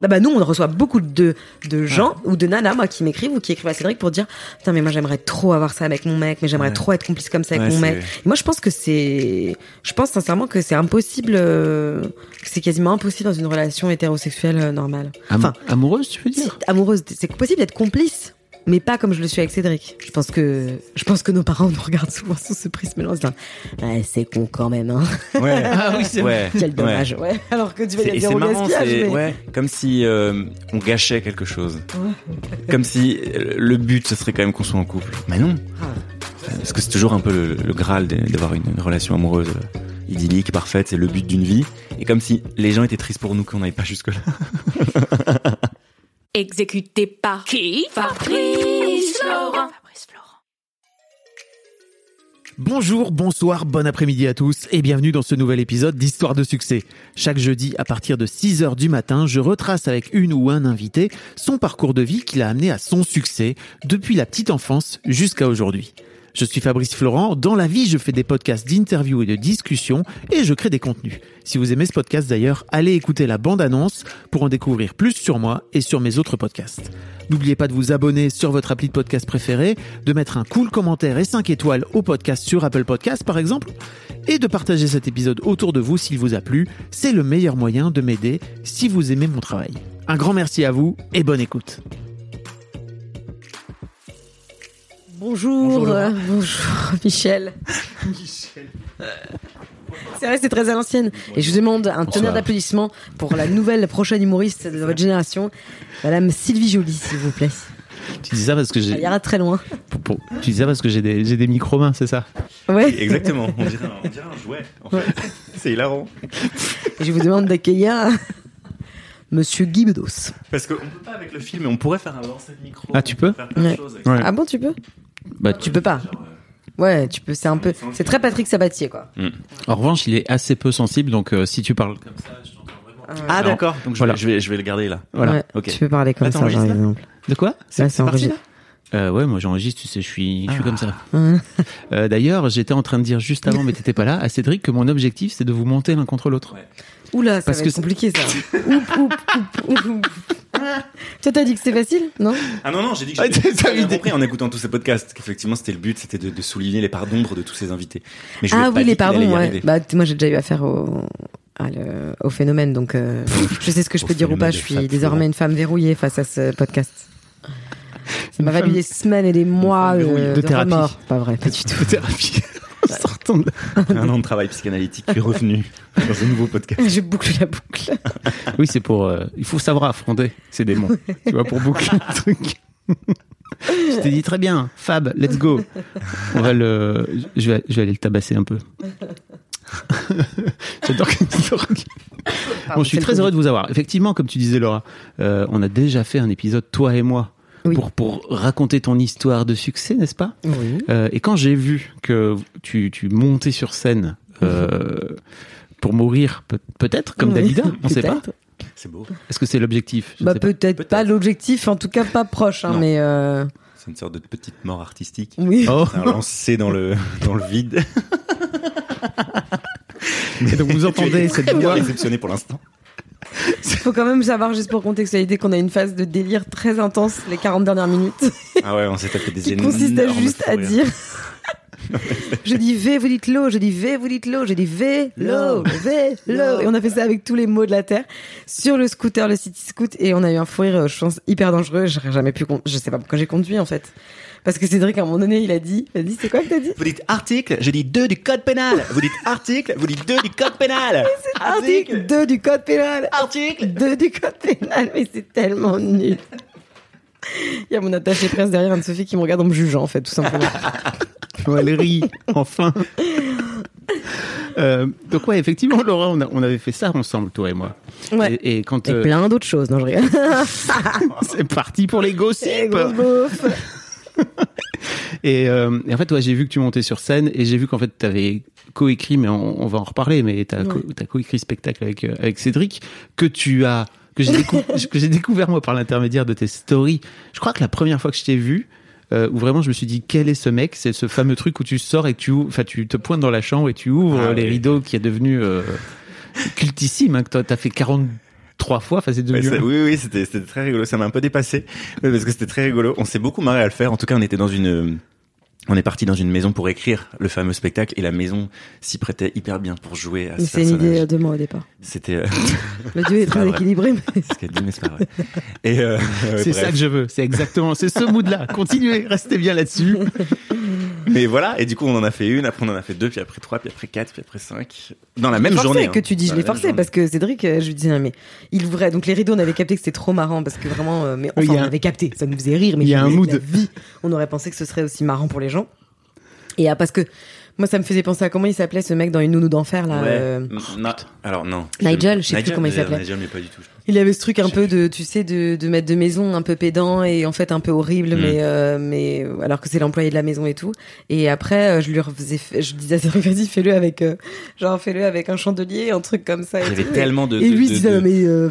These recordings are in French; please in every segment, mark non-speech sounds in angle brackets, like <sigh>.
Ah bah nous, on reçoit beaucoup de, de gens ou de nanas, moi, qui m'écrivent ou qui écrivent à Cédric pour dire Putain, mais moi, j'aimerais trop avoir ça avec mon mec, mais j'aimerais trop être complice comme ça avec Ouais, mon mec. Et moi, je pense que c'est. Je pense sincèrement que c'est impossible. euh, que c'est quasiment impossible dans une relation hétérosexuelle euh, normale. Am- Enfin, amoureuse, tu veux dire? amoureuse, c'est possible d'être complice. Mais pas comme je le suis avec Cédric. Je pense que, je pense que nos parents nous regardent souvent sous ce prisme-là en se disant, ouais, c'est con quand même, hein. Ouais. <laughs> Ah oui, c'est ouais. Quel dommage, ouais. Alors que tu vas dire c'est au marrant, gaspillage, c'est mais- ouais, comme si euh, on gâchait quelque chose. Comme si euh, le but ce serait quand même qu'on soit en couple. Mais non. Ah. Parce que c'est toujours un peu le, le graal d'avoir une, une relation amoureuse euh, idyllique, parfaite, c'est le but d'une vie. Et comme si les gens étaient tristes pour nous qu'on n'aille pas jusque là. <laughs> Exécuté par qui? Fabrice Florent. Fabrice Florent. Bonjour, bonsoir, bon après-midi à tous et bienvenue dans ce nouvel épisode d'Histoire de succès. Chaque jeudi à partir de 6h du matin, je retrace avec une ou un invité son parcours de vie qui l'a amené à son succès depuis la petite enfance jusqu'à aujourd'hui. Je suis Fabrice Florent, dans la vie je fais des podcasts d'interviews et de discussions et je crée des contenus. Si vous aimez ce podcast d'ailleurs, allez écouter la bande-annonce pour en découvrir plus sur moi et sur mes autres podcasts. N'oubliez pas de vous abonner sur votre appli de podcast préféré, de mettre un cool commentaire et 5 étoiles au podcast sur Apple Podcast par exemple, et de partager cet épisode autour de vous s'il vous a plu. C'est le meilleur moyen de m'aider si vous aimez mon travail. Un grand merci à vous et bonne écoute. Bonjour, euh, <laughs> bonjour Michel. <laughs> <laughs> C'est vrai, c'est très à l'ancienne. Et je vous demande un tonnerre d'applaudissements pour la nouvelle prochaine humoriste de votre génération, Madame Sylvie Joly, s'il vous plaît. Tu dis ça parce que Elle j'ai ira très loin. pour- pour- tu dis ça parce que j'ai des j'ai des micro mains, c'est ça? Ouais. Exactement. On dirait, un- on dirait un jouet. En fait. C'est hilarant. Et je vous demande d'accueillir Monsieur Guy Bedos. Parce qu'on peut pas avec le film, mais on pourrait faire un lancer de micro. Ah, tu peux Faire plein de Ouais. choses avec Ouais. Ah bon, tu peux? Bah, Tu peux pas. Ouais, tu peux. C'est un peu. C'est très Patrick Sabatier, quoi. En revanche, il est assez peu sensible, donc euh, si tu parles comme ça, je t'entends vraiment. Ah d'accord. Donc je, Voilà. vais, je, vais, je vais le garder là. Voilà. Ouais, ok. Tu peux parler comme Là, ça, par exemple. De quoi C'est parti enregistré. là euh, Ouais, moi j'enregistre, tu sais, je suis, je suis Ah. comme ça. <laughs> Euh, D'ailleurs, j'étais en train de dire juste avant, mais t'étais pas là, à Cédric, que mon objectif, c'est de vous monter l'un contre l'autre. Ouais. Oula, ça Parce va que être compliqué, ça. <laughs> Oup, oup, oup, oup, oup. <laughs> Toi, t'as dit que c'était facile, non Ah non non, j'ai dit que Ah, j'avais bien compris en écoutant tous ces podcasts qu'effectivement c'était le but, c'était de, de souligner les parts d'ombre de tous ces invités. Mais je Ah oui, les allait y ouais. Bah, moi, j'ai déjà eu affaire au, à le- au phénomène, donc euh, je sais ce que je peux dire ou pas. Je de suis désormais une femme verrouillée face à ce podcast. Ça m'a valu des semaines et des mois euh, de de, thérapie. remords. Pas vrai, pas du tout. Thérapie. Sortant de- Un an de travail psychanalytique puis revenu dans un nouveau podcast. Je boucle la boucle. Oui, c'est pour. euh, il faut savoir affronter ces démons. tu vois, pour boucler le truc. Je t'ai dit très bien, Fab, let's go. On va le. Je vais, je vais aller le tabasser un peu. <laughs> J'adore que Bon, je suis très heureux de vous avoir. Effectivement, comme tu disais, Laura, euh, on a déjà fait un épisode, toi et moi, Oui. pour, pour raconter ton histoire de succès, n'est-ce pas? Oui. Euh, Et quand j'ai vu que tu, tu montais sur scène euh, pour mourir, peut- peut-être, comme Oui, Dalida, on sait pas. C'est beau. Est-ce que c'est l'objectif? Je ne Bah, pas. peut-être pas l'objectif, en tout cas pas proche, hein, mais euh, C'est une sorte de petite mort artistique. oui. Oh. C'est un lancé dans le dans le vide. <laughs> Et donc vous entendez cette voix réceptionné pour l'instant. Il <laughs> faut quand même savoir, juste pour contextualiser, qu'on a une phase de délire très intense les 40 dernières minutes, <laughs> Ah ouais, on s'est tapé des qui consiste à juste à dire. <laughs> je dis V, vous dites l'eau, je dis V, vous dites l'eau, je dis V, l'eau, V, l'eau. Et on a fait ça avec tous les mots de la Terre sur le scooter, le City Scoot, et on a eu un fou rire, je pense, hyper dangereux. J'aurais jamais pu, je sais pas pourquoi j'ai conduit en fait. Parce que Cédric, à un moment donné, il a dit, il a dit, c'est quoi que t'as dit? Vous dites article, je dis 2 du code pénal. Vous dites article, vous dites 2 <laughs> du code pénal. Article 2 du code pénal. Article. 2 du code pénal, mais c'est tellement nul. Il y a mon attaché presse derrière Anne-Sophie qui me regarde en me jugeant, en fait, tout simplement. <laughs> Valérie, enfin. Euh, donc ouais, effectivement, Laura, on, a- on avait fait ça ensemble, toi et moi. Ouais. Et, et quand Et euh, plein d'autres choses, non, je rigole. <laughs> c'est parti pour les gossips. beauf. <laughs> Et, euh, et en fait, ouais, j'ai vu que tu montais sur scène et j'ai vu qu'en fait, tu avais coécrit, mais on, on va en reparler, mais tu as, Ouais. coécrit spectacle avec, euh, avec Cédric, que tu as que j'ai décou- <laughs> découvert moi par l'intermédiaire de tes stories. Je crois que la première fois que je t'ai vu, euh, où vraiment je me suis dit quel est ce mec, c'est ce fameux truc où tu sors et tu enfin tu te pointes dans la chambre et tu ouvres Ah les oui. rideaux qui est devenu euh, cultissime, hein, que toi t'as fait 43 fois, enfin c'est Ouais, devenu. c'est- oui, oui, c'était c'était très rigolo. Ça m'a un peu dépassé Ouais, parce que c'était très rigolo. On s'est beaucoup marré à le faire. En tout cas, on était dans une, on est parti dans une maison pour écrire le fameux spectacle et la maison s'y prêtait hyper bien pour jouer à Mais ce c'est une idée personnage. de moi au départ. C'était euh, <laughs> Le duo est très équilibré, mais ce qu'elle dit, mais c'est pas vrai. Et euh, <laughs> ouais, c'est bref. ça que je veux, c'est exactement, c'est ce mood-là. Continuez, restez bien là-dessus. <laughs> <laughs> Mais voilà. Et du coup, on en a fait une. Après, on en a fait deux, puis après trois, puis après quatre, puis après cinq. Dans la même forcé journée. que hein. tu dis, je l'ai forcé journée. parce que Cédric, euh, je lui disais, mais il ouvrait. Donc les rideaux, on avait capté que c'était trop marrant parce que vraiment, euh, mais enfin, a on un- avait capté, ça nous faisait rire, mais il y a un mood. vie, on aurait pensé que ce serait aussi marrant pour les gens. Et ah, parce que moi, ça me faisait penser à comment il s'appelait ce mec dans une nounou d'enfer là. Ouais. euh. Alors non. Nigel, je sais plus comment il Nigel, s'appelait. Nigel, mais pas du tout. Il avait ce truc un peu de, tu sais, de, de maître de maison, un peu pédant et en fait un peu horrible, Mm. mais euh, mais alors que c'est l'employé de la maison et tout. Et après, euh, je lui refaisais, je disais à Cédric, vas-y, fais-le avec, euh, genre fais-le avec un chandelier, un truc comme ça. et Il y avait tellement de. Et lui de- il disait de- mais euh,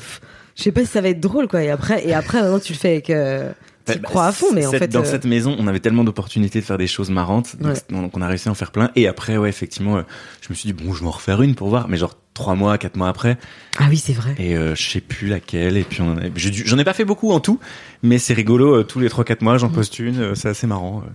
je sais pas si ça va être drôle quoi. Et après, et après maintenant tu le fais avec, euh, tu Bah, crois à fond, mais en fait. dans euh, cette maison, on avait tellement d'opportunités de faire des choses marrantes, donc, Ouais. c'est- donc on a réussi à en faire plein. Et après, ouais, effectivement, euh, je me suis dit bon, je vais en refaire une pour voir, mais genre trois mois, quatre mois après, Ah oui, c'est vrai. et euh, je sais plus laquelle. Et puis j'en ai pas fait beaucoup en tout, mais c'est rigolo. euh, tous les trois quatre mois, j'en poste une. euh, c'est assez marrant euh,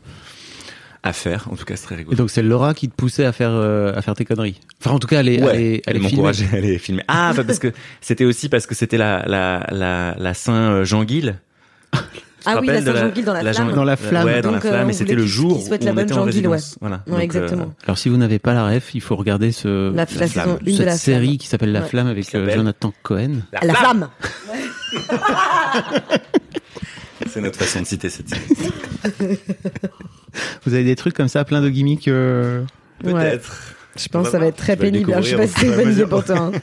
à faire. En tout cas, c'est très Et rigolo. donc c'est Laura qui te poussait à faire euh, à faire tes conneries. Enfin en tout cas elle est Ouais, elle est, elle est filmée. m'encourageait à aller filmer. Ah, <laughs> bah, parce que c'était aussi parce que c'était la la la la Saint euh, Jean Guil. <laughs> Ah oui, la Saint-Jean-Guil dans la Jean- flamme. Dans la flamme. Ouais, dans Donc, la flamme. et c'était le jour où la on bonne était en résidence. Voilà. Euh, exactement. Alors si vous n'avez pas la ref, il faut regarder ce La, la Flamme. saison 1 de cette la série flamme. qui s'appelle La Ouais. Flamme avec euh, Jonathan Cohen. La flamme. <laughs> C'est notre façon de citer cette série. <laughs> Vous avez des trucs comme ça, plein de gimmicks. euh, Ouais. Peut-être. Je pense que ça va être très pénible. Je sais pas si c'est une bonne idée pour toi. <laughs>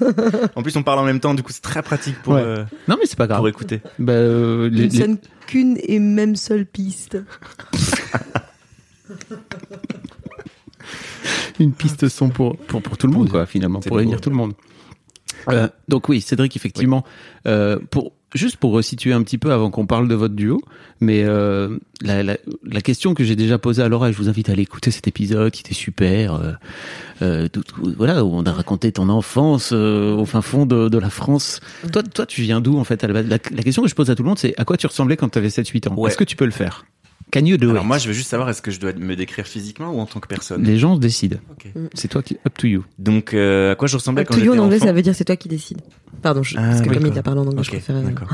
<laughs> En plus, on parle en même temps, du coup, c'est très pratique pour, Ouais. euh, Non mais c'est pas grave. pour écouter. Bah, euh, les- Il ne les- sonne qu'une et même seule piste. <laughs> une piste son pour, pour, pour tout le monde, quoi, finalement, pour réunir tout le monde. Euh, donc oui, Cédric, effectivement, euh, pour juste pour resituer un petit peu avant qu'on parle de votre duo, mais euh, la, la, la question que j'ai déjà posée à Laura, et je vous invite à aller écouter cet épisode qui était super, euh, euh, tout- voilà, où on a raconté ton enfance euh, au fin fond de, de la France. Toi, toi, tu viens d'où en fait la, la, la question que je pose à tout le monde, c'est à quoi tu ressemblais quand tu avais 7-8 ans? Ouais. Est-ce que tu peux le faire? Can you do Alors it moi, je veux juste savoir, est-ce que je dois me décrire physiquement ou en tant que personne Les gens décident. C'est toi qui, up to you. Donc, euh, à quoi je ressemblais Up quand to you j'étais en anglais, enfant ça veut dire c'est toi qui décides. Pardon, je, Ah, parce que comme d'accord. il a parlé en anglais, je Ok, préférais. d'accord.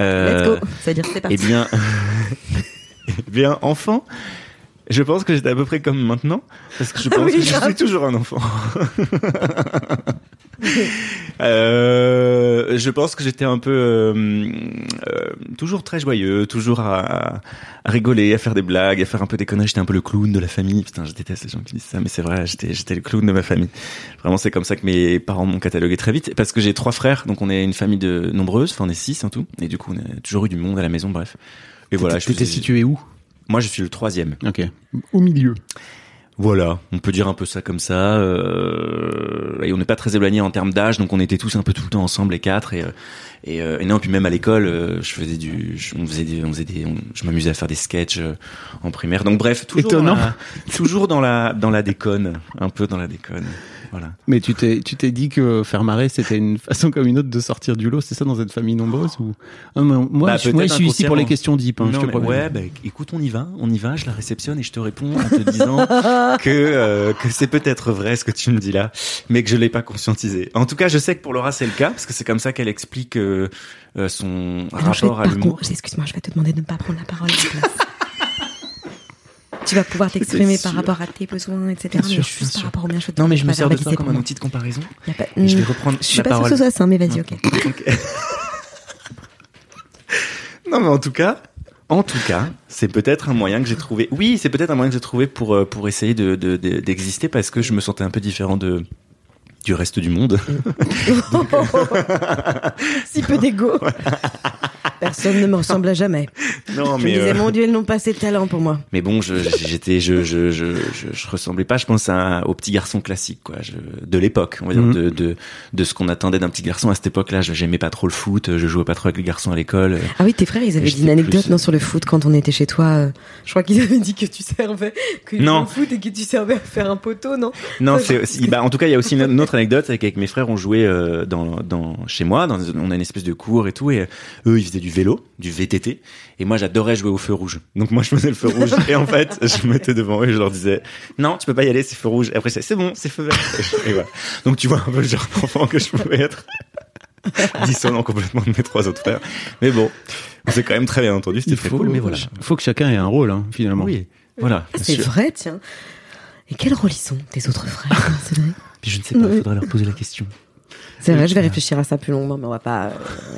Euh, Let's go. Ça veut dire c'est parti. Eh bien, <laughs> eh bien, enfant, je pense que j'étais à peu près comme maintenant, parce que je <laughs> pense Oui, que je suis toujours un enfant. <laughs> <laughs> Euh, je pense que j'étais un peu euh, euh, toujours très joyeux, toujours à, à rigoler, à faire des blagues, à faire un peu des conneries. J'étais un peu le clown de la famille. Putain, je déteste les gens qui disent ça, mais c'est vrai. J'étais, j'étais le clown de ma famille. Vraiment, c'est comme ça que mes parents m'ont catalogué très vite, parce que j'ai trois frères, donc on est une famille de nombreuses. Enfin, on est six en tout, et du coup, on a toujours eu du monde à la maison. Bref. Et voilà. T'étais faisais- situé où? Moi, je suis le troisième. Ok. Au milieu. Voilà, on peut dire un peu ça comme ça. Euh, et on n'est pas très éloignés en termes d'âge, donc on était tous un peu tout le temps ensemble les quatre. Et, euh, et, euh, et non, puis même à l'école, euh, je faisais du, je, on faisait des, on faisait des, on- je m'amusais à faire des sketchs en primaire. Donc bref, toujours Étonnant. dans la, toujours dans la, dans la déconne, un peu dans la déconne. Voilà. Mais tu t'es, tu t'es dit que faire marrer, c'était une <laughs> façon comme une autre de sortir du lot, c'est ça dans cette famille nombreuse ou? Ah, mais Moi, Bah, je, moi, je suis ici pour les questions deep, hein, je Non, te mais ouais, bah, écoute, on y va, on y va. Je la réceptionne et je te réponds en te disant <laughs> que euh, que c'est peut-être vrai ce que tu me dis là, mais que je l'ai pas conscientisé. En tout cas, je sais que pour Laura c'est le cas parce que c'est comme ça qu'elle explique euh, euh, son Alors, vais- rapport à l'humour. excuse-moi, je vais te demander de ne pas prendre la parole. Tu vas pouvoir <laughs> t'exprimer par rapport à tes besoins, etc. Bien mais sûr, juste bien par sûr. rapport au te Non, mais je me sers de verbaliser comme un outil de comparaison. Pas- Et je vais Hmm. reprendre Je suis la pas sûre que parole. ce soit ça, mais vas-y, <laughs> ok. Ok. non, mais en tout cas, En tout cas, c'est peut-être un moyen que j'ai trouvé. Oui, c'est peut-être un moyen que j'ai trouvé pour euh, pour essayer de de- de- d'exister parce que je me sentais un peu différent de du reste du monde. <laughs> si peu d'ego. Personne ne me ressemble à jamais. non, Je me mais disais, euh, mon Dieu, ils n'ont pas assez de talent pour moi. mais bon, je j'étais je je, je je je ressemblais pas, je pense, à, au petit garçon classique quoi, je, de l'époque, on va dire Mhm. de de de ce qu'on attendait d'un petit garçon à cette époque-là. Je j'aimais pas trop le foot, je jouais pas trop avec les garçons à l'école. Ah oui, tes frères, ils avaient dit une anecdote plus- non, sur le foot quand on était chez toi. euh, Je crois qu'ils avaient dit que tu servais, que au foot et que tu servais à faire un poteau, non? Non, c'est bah, en tout cas, il y a aussi une, une autre anecdote, c'est qu'avec mes frères, on jouait euh, dans, dans chez moi, dans, on a une espèce de cours et tout, et eux, ils faisaient du vélo, du VTT, et moi, j'adorais jouer au feu rouge. Donc moi, je faisais le feu rouge, et en fait, je me mettais devant eux et je leur disais, non, tu peux pas y aller, c'est feu rouge. Et après, c'est c'est bon, c'est feu vert. Et voilà. Donc tu vois un peu le genre d'enfant que je pouvais être. <laughs> Dissonant complètement de mes trois autres frères. Mais bon, on s'est quand même très bien entendu, c'était Il très cool, mais voilà. faut que chacun ait un rôle, hein, finalement. Oui, voilà. Ah, bien C'est vrai, tiens. Et quel rôle ils sont, tes autres frères <laughs> je ne sais pas, il faudrait leur poser la question. C'est vrai, je vais réfléchir à ça plus longuement, mais on va pas euh,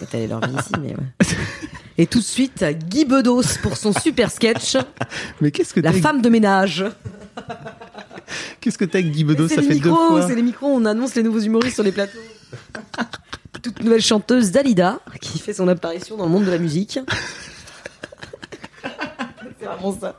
étaler leur vie ici. Mais ouais. <laughs> Et tout de suite, Guy Bedos pour son super sketch, <laughs> Mais qu'est-ce que La t'as femme de ménage. <laughs> Qu'est-ce que t'as avec Guy Bedos C'est Ça les fait deux micros, fois. c'est les micros, on annonce les nouveaux humoristes sur les plateaux. Toute nouvelle chanteuse Dalida, qui fait son apparition dans le monde de la musique. c'est vraiment ça.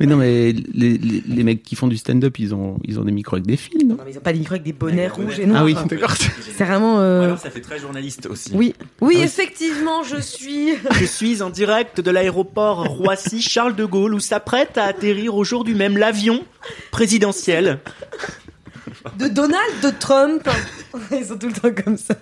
Mais non, mais les, les, les mecs qui font du stand-up, ils ont, ils ont des micros avec des fils, non? Non, mais ils ont pas des micros avec des bonnets rouges et noirs. Ah oui, d'accord. C'est vraiment. euh, Alors, ça fait très journaliste aussi. Oui, oui, Ah effectivement, je suis. <laughs> Je suis en direct de l'aéroport Roissy Charles de Gaulle où s'apprête à atterrir au jour du même l'avion présidentiel. De Donald, de Trump. <laughs> Ils sont tout le temps comme ça.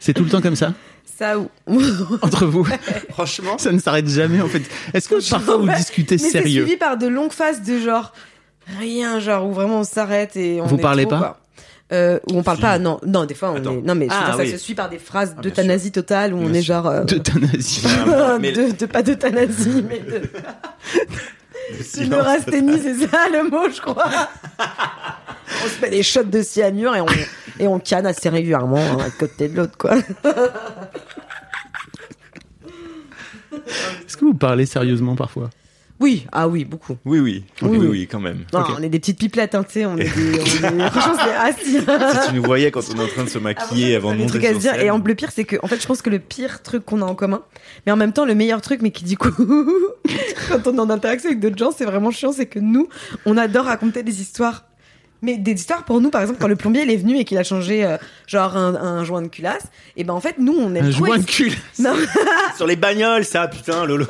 C'est tout le temps comme ça? Ça ou. <laughs> entre vous. Franchement, Ça ne s'arrête jamais en fait. Est-ce que parfois vous discutez Mais c'est sérieux suivi par de longues phases de genre rien, genre où vraiment on s'arrête et on. Vous est parlez trop, pas quoi. euh, où on parle Si. pas, non, non, des fois on Attends. est, non mais Ah, dire, ça oui. se suit par des phrases Ah, d'euthanasie totale où on est sûr. genre euh, d'euthanasie <laughs> Mais- de, de- pas d'euthanasie mais de, <laughs> de neurasthénie, c'est ça le mot, je crois. on se met des shots de cyanure et on et on canne assez régulièrement hein, à côté de l'autre quoi. Est-ce que vous parlez sérieusement parfois? Oui, ah oui, beaucoup. Oui, oui, oui, Oui, quand même. Non, on est des petites pipelettes, hein, tu sais, on est des, on est- <laughs> franchement c'est assis. Si tu nous voyais quand on est en train de se maquiller avant de des monter trucs à sur se dire. Et en, le pire, c'est que, en fait, je pense que le pire truc qu'on a en commun, mais en même temps, le meilleur truc, mais qui du coup, <laughs> quand on est en interaction avec d'autres gens, c'est vraiment chiant, c'est que nous, on adore raconter des histoires. Mais des histoires pour nous, par exemple, quand le plombier il est venu et qu'il a changé euh, genre un, un joint de culasse, et ben en fait nous on aime Un trop joint de cul Non, <laughs> Sur les bagnoles, ça, putain, Lolo.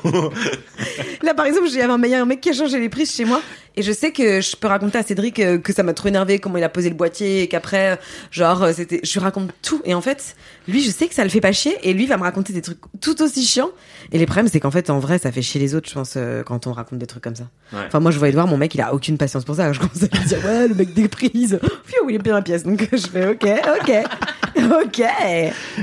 Là, par exemple, j'ai un meilleur mec qui a changé les prises chez moi. Et je sais que je peux raconter à Cédric euh, que ça m'a trop énervé, comment il a posé le boîtier, et qu'après, genre, euh, c'était, je lui raconte tout. Et en fait, lui, je sais que ça le fait pas chier, et lui va me raconter des trucs tout aussi chiants. Et les problèmes, c'est qu'en fait, en vrai, ça fait chier les autres, je pense, euh, quand on raconte des trucs comme ça. Ouais. Enfin, moi, je vois Edouard, mon mec, il a aucune patience pour ça. Je commence à lui dire, ouais, le mec des prises. Fiou, il est <laughs> bien la pièce. Donc, je fais, ok, ok, <laughs> ok.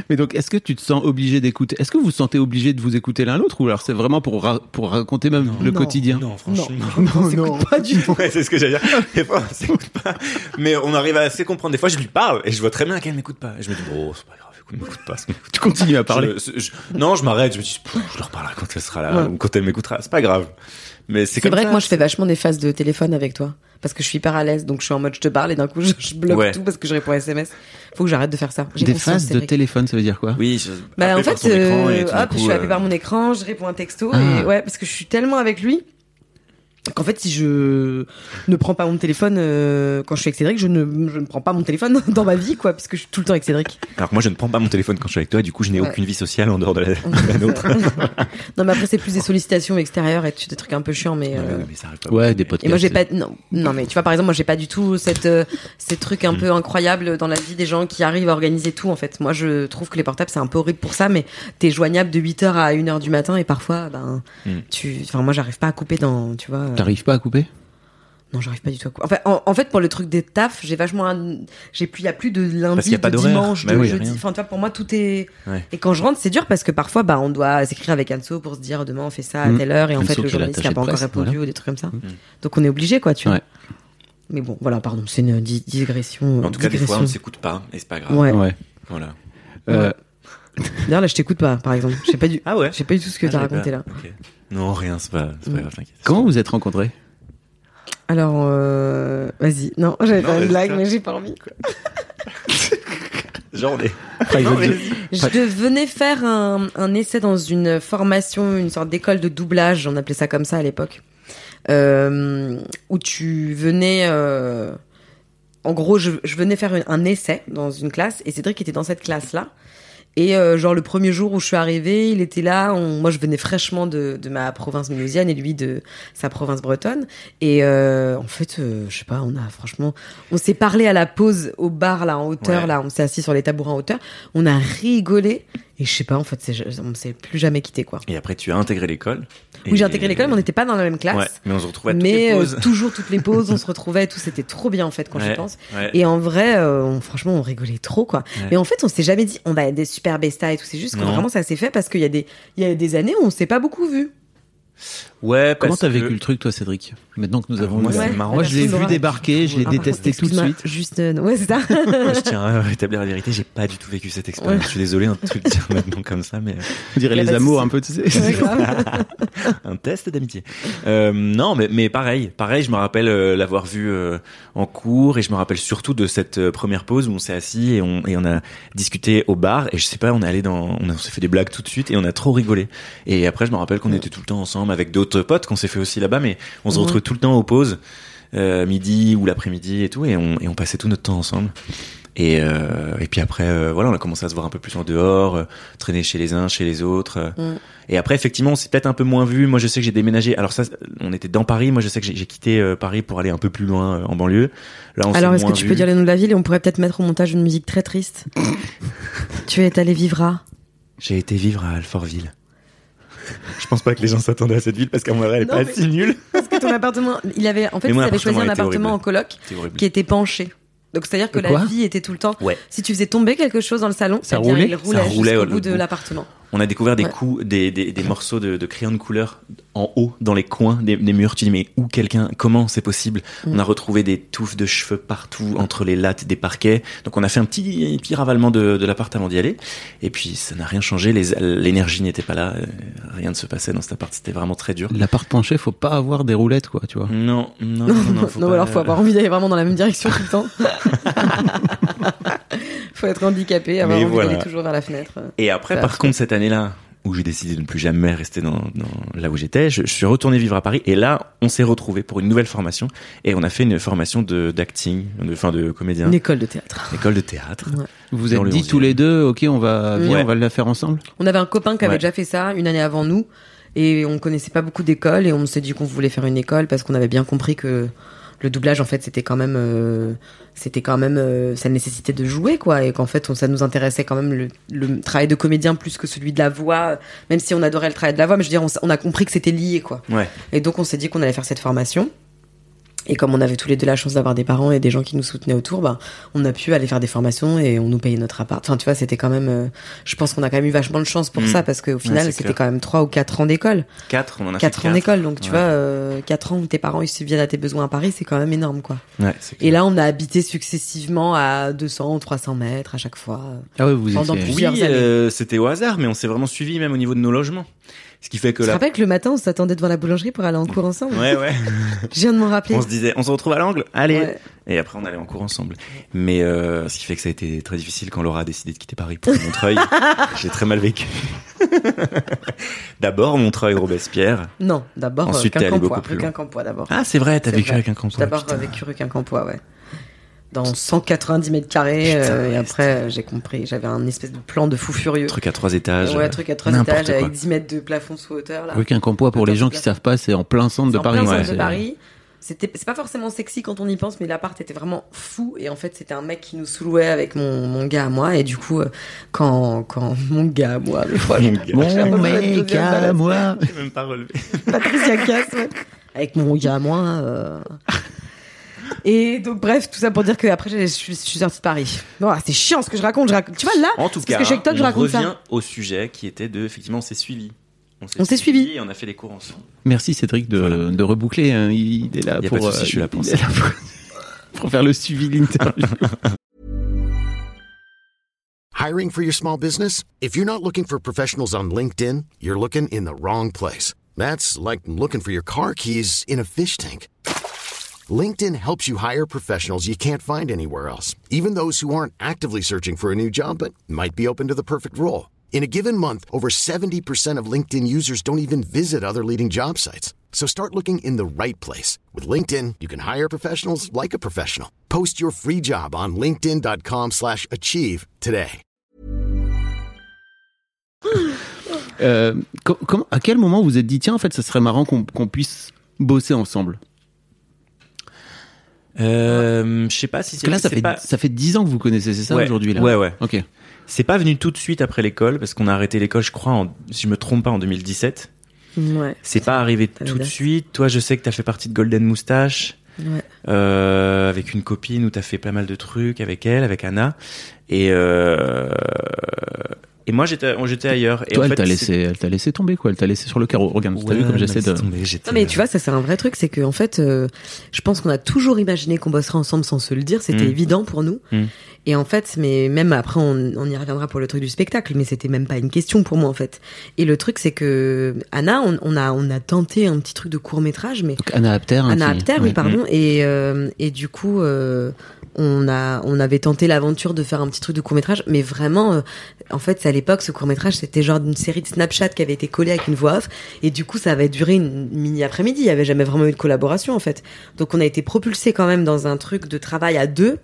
Mais donc, est-ce que tu te sens obligé d'écouter Est-ce que vous vous sentez obligé de vous écouter l'un l'autre ou alors c'est vraiment pour, ra- pour raconter même le Non. quotidien? Non, franchement. <laughs> on s'écoute pas du tout. Ouais, c'est ce que j'allais dire. Des fois, on s'écoute pas. Mais on arrive à assez comprendre. Des fois, je lui parle et je vois très bien qu'elle m'écoute pas. Et je me dis, bon, c'est pas grave, écoute, m'écoute pas. Tu continues à parler. Je- je- non, je m'arrête. Je me dis, je leur parlerai quand elle sera là ou quand elle m'écoutera. C'est pas grave. Mais c'est vrai ça, que moi je fais vachement des phases de téléphone avec toi parce que je suis hyper à l'aise donc je suis en mode je te parle et d'un coup <laughs> je, je bloque Ouais. tout parce que je réponds à SMS. Faut que j'arrête de faire ça. Des phases c'est de téléphone, ça veut dire quoi? Oui, je, Bah en fait, son écran et euh, hop, coup, je suis appelée euh, par mon écran, je réponds un texto Ah. et ouais parce que je suis tellement avec lui qu'en fait si je ne prends pas mon téléphone euh, quand je suis avec Cédric, je ne, je ne prends pas mon téléphone <laughs> dans ma vie quoi puisque je suis tout le temps avec Cédric. Alors que moi, je ne prends pas mon téléphone quand je suis avec toi. Du coup, je n'ai Ouais. aucune vie sociale en dehors de la, de la nôtre. <laughs> non mais après c'est plus des sollicitations extérieures et des trucs un peu chiants mais euh, Ouais, mais ça arrive pas Ouais, des podcasts. Et moi j'ai pas non non mais tu vois par exemple moi j'ai pas du tout cette euh, ces trucs un peu incroyables dans la vie des gens qui arrivent à organiser tout en fait. Moi je trouve que les portables c'est un peu horrible pour ça mais t'es joignable de 8h à 1h du matin et parfois ben Mm. tu enfin moi j'arrive pas à couper dans tu vois euh, T'arrives pas à couper? Non j'arrive pas du tout à couper. Enfin en, en fait pour le truc des tafs, j'ai vachement un- j'ai plus il y a plus de lundi de dimanche Bah de oui, jeudi. rien. Enfin tu vois pour moi tout est Ouais. et quand je rentre c'est dur parce que parfois bah on doit s'écrire avec Anso pour se dire demain on fait ça à Mm. telle heure et en Anso fait le journaliste n'a pas encore répondu voilà. ou des trucs comme ça. Mm. Donc on est obligé quoi tu vois. Mais bon, voilà, pardon, c'est une di- digression. En tout cas, des fois, on s'écoute pas et c'est pas grave. Ouais. Ouais. Voilà. Euh, D'ailleurs, là, je t'écoute pas, par exemple. Je sais pas du, Ah ouais? je sais pas du tout ce que Ah, t'as raconté là. Ok. Non, rien, c'est pas, c'est pas Mm. grave, t'inquiète. Comment vous êtes rencontrés? Alors, euh... vas-y. Non, j'avais Non, pas une vas-y, blague, toi. mais j'ai pas envie. J'en ai. Private. Je venais faire un, un essai dans une formation, une sorte d'école de doublage, on appelait ça comme ça à l'époque, euh, où tu venais... euh, En gros, je, je venais faire un, un essai dans une classe, et Cédric était dans cette classe-là. Et euh, genre le premier jour où je suis arrivée, il était là. on- moi, je venais fraîchement de, de ma province mulhousienne et lui de sa province bretonne. Et euh, en fait, euh, je sais pas, on a franchement, on s'est parlé à la pause au bar là en hauteur Ouais. là, on s'est assis sur les tabourets en hauteur, on a rigolé et je sais pas, en fait, on s'est plus jamais quitté quoi. Et après, tu as intégré l'école. Oui, Et- j'ai intégré l'école, mais on n'était pas dans la même classe. Ouais, mais on se retrouvait toutes mais les euh, <laughs> toujours toutes les pauses, on se retrouvait, et tout, c'était trop bien en fait quand Ouais, pense. ouais. Et en vrai, euh, on- franchement, on rigolait trop, quoi. Ouais. Mais en fait, on s'est jamais dit, on va être des super bestas et tout. C'est juste que Non. vraiment, ça s'est fait parce qu'il y a des, il y a des années où on s'est pas beaucoup vu. Ouais, Comment t'as que- vécu le truc, toi, Cédric? Maintenant que nous avons. moi, eu- c'est Ouais. marrant. Moi, je l'ai vu débarquer, je l'ai Ah, détesté tout de suite. Juste, euh, ouais, c'est ça. je tiens <laughs> à rétablir la vérité, j'ai pas du tout vécu cette expérience. Je suis désolé un truc dire maintenant comme ça, mais On dirait les amours un peu, tu sais. <laughs> Un test d'amitié. Euh, non, mais, mais pareil, pareil, je me rappelle euh, l'avoir vu euh, en cours et je me rappelle surtout de cette euh, première pause où on s'est assis et on, et on a discuté au bar et je sais pas, on est allé dans, on, s'est fait des blagues tout de suite et on a trop rigolé. Et après, je me rappelle qu'on était tout le temps ensemble avec d'autres potes qu'on s'est fait aussi là-bas, mais on se Ouais. Tout le temps aux pauses, euh, midi ou l'après-midi et tout, et on, et on passait tout notre temps ensemble. Et, euh, et puis après, euh, voilà, on a commencé à se voir un peu plus en dehors, euh, traîner chez les uns, chez les autres. Mm. Et après, effectivement, on s'est peut-être un peu moins vu. Moi, je sais que j'ai déménagé. Alors ça, on était dans Paris. Moi, je sais que j'ai quitté Paris pour aller un peu plus loin en banlieue. Là, on Alors, est-ce que tu vu. peux dire les noms de la ville et on pourrait peut-être mettre au montage une musique très triste? <laughs> Tu es allé vivre à? J'ai été vivre à Alfortville. Je pense pas que les gens s'attendaient à cette ville parce qu'en vrai, elle est Non, pas mais- si nulle. Parce que ton appartement, il avait, en fait, Mais il mon avait choisi un appartement horrible. en coloc qui était penché. Donc, c'est-à-dire que quoi la vie était tout le temps. Ouais. Si tu faisais tomber quelque chose dans le salon, Ça eh bien, roulait il roulait, Ça roulait jusqu'au au- bout de l'appartement. On a découvert des Ouais. coups, des, des, des morceaux de, de crayon de couleur en haut, dans les coins des, des murs. Tu dis, mais où quelqu'un, comment c'est possible? Mm. On a retrouvé des touffes de cheveux partout, entre les lattes des parquets. Donc on a fait un petit, petit ravalement de, de l'appart avant d'y aller. Et puis ça n'a rien changé, l'énergie n'était pas là, euh, rien ne se passait dans cet appart, c'était vraiment très dur. L'appart penché, faut pas avoir des roulettes, quoi, tu vois. Non, non, non, Non, non, non, faut pas- alors faut avoir envie d'aller vraiment dans la même direction tout le temps. <laughs> <laughs> faut être handicapé, avoir Mais envie voilà. d'aller toujours vers la fenêtre. Et après, par contre, cette année-là, où j'ai décidé de ne plus jamais rester dans, dans là où j'étais, je, je suis retourné vivre à Paris. Et là, on s'est retrouvés pour une nouvelle formation. Et on a fait une formation de d'acting, de, enfin de comédien, Une école de théâtre. école de théâtre. Ouais. Vous vous êtes dit 11e. tous les deux, ok, on va, viens, Ouais. on va la faire ensemble? On avait un copain qui avait Ouais. déjà fait ça une année avant nous et on connaissait pas beaucoup d'écoles et on s'est dit qu'on voulait faire une école parce qu'on avait bien compris que le doublage en fait c'était quand même euh, c'était quand même euh, ça nécessitait de jouer quoi et qu'en fait on, ça nous intéressait quand même le, le travail de comédien plus que celui de la voix même si on adorait le travail de la voix mais je veux dire on, on a compris que c'était lié quoi Ouais. et donc on s'est dit qu'on allait faire cette formation et comme on avait tous les deux la chance d'avoir des parents et des gens qui nous soutenaient autour, bah, on a pu aller faire des formations et on nous payait notre appart. Enfin, tu vois, c'était quand même. euh, je pense qu'on a quand même eu vachement de chance pour Mm. ça parce qu'au final, c'était quand même trois ou quatre ans d'école. Quatre, on en a Quatre fait ans quatre. d'école, donc tu Ouais. vois, euh, quatre ans où tes parents ils subviennent à tes besoins à Paris, c'est quand même énorme, quoi. Ouais, c'est Et là, on a habité successivement à 200 ou 300 mètres à chaque fois. Ah ouais, vous Pendant oui, plusieurs années. euh, c'était au hasard, mais on s'est vraiment suivi même au niveau de nos logements. Ce qui fait que Tu te là. rappelles que le matin, on s'attendait devant la boulangerie pour aller en cours ensemble Ouais, ouais. Je viens de m'en rappeler. On se disait, on se retrouve à l'angle, allez. Ouais. Et après, on allait en cours ensemble. Mais euh, ce qui fait que ça a été très difficile quand Laura a décidé de quitter Paris pour Montreuil. <laughs> J'ai très mal vécu. D'abord Montreuil, Robespierre. Non, d'abord euh, Ensuite, t'es allé Quincampoix. beaucoup plus. Quincampoix d'abord. Ah, c'est vrai, t'as vécu un camp. D'abord euh, vécu Quincampoix, ouais. Dans 190 mètres carrés. Putain, euh, et après, euh, j'ai compris. J'avais un espèce de plan de fou furieux. Truc à trois étages. ouais, truc à trois étages quoi. avec 10 mètres de plafond sous hauteur. Là. Rue Quincampoix, pour les gens qui savent pas, c'est en plein centre de en Paris. plein centre ouais, de c'est- Paris. C'était, c'est pas forcément sexy quand on y pense, mais l'appart était vraiment fou. Et en fait, c'était un mec qui nous sous-louait avec mon, mon gars à moi. Et du coup, euh, quand, quand mon gars à moi, des fois, Mon Mon mec à moi. <laughs> J'ai même pas relevé. Patricia Cass, ouais. Avec mon gars à moi. euh. Et donc, bref, tout ça pour dire que après, j'ai- je suis, je suis sortie de Paris. Ah, c'est chiant ce que je raconte. Je raconte... Tu vois, là, En tout cas, que chez TikTok, je on raconte revient ça. au sujet qui était de, effectivement, on s'est suivi. On s'est suivis. Et on a fait les cours ensemble. Merci Cédric de, Voilà. de reboucler. hein. Il est là Y a pour. pas de souci, euh, je suis là pour il là pour, <laughs> pour faire le suivi de l'interview. Hiring for your small business? If you're not looking for professionals on LinkedIn, you're looking in the wrong place. That's like looking for your car keys in a fish tank. LinkedIn helps you hire professionals you can't find anywhere else, even those who aren't actively searching for a new job but might be open to the perfect role. In a given month, over 70% of LinkedIn users don't even visit other leading job sites. So start looking in the right place. With LinkedIn, you can hire professionals like a professional. Post your free job on linkedin.com slash achieve today. <sighs> Euh, à quel moment vous êtes dit, tiens, en fait, ça serait marrant qu'on qu'on puisse bosser ensemble Euh, je sais pas si Parce c'est que là, ça fait, pas- ça fait 10 ans que vous connaissez, c'est ça, Ouais, aujourd'hui là ouais, ouais. Ok. C'est pas venu tout de suite après l'école parce qu'on a arrêté l'école, je crois, en, si je me trompe pas, en 2017. Ouais. C'est pas arrivé tout de suite. Toi, je sais que t'as fait partie de Golden Moustache Ouais. euh, avec une copine où t'as fait pas mal de trucs avec elle, avec Anna. Et euh, et moi, j'étais j'étais ailleurs. Et Toi, en elle fait, t'a laissé, elle t'a laissé tomber, quoi. Elle t'a laissé sur le carreau. Regarde, t'as vu comme j'essaie de. tomber, Non mais tu vois, ça c'est un vrai truc, c'est que en fait, euh, je pense qu'on a toujours imaginé qu'on bosserait ensemble sans se le dire, c'était Mm. évident pour nous. Mm. Et en fait, mais même après, on, on y reviendra pour le truc du spectacle, mais c'était même pas une question pour moi en fait. Et le truc, c'est que Anna, on, on a on a tenté un petit truc de court métrage, mais Donc, Anna Apter. hein, Anna Apter, oui, pardon. Et, euh, et du coup, euh, on, a, on avait tenté l'aventure de faire un petit truc de court-métrage, mais vraiment, euh, en fait, à l'époque, ce court-métrage, c'était genre une série de Snapchat qui avait été collée avec une voix off, et du coup, ça avait duré une mini après-midi. Il y avait jamais vraiment eu de collaboration, en fait. Donc, on a été propulsé quand même dans un truc de travail à deux.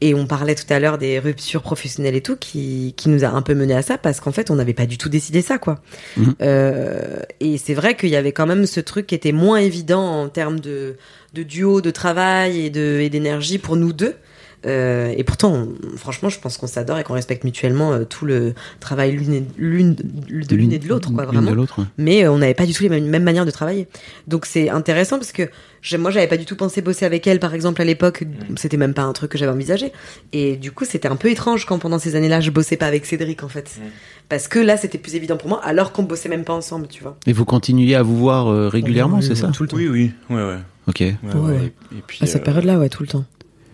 Et on parlait tout à l'heure des ruptures professionnelles et tout, qui, qui nous a un peu mené à ça, parce qu'en fait, on n'avait pas du tout décidé ça, quoi. Mhm. Euh, et c'est vrai qu'il y avait quand même ce truc qui était moins évident en termes de, de duo, de travail et de et d'énergie pour nous deux. Euh, et pourtant, on- franchement, je pense qu'on s'adore et qu'on respecte mutuellement euh, tout le travail l'une de l'une et de l'autre, quoi, vraiment de l'autre. ouais. mais euh, on n'avait pas du tout les mêmes, mêmes manières de travailler. Donc c'est intéressant parce que moi j'avais pas du tout pensé bosser avec elle par exemple à l'époque, c'était même pas un truc que j'avais envisagé. Et du coup c'était un peu étrange quand pendant ces années-là je bossais pas avec Cédric en fait. Parce que là c'était plus évident pour moi alors qu'on bossait même pas ensemble, tu vois. Et vous continuez à vous voir euh, régulièrement, Oui, c'est oui, ça Tout le temps. Oui, oui, ouais, ouais. Ok. ouais, Ouais, ouais. ouais. Et, et puis, À cette euh, période-là, ouais, tout le temps.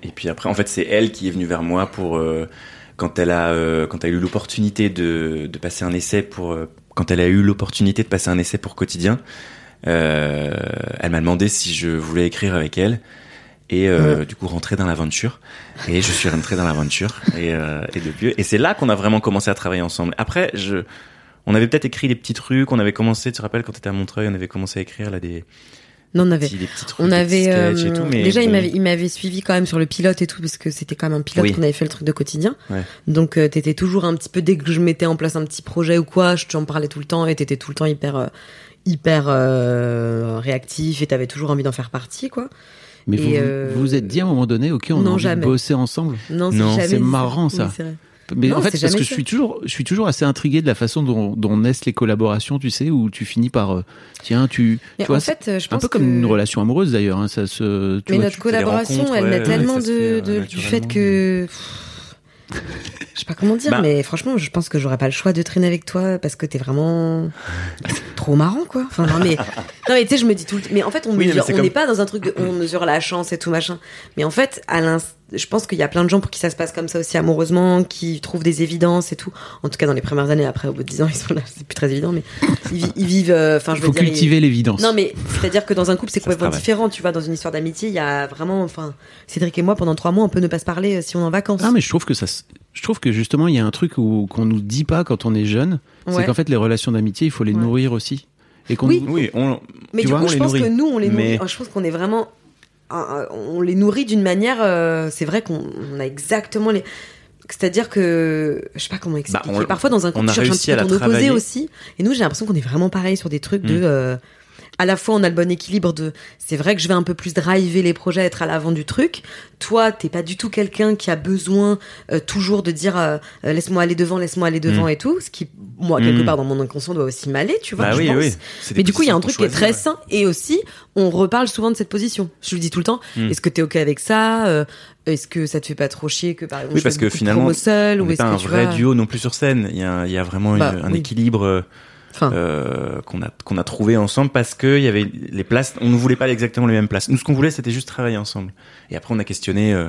Et puis après, en fait, c'est elle qui est venue vers moi pour euh, quand elle a euh, quand elle a eu l'opportunité de, de passer un essai pour euh, quand elle a eu l'opportunité de passer un essai pour quotidien. Euh, elle m'a demandé si je voulais écrire avec elle et euh, du coup rentrer dans l'aventure. Et je suis rentré dans l'aventure et, euh, et depuis. Et c'est là qu'on a vraiment commencé à travailler ensemble. Après, je on avait peut-être écrit des petits trucs. On avait commencé, tu te rappelles quand t'étais à Montreuil, on avait commencé à écrire là des Non, on avait. petits, des petits trucs, On avait euh, tout. Déjà il m'avait il m'avait suivi quand même sur le pilote et tout parce que c'était quand même un pilote Oui. qu'on avait fait le truc de quotidien. Ouais. Donc euh, t'étais toujours un petit peu dès que je mettais en place un petit projet ou quoi, je t'en parlais tout le temps et t'étais tout le temps hyper euh, hyper euh, réactif et t'avais toujours envie d'en faire partie quoi. Mais vous Et, vous euh, vous êtes dit à un moment donné, ok, on a non, envie jamais. de bosser ensemble? Non, Non, c'est marrant, Oui, ça. c'est vrai. Mais Non, en fait, parce que je suis toujours, je suis toujours assez intrigué de la façon dont, dont naissent les collaborations, tu sais, où tu finis par, euh, tiens, tu, Mais tu vois, en fait, euh, je un pense peu comme une relation amoureuse d'ailleurs. Hein, ça se, tu Mais vois, notre tu- collaboration, elle ouais, ouais, tellement de, fait, euh, de- du fait que. Je sais pas comment dire, Bah. mais franchement, je pense que j'aurais pas le choix de traîner avec toi parce que t'es vraiment trop marrant, quoi. Enfin, non, mais, <laughs> non, mais tu sais, je me dis tout le Mais en fait, on Oui, mesure, comme- n'est pas dans un truc de, on mesure la chance et tout machin. Mais en fait, à l'inst- je pense qu'il y a plein de gens pour qui ça se passe comme ça aussi amoureusement, qui trouvent des évidences et tout. En tout cas, dans les premières années, après, au bout de 10 ans, <laughs> ils sont là, c'est plus très évident, mais ils, vi- ils vivent, euh, enfin, Il je veux faut dire. ils- cultiver l'évidence. non, mais c'est-à-dire que dans un couple, c'est complètement différent. Tu vois, dans une histoire d'amitié, il y a vraiment, enfin, Cédric et moi, pendant trois mois, on peut ne pas se parler euh, si on est en vacances. Ah mais je trouve que ça, je trouve que justement il y a un truc où- qu'on nous dit pas quand on est jeune, c'est qu'en fait les relations d'amitié il faut les Ouais. nourrir aussi. Et qu'on Oui. Oui, on, mais tu du vois, coup, on je pense nourrit. que nous, on les nourrit. Mais- Je pense qu'on est vraiment, euh, euh, on les nourrit d'une manière. euh, c'est vrai qu'on on a exactement les. C'est-à-dire que je sais pas comment expliquer. Bah, on- Parfois dans un on couple, a tu cherches un petit peu ton opposé aussi. Et nous, j'ai l'impression qu'on est vraiment pareil sur des trucs de. Mm. euh, à la fois, on a le bon équilibre de. C'est vrai que je vais un peu plus driver les projets, être à l'avant du truc. Toi, t'es pas du tout quelqu'un qui a besoin euh, toujours de dire euh, euh, laisse-moi aller devant, laisse-moi aller devant Mm. et tout. Ce qui, moi, quelque Mm. part dans mon inconscient, doit aussi m'aller, tu vois. Bah je oui, pense. oui. Mais du coup, il y a un truc qui est très sain. Et aussi, on reparle souvent de cette position. Je lui dis tout le temps, Mm. est-ce que t'es OK avec ça Euh, Est-ce que ça te fait pas trop chier que, par exemple, Oui, je parce fais que beaucoup de finalement, promos seul On ou est-ce pas que un vrai vois... duo non plus sur scène. Il y a, il y a vraiment une- Bah, un oui. équilibre euh, qu'on a qu'on a trouvé ensemble parce que il y avait les places. On ne voulait pas exactement les mêmes places. Nous, ce qu'on voulait, c'était juste travailler ensemble. Et après, on a questionné. euh,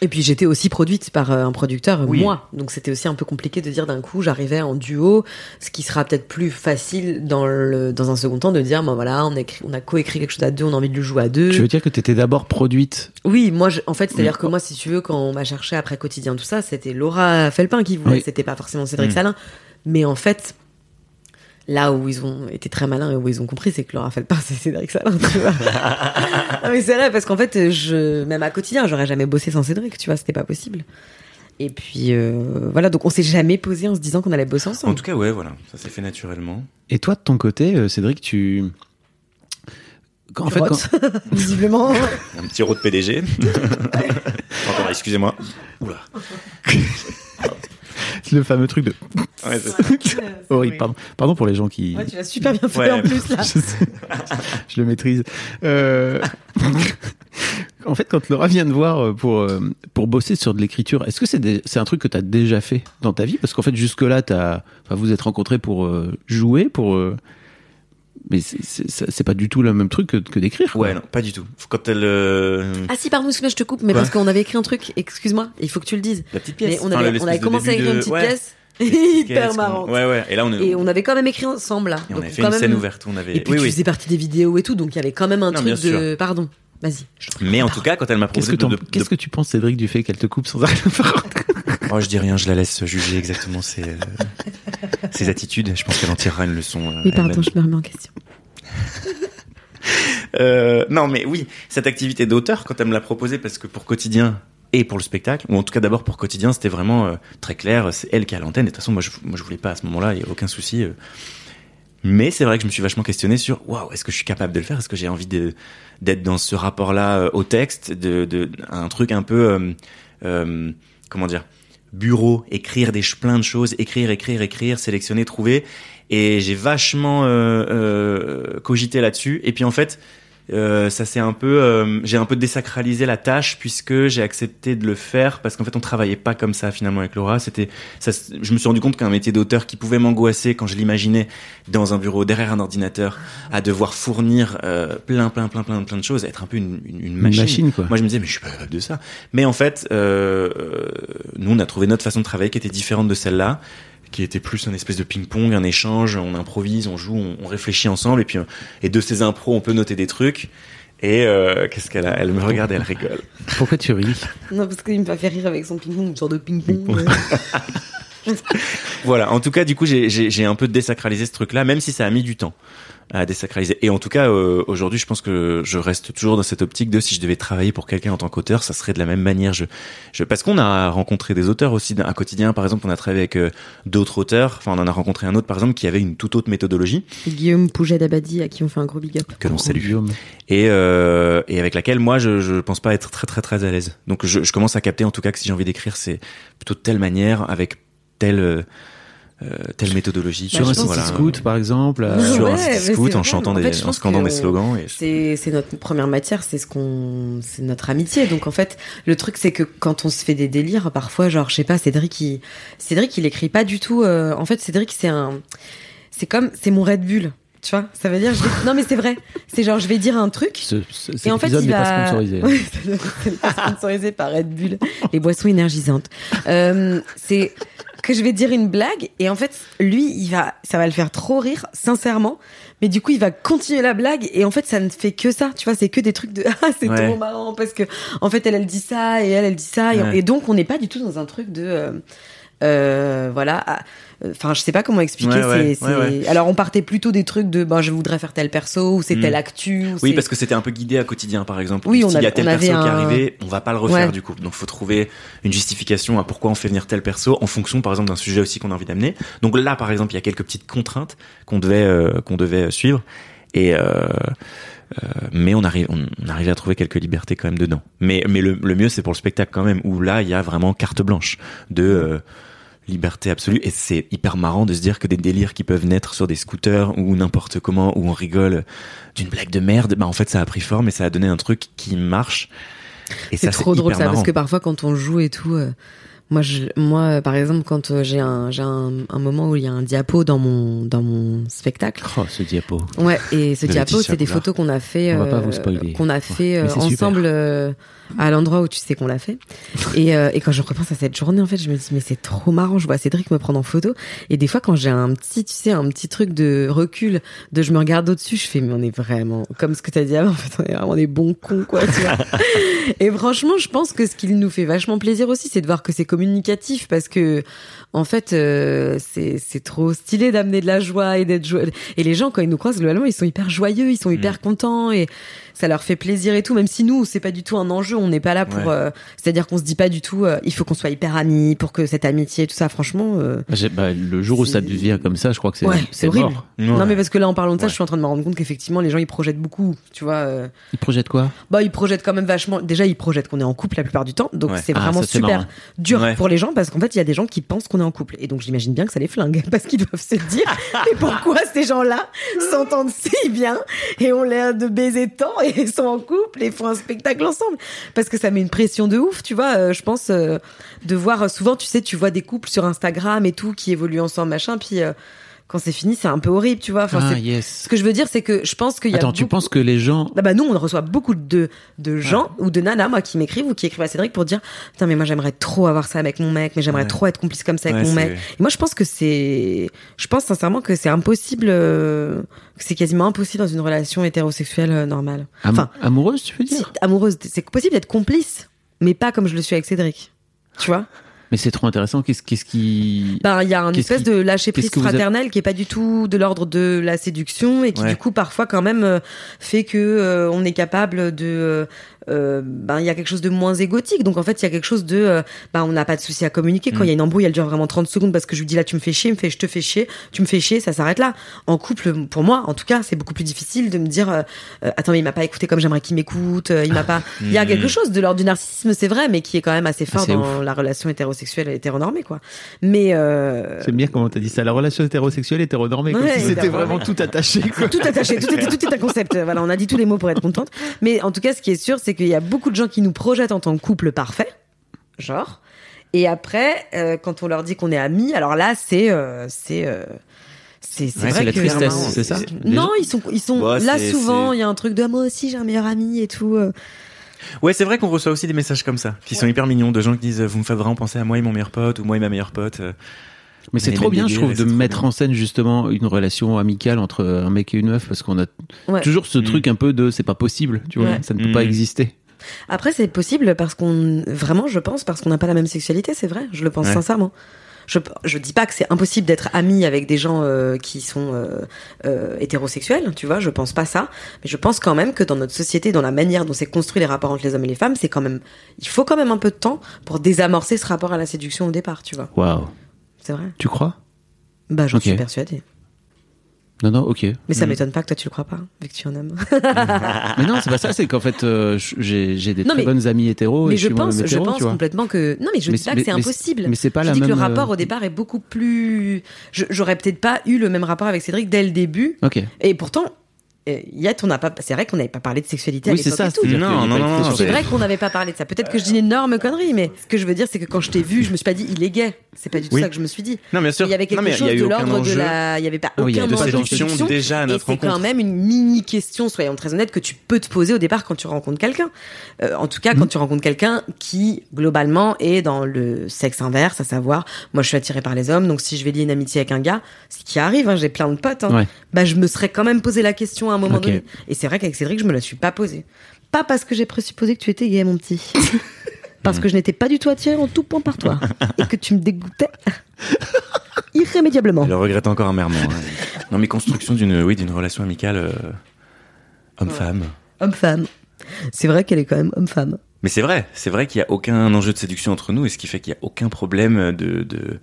Et puis j'étais aussi produite par euh, un producteur, Oui. moi. Donc c'était aussi un peu compliqué de dire d'un coup, j'arrivais en duo, ce qui sera peut-être plus facile dans, le, dans un second temps de dire, ben voilà, on a, écrit- on a coécrit quelque chose à deux, on a envie de le jouer à deux. Tu veux dire que t'étais d'abord produite? Oui, moi, je- en fait, c'est-à-dire que moi, si tu veux, quand on m'a cherché après quotidien, tout ça, c'était Laura Felpin qui voulait, Oui. c'était pas forcément Cédric Mm. Salin. Mais en fait, là où ils ont été très malins et où ils ont compris, c'est que Laura Felpin, c'est Cédric Salin, tu vois. <laughs> non, mais c'est vrai, parce qu'en fait, je, même à quotidien, j'aurais jamais bossé sans Cédric, tu vois, c'était pas possible. Et puis, euh, voilà, donc on s'est jamais posé en se disant qu'on allait bosser En ensemble. tout cas, ouais, voilà, ça s'est fait naturellement. Et toi, de ton côté, euh, Cédric, tu... En fait, quand- <laughs> Visiblement. <laughs> Un petit rôle de PDG. Excusez-moi. Oula. <laughs> le fameux truc de... Ouais, c'est- Horrible, pardon. Pardon pour les gens qui... Ouais, tu l'as super bien fait Ouais. en plus, là. <laughs> je, le maîtrise. Euh, <laughs> en fait, quand Laura vient te voir euh, pour, euh, pour bosser sur de l'écriture, est-ce que c'est des- c'est un truc que tu as déjà fait dans ta vie? Parce qu'en fait, jusque-là, t'as- enfin, vous êtes rencontrés pour jouer, pour. Mais c'est- pas du tout le même truc que, que d'écrire. Ouais, non, pas du tout. Quand elle. euh, Ah si, pardon, excuse-moi, je te coupe, mais Quoi parce qu'on avait écrit un truc, excuse-moi, il faut que tu le dises. La petite Mais pièce. on Enfin, avait, l'espèce on avait commencé à écrire une petite ouais, pièce <laughs> hyper marrante. Ouais, ouais. Et là, on, est... Et on avait quand même écrit ensemble là. et on Donc, avait fait quand une même- scène ouverte. On avait. Et puis oui, tu oui. faisais partie des vidéos et tout, donc il y avait quand même un Non, truc de. Pardon, vas-y. Mais en tout cas, quand elle m'a Qu'est-ce proposé que, de, qu'est-ce que tu penses, Cédric, du fait qu'elle te coupe sans arrêt Oh, je dis rien, je la laisse juger exactement ses, euh, ses attitudes. Je pense qu'elle en tirera une leçon. euh, Oui, pardon, je me remets en question. <laughs> Euh, non, mais oui, cette activité d'auteur, quand elle me l'a proposée, parce que pour quotidien et pour le spectacle, ou en tout cas d'abord pour quotidien, c'était vraiment euh, très clair. C'est elle qui a l'antenne. Et de toute façon, moi, je, moi, je voulais pas à ce moment-là. Il y a aucun souci. Mais c'est vrai que je me suis vachement questionné sur waouh, est-ce que je suis capable de le faire? Est-ce que j'ai envie d'être dans ce rapport-là euh, au texte, de, de un truc un peu euh, euh, comment dire bureau, écrire des plein de choses, écrire, écrire, écrire, sélectionner, trouver. Et j'ai vachement euh, euh, cogité là-dessus. Et puis en fait, euh, ça c'est un peu, euh, j'ai un peu désacralisé la tâche puisque j'ai accepté de le faire parce qu'en fait on travaillait pas comme ça finalement avec Laura. C'était, ça, je me suis rendu compte qu'un métier d'auteur qui pouvait m'angoisser quand je l'imaginais dans un bureau derrière un ordinateur, à devoir fournir euh, plein, plein, plein, plein, plein de choses, être un peu une, une, une Une machine. machine, quoi. Moi, je me disais, mais je suis pas capable de ça. Mais en fait, euh, euh, nous, on a trouvé notre façon de travailler qui était différente de celle-là, qui était plus un espèce de ping-pong, un échange, on improvise, on joue, on, on réfléchit ensemble, et puis euh, et de ces impros, on peut noter des trucs. Et euh, qu'est-ce qu'elle a? Elle me regarde, et elle rigole. Pourquoi tu ris? Non, parce qu'il me fait rire avec son ping-pong, une sorte de ping-pong. <laughs> Voilà. En tout cas, du coup, j'ai un peu désacralisé ce truc-là, même si ça a mis du temps à désacraliser. Et en tout cas, euh, aujourd'hui, je pense que je reste toujours dans cette optique de si je devais travailler pour quelqu'un en tant qu'auteur, ça serait de la même manière. Je, je parce qu'on a rencontré des auteurs aussi d'un quotidien. Par exemple, on a travaillé avec euh, d'autres auteurs. Enfin, on en a rencontré un autre, par exemple, qui avait une toute autre méthodologie Guillaume Pouget d'Abadi, à qui on fait un gros big up. que l'on salue Guillaume. et euh, et avec laquelle moi, je je pense pas être très très très à l'aise. Donc, je, je commence à capter en tout cas que si j'ai envie d'écrire, c'est plutôt de telle manière, avec telle euh, euh, telle méthodologie. Sur je un pense site Voilà. scout, par exemple. euh, sur Ouais, un site scout en vrai, chantant en fait, des, en scandant des slogans. Et... C'est c'est notre première matière, c'est ce qu'on c'est notre amitié. Donc en fait, le truc c'est que quand on se fait des délires, parfois genre je sais pas, Cédric il Cédric il écrit pas du tout euh, en fait Cédric c'est un c'est comme c'est mon Red Bull. Tu vois, ça veut dire je vais- non mais c'est vrai. C'est genre je vais dire un truc Ce, ce- cet et en fait, il va... pas sponsorisé. hein. <laughs> Ouais, c'est pas sponsorisé par Red Bull, les boissons énergisantes. Euh, c'est que je vais dire une blague et en fait, lui, il va, ça va le faire trop rire, sincèrement. Mais du coup, il va continuer la blague et en fait, ça ne fait que ça. Tu vois, c'est que des trucs de <laughs> ah, c'est Ouais. trop marrant parce que en fait, elle, elle dit ça et elle, elle dit ça et, Ouais. et donc on n'est pas du tout dans un truc de euh, euh, voilà. ah, Enfin, je sais pas comment expliquer. Ouais, ouais, c'est- ouais, c'est- ouais. Alors, on partait plutôt des trucs de ben, je voudrais faire tel perso ou c'est Mm. tel actu. ou Oui, parce que c'était un peu guidé à quotidien, par exemple. Oui, on S'il y a- tel perso qui est arrivé, on va pas le refaire du coup. Donc, faut trouver une justification à pourquoi on fait venir tel perso en fonction, par exemple, d'un sujet aussi qu'on a envie d'amener. Donc là, par exemple, il y a quelques petites contraintes qu'on devait euh, qu'on devait suivre. Et euh, euh, mais on arrive, on, arrivait à trouver quelques libertés quand même dedans. Mais mais le, le mieux, c'est pour le spectacle quand même, où là, il y a vraiment carte blanche de euh, liberté absolue. Et c'est hyper marrant de se dire que des délires qui peuvent naître sur des scooters ou n'importe comment, où on rigole d'une blague de merde, bah en fait, ça a pris forme et ça a donné un truc qui marche. Et C'est ça, trop drôle ça, marrant. parce que parfois quand on joue et tout, euh, Moi, je, moi, euh, par exemple, quand euh, j'ai un, j'ai un, un moment où il y a un diapo dans mon, dans mon spectacle. Oh, ce diapo. Ouais, et ce diapo, c'est des photos qu'on a fait, euh, qu'on a fait Mais euh, ensemble à l'endroit où tu sais qu'on l'a fait. Et, euh, et quand je repense à cette journée, en fait, je me dis mais c'est trop marrant. Je vois Cédric me prendre en photo. Et des fois, quand j'ai un petit, tu sais, un petit truc de recul, de je me regarde au-dessus, je fais mais on est vraiment comme ce que t'as dit avant. En fait, on est vraiment des bons cons, quoi. Tu vois <laughs> et franchement, je pense que ce qui nous fait vachement plaisir aussi, c'est de voir que c'est communicatif parce que, en fait, euh, c'est trop stylé d'amener de la joie et d'être joyeux. Et les gens, quand ils nous croisent, globalement, ils sont hyper joyeux, ils sont hyper contents et ça leur fait plaisir et tout. Même si nous, c'est pas du tout un enjeu, on n'est pas là pour. Ouais. euh, C'est-à-dire qu'on se dit pas du tout, euh, il faut qu'on soit hyper amis pour que cette amitié, tout ça. Franchement, euh, J'ai- bah, le jour où ça devient comme ça, je crois que c'est ouais, c'est horrible. mort. Non, mais parce que là, en parlant de ça, Ouais. je suis en train de me rendre compte qu'effectivement, les gens, ils projettent beaucoup. Tu vois. euh, Il projette quoi? Bah, ils projettent quand même vachement. Déjà, ils projettent qu'on est en couple la plupart du temps. Donc, Ouais. c'est Ah, vraiment ça, super marrant. dur Ouais. pour les gens parce qu'en fait, il y a des gens qui pensent qu'on est en couple. Et donc, j'imagine bien que ça les flingue <laughs> parce qu'ils doivent se dire mais pourquoi ces gens-là s'entendent si bien et ont l'air de baiser tant et <laughs> sont en couple et font un spectacle ensemble? Parce que ça met une pression de ouf, tu vois. euh, je pense euh, de voir souvent, tu sais, tu vois des couples sur Instagram et tout qui évoluent ensemble, machin. Puis euh, quand c'est fini, c'est un peu horrible, tu vois. Enfin, Ah yes. Ce que je veux dire, c'est que je pense qu'il y a Attends, tu penses que les gens ah bah nous on reçoit beaucoup de de gens ou de nanas moi qui m'écrivent ou qui écrivent à Cédric pour dire putain mais moi j'aimerais trop avoir ça avec mon mec mais j'aimerais Ouais. trop être complice comme ça avec Ouais, mon mec et moi je pense que c'est je pense sincèrement que c'est impossible euh, que c'est quasiment impossible dans une relation hétérosexuelle euh, normale am- enfin amoureuse, tu veux si, dire amoureuse c'est possible d'être complice mais pas comme je le suis avec Cédric tu vois? Mais c'est trop intéressant. Qu'est-ce qu'est-ce qui Ben, il y a une espèce qui- de lâcher prise qu'est-ce que vous êtes- fraternel qui est pas du tout de l'ordre de la séduction et qui Ouais. du coup parfois quand même euh, fait que euh, on est capable de euh, ben il y a quelque chose de moins égotique donc en fait il y a quelque chose de euh, ben on n'a pas de souci à communiquer quand il y a une embrouille elle dure vraiment 30 secondes parce que je lui dis là tu me fais chier il me fait je te fais chier tu me fais chier ça s'arrête là en couple pour moi en tout cas c'est beaucoup plus difficile de me dire euh, euh, attends mais il m'a pas écouté comme j'aimerais qu'il m'écoute euh, il m'a pas <laughs> il y a quelque chose de l'ordre du narcissisme c'est vrai mais qui est quand même assez fort c'est dans la relation hétérosexuelle et hétéronormée quoi mais euh, J'aime bien comment t'as dit ça. La relation hétérosexuelle hétéronormée, comme Ouais, si c'était vraiment tout attaché. quoi. tout attaché, tout est, tout est un concept. <laughs> Voilà, on a dit tous les mots pour être contente. Mais en tout cas, ce qui est sûr, c'est qu'il y a beaucoup de gens qui nous projettent en tant que couple parfait, genre. Et après, euh, quand on leur dit qu'on est amis, alors là, c'est, euh, c'est, euh, c'est, c'est Ouais, vrai c'est la que tristesse, c'est ça Non, ils sont, ils sont Ouais, là c'est- souvent. c'est- Il y a un truc de ah, moi aussi j'ai un meilleur ami et tout. Ouais, c'est vrai qu'on reçoit aussi des messages comme ça, qui sont hyper mignons, de gens qui disent vous me faites vraiment penser à moi et mon meilleur pote ou moi et ma meilleure pote. Mais c'est trop bien, je trouve, de mettre bien. en scène justement une relation amicale entre un mec et une meuf, parce qu'on a Ouais. toujours ce Mm. truc un peu de c'est pas possible, tu vois, Ouais. ça ne peut Mm. pas exister. Après, c'est possible parce qu'on, vraiment, je pense, parce qu'on n'a pas la même sexualité, c'est vrai. Je le pense Ouais. sincèrement. Je, je dis pas que c'est impossible d'être ami avec des gens euh, qui sont euh, euh, hétérosexuels, tu vois, je pense pas ça, mais je pense quand même que dans notre société, dans la manière dont c'est construit les rapports entre les hommes et les femmes, c'est quand même, il faut quand même un peu de temps pour désamorcer ce rapport à la séduction au départ, tu vois. Waouh. C'est vrai. Tu crois? Bah, j'en suis persuadée. Non, non, ok. Mais ça Mm. m'étonne pas que toi tu le crois pas, vu que tu es un homme. Mais non, c'est pas ça, c'est qu'en fait, euh, je- j'ai des Non, très mais- bonnes amies hétéros mais et je moi-même pense, je pense complètement que non, mais je Mais dis pas que c'est impossible. mais c'est pas je la dis que le même, rapport euh, au départ est beaucoup plus. je- J'aurais peut-être pas eu le même rapport avec Cédric dès le début. Ok. Et pourtant, euh, Yet, on n'a pas. C'est vrai qu'on n'avait pas parlé de sexualité Oui, c'est ça. et tout. c'est-à-dire Non, y non, non, C'est vrai qu'on n'avait pas parlé de ça. Peut-être que je dis une énorme connerie, mais ce que je veux dire, c'est que quand je t'ai vu, je me suis pas dit il est gay. C'est pas du tout Oui. ça que je me suis dit. Non, bien sûr. Il y avait quelque il y chose de l'ordre de la. Il y avait pas oui, il y aucun avait de séduction déjà à notre c'est quand rencontre. même une mini question, soyons très honnêtes, que tu peux te poser au départ quand tu rencontres quelqu'un. Euh, en tout cas, quand tu rencontres quelqu'un qui globalement est dans le sexe inverse, à savoir, moi je suis attirée par les hommes, donc si je vais lier une amitié avec un gars, ce qui arrive, hein, j'ai plein de potes. hein, Ouais. bah je me serais quand même posé la question à un moment donné. Et c'est vrai qu'avec Cédric, je me la suis pas posée. Pas parce que j'ai présupposé que tu étais gay, mon petit. <laughs> parce que je n'étais pas du tout attirée en tout point par toi. <laughs> et que tu me dégoûtais <laughs> irrémédiablement. Je le regrette encore amèrement. hein. Non, mais construction d'une oui, d'une relation amicale euh, homme-femme. Homme-femme. C'est vrai qu'elle est quand même homme-femme. Mais c'est vrai, c'est vrai qu'il n'y a aucun enjeu de séduction entre nous, et ce qui fait qu'il n'y a aucun problème de, de...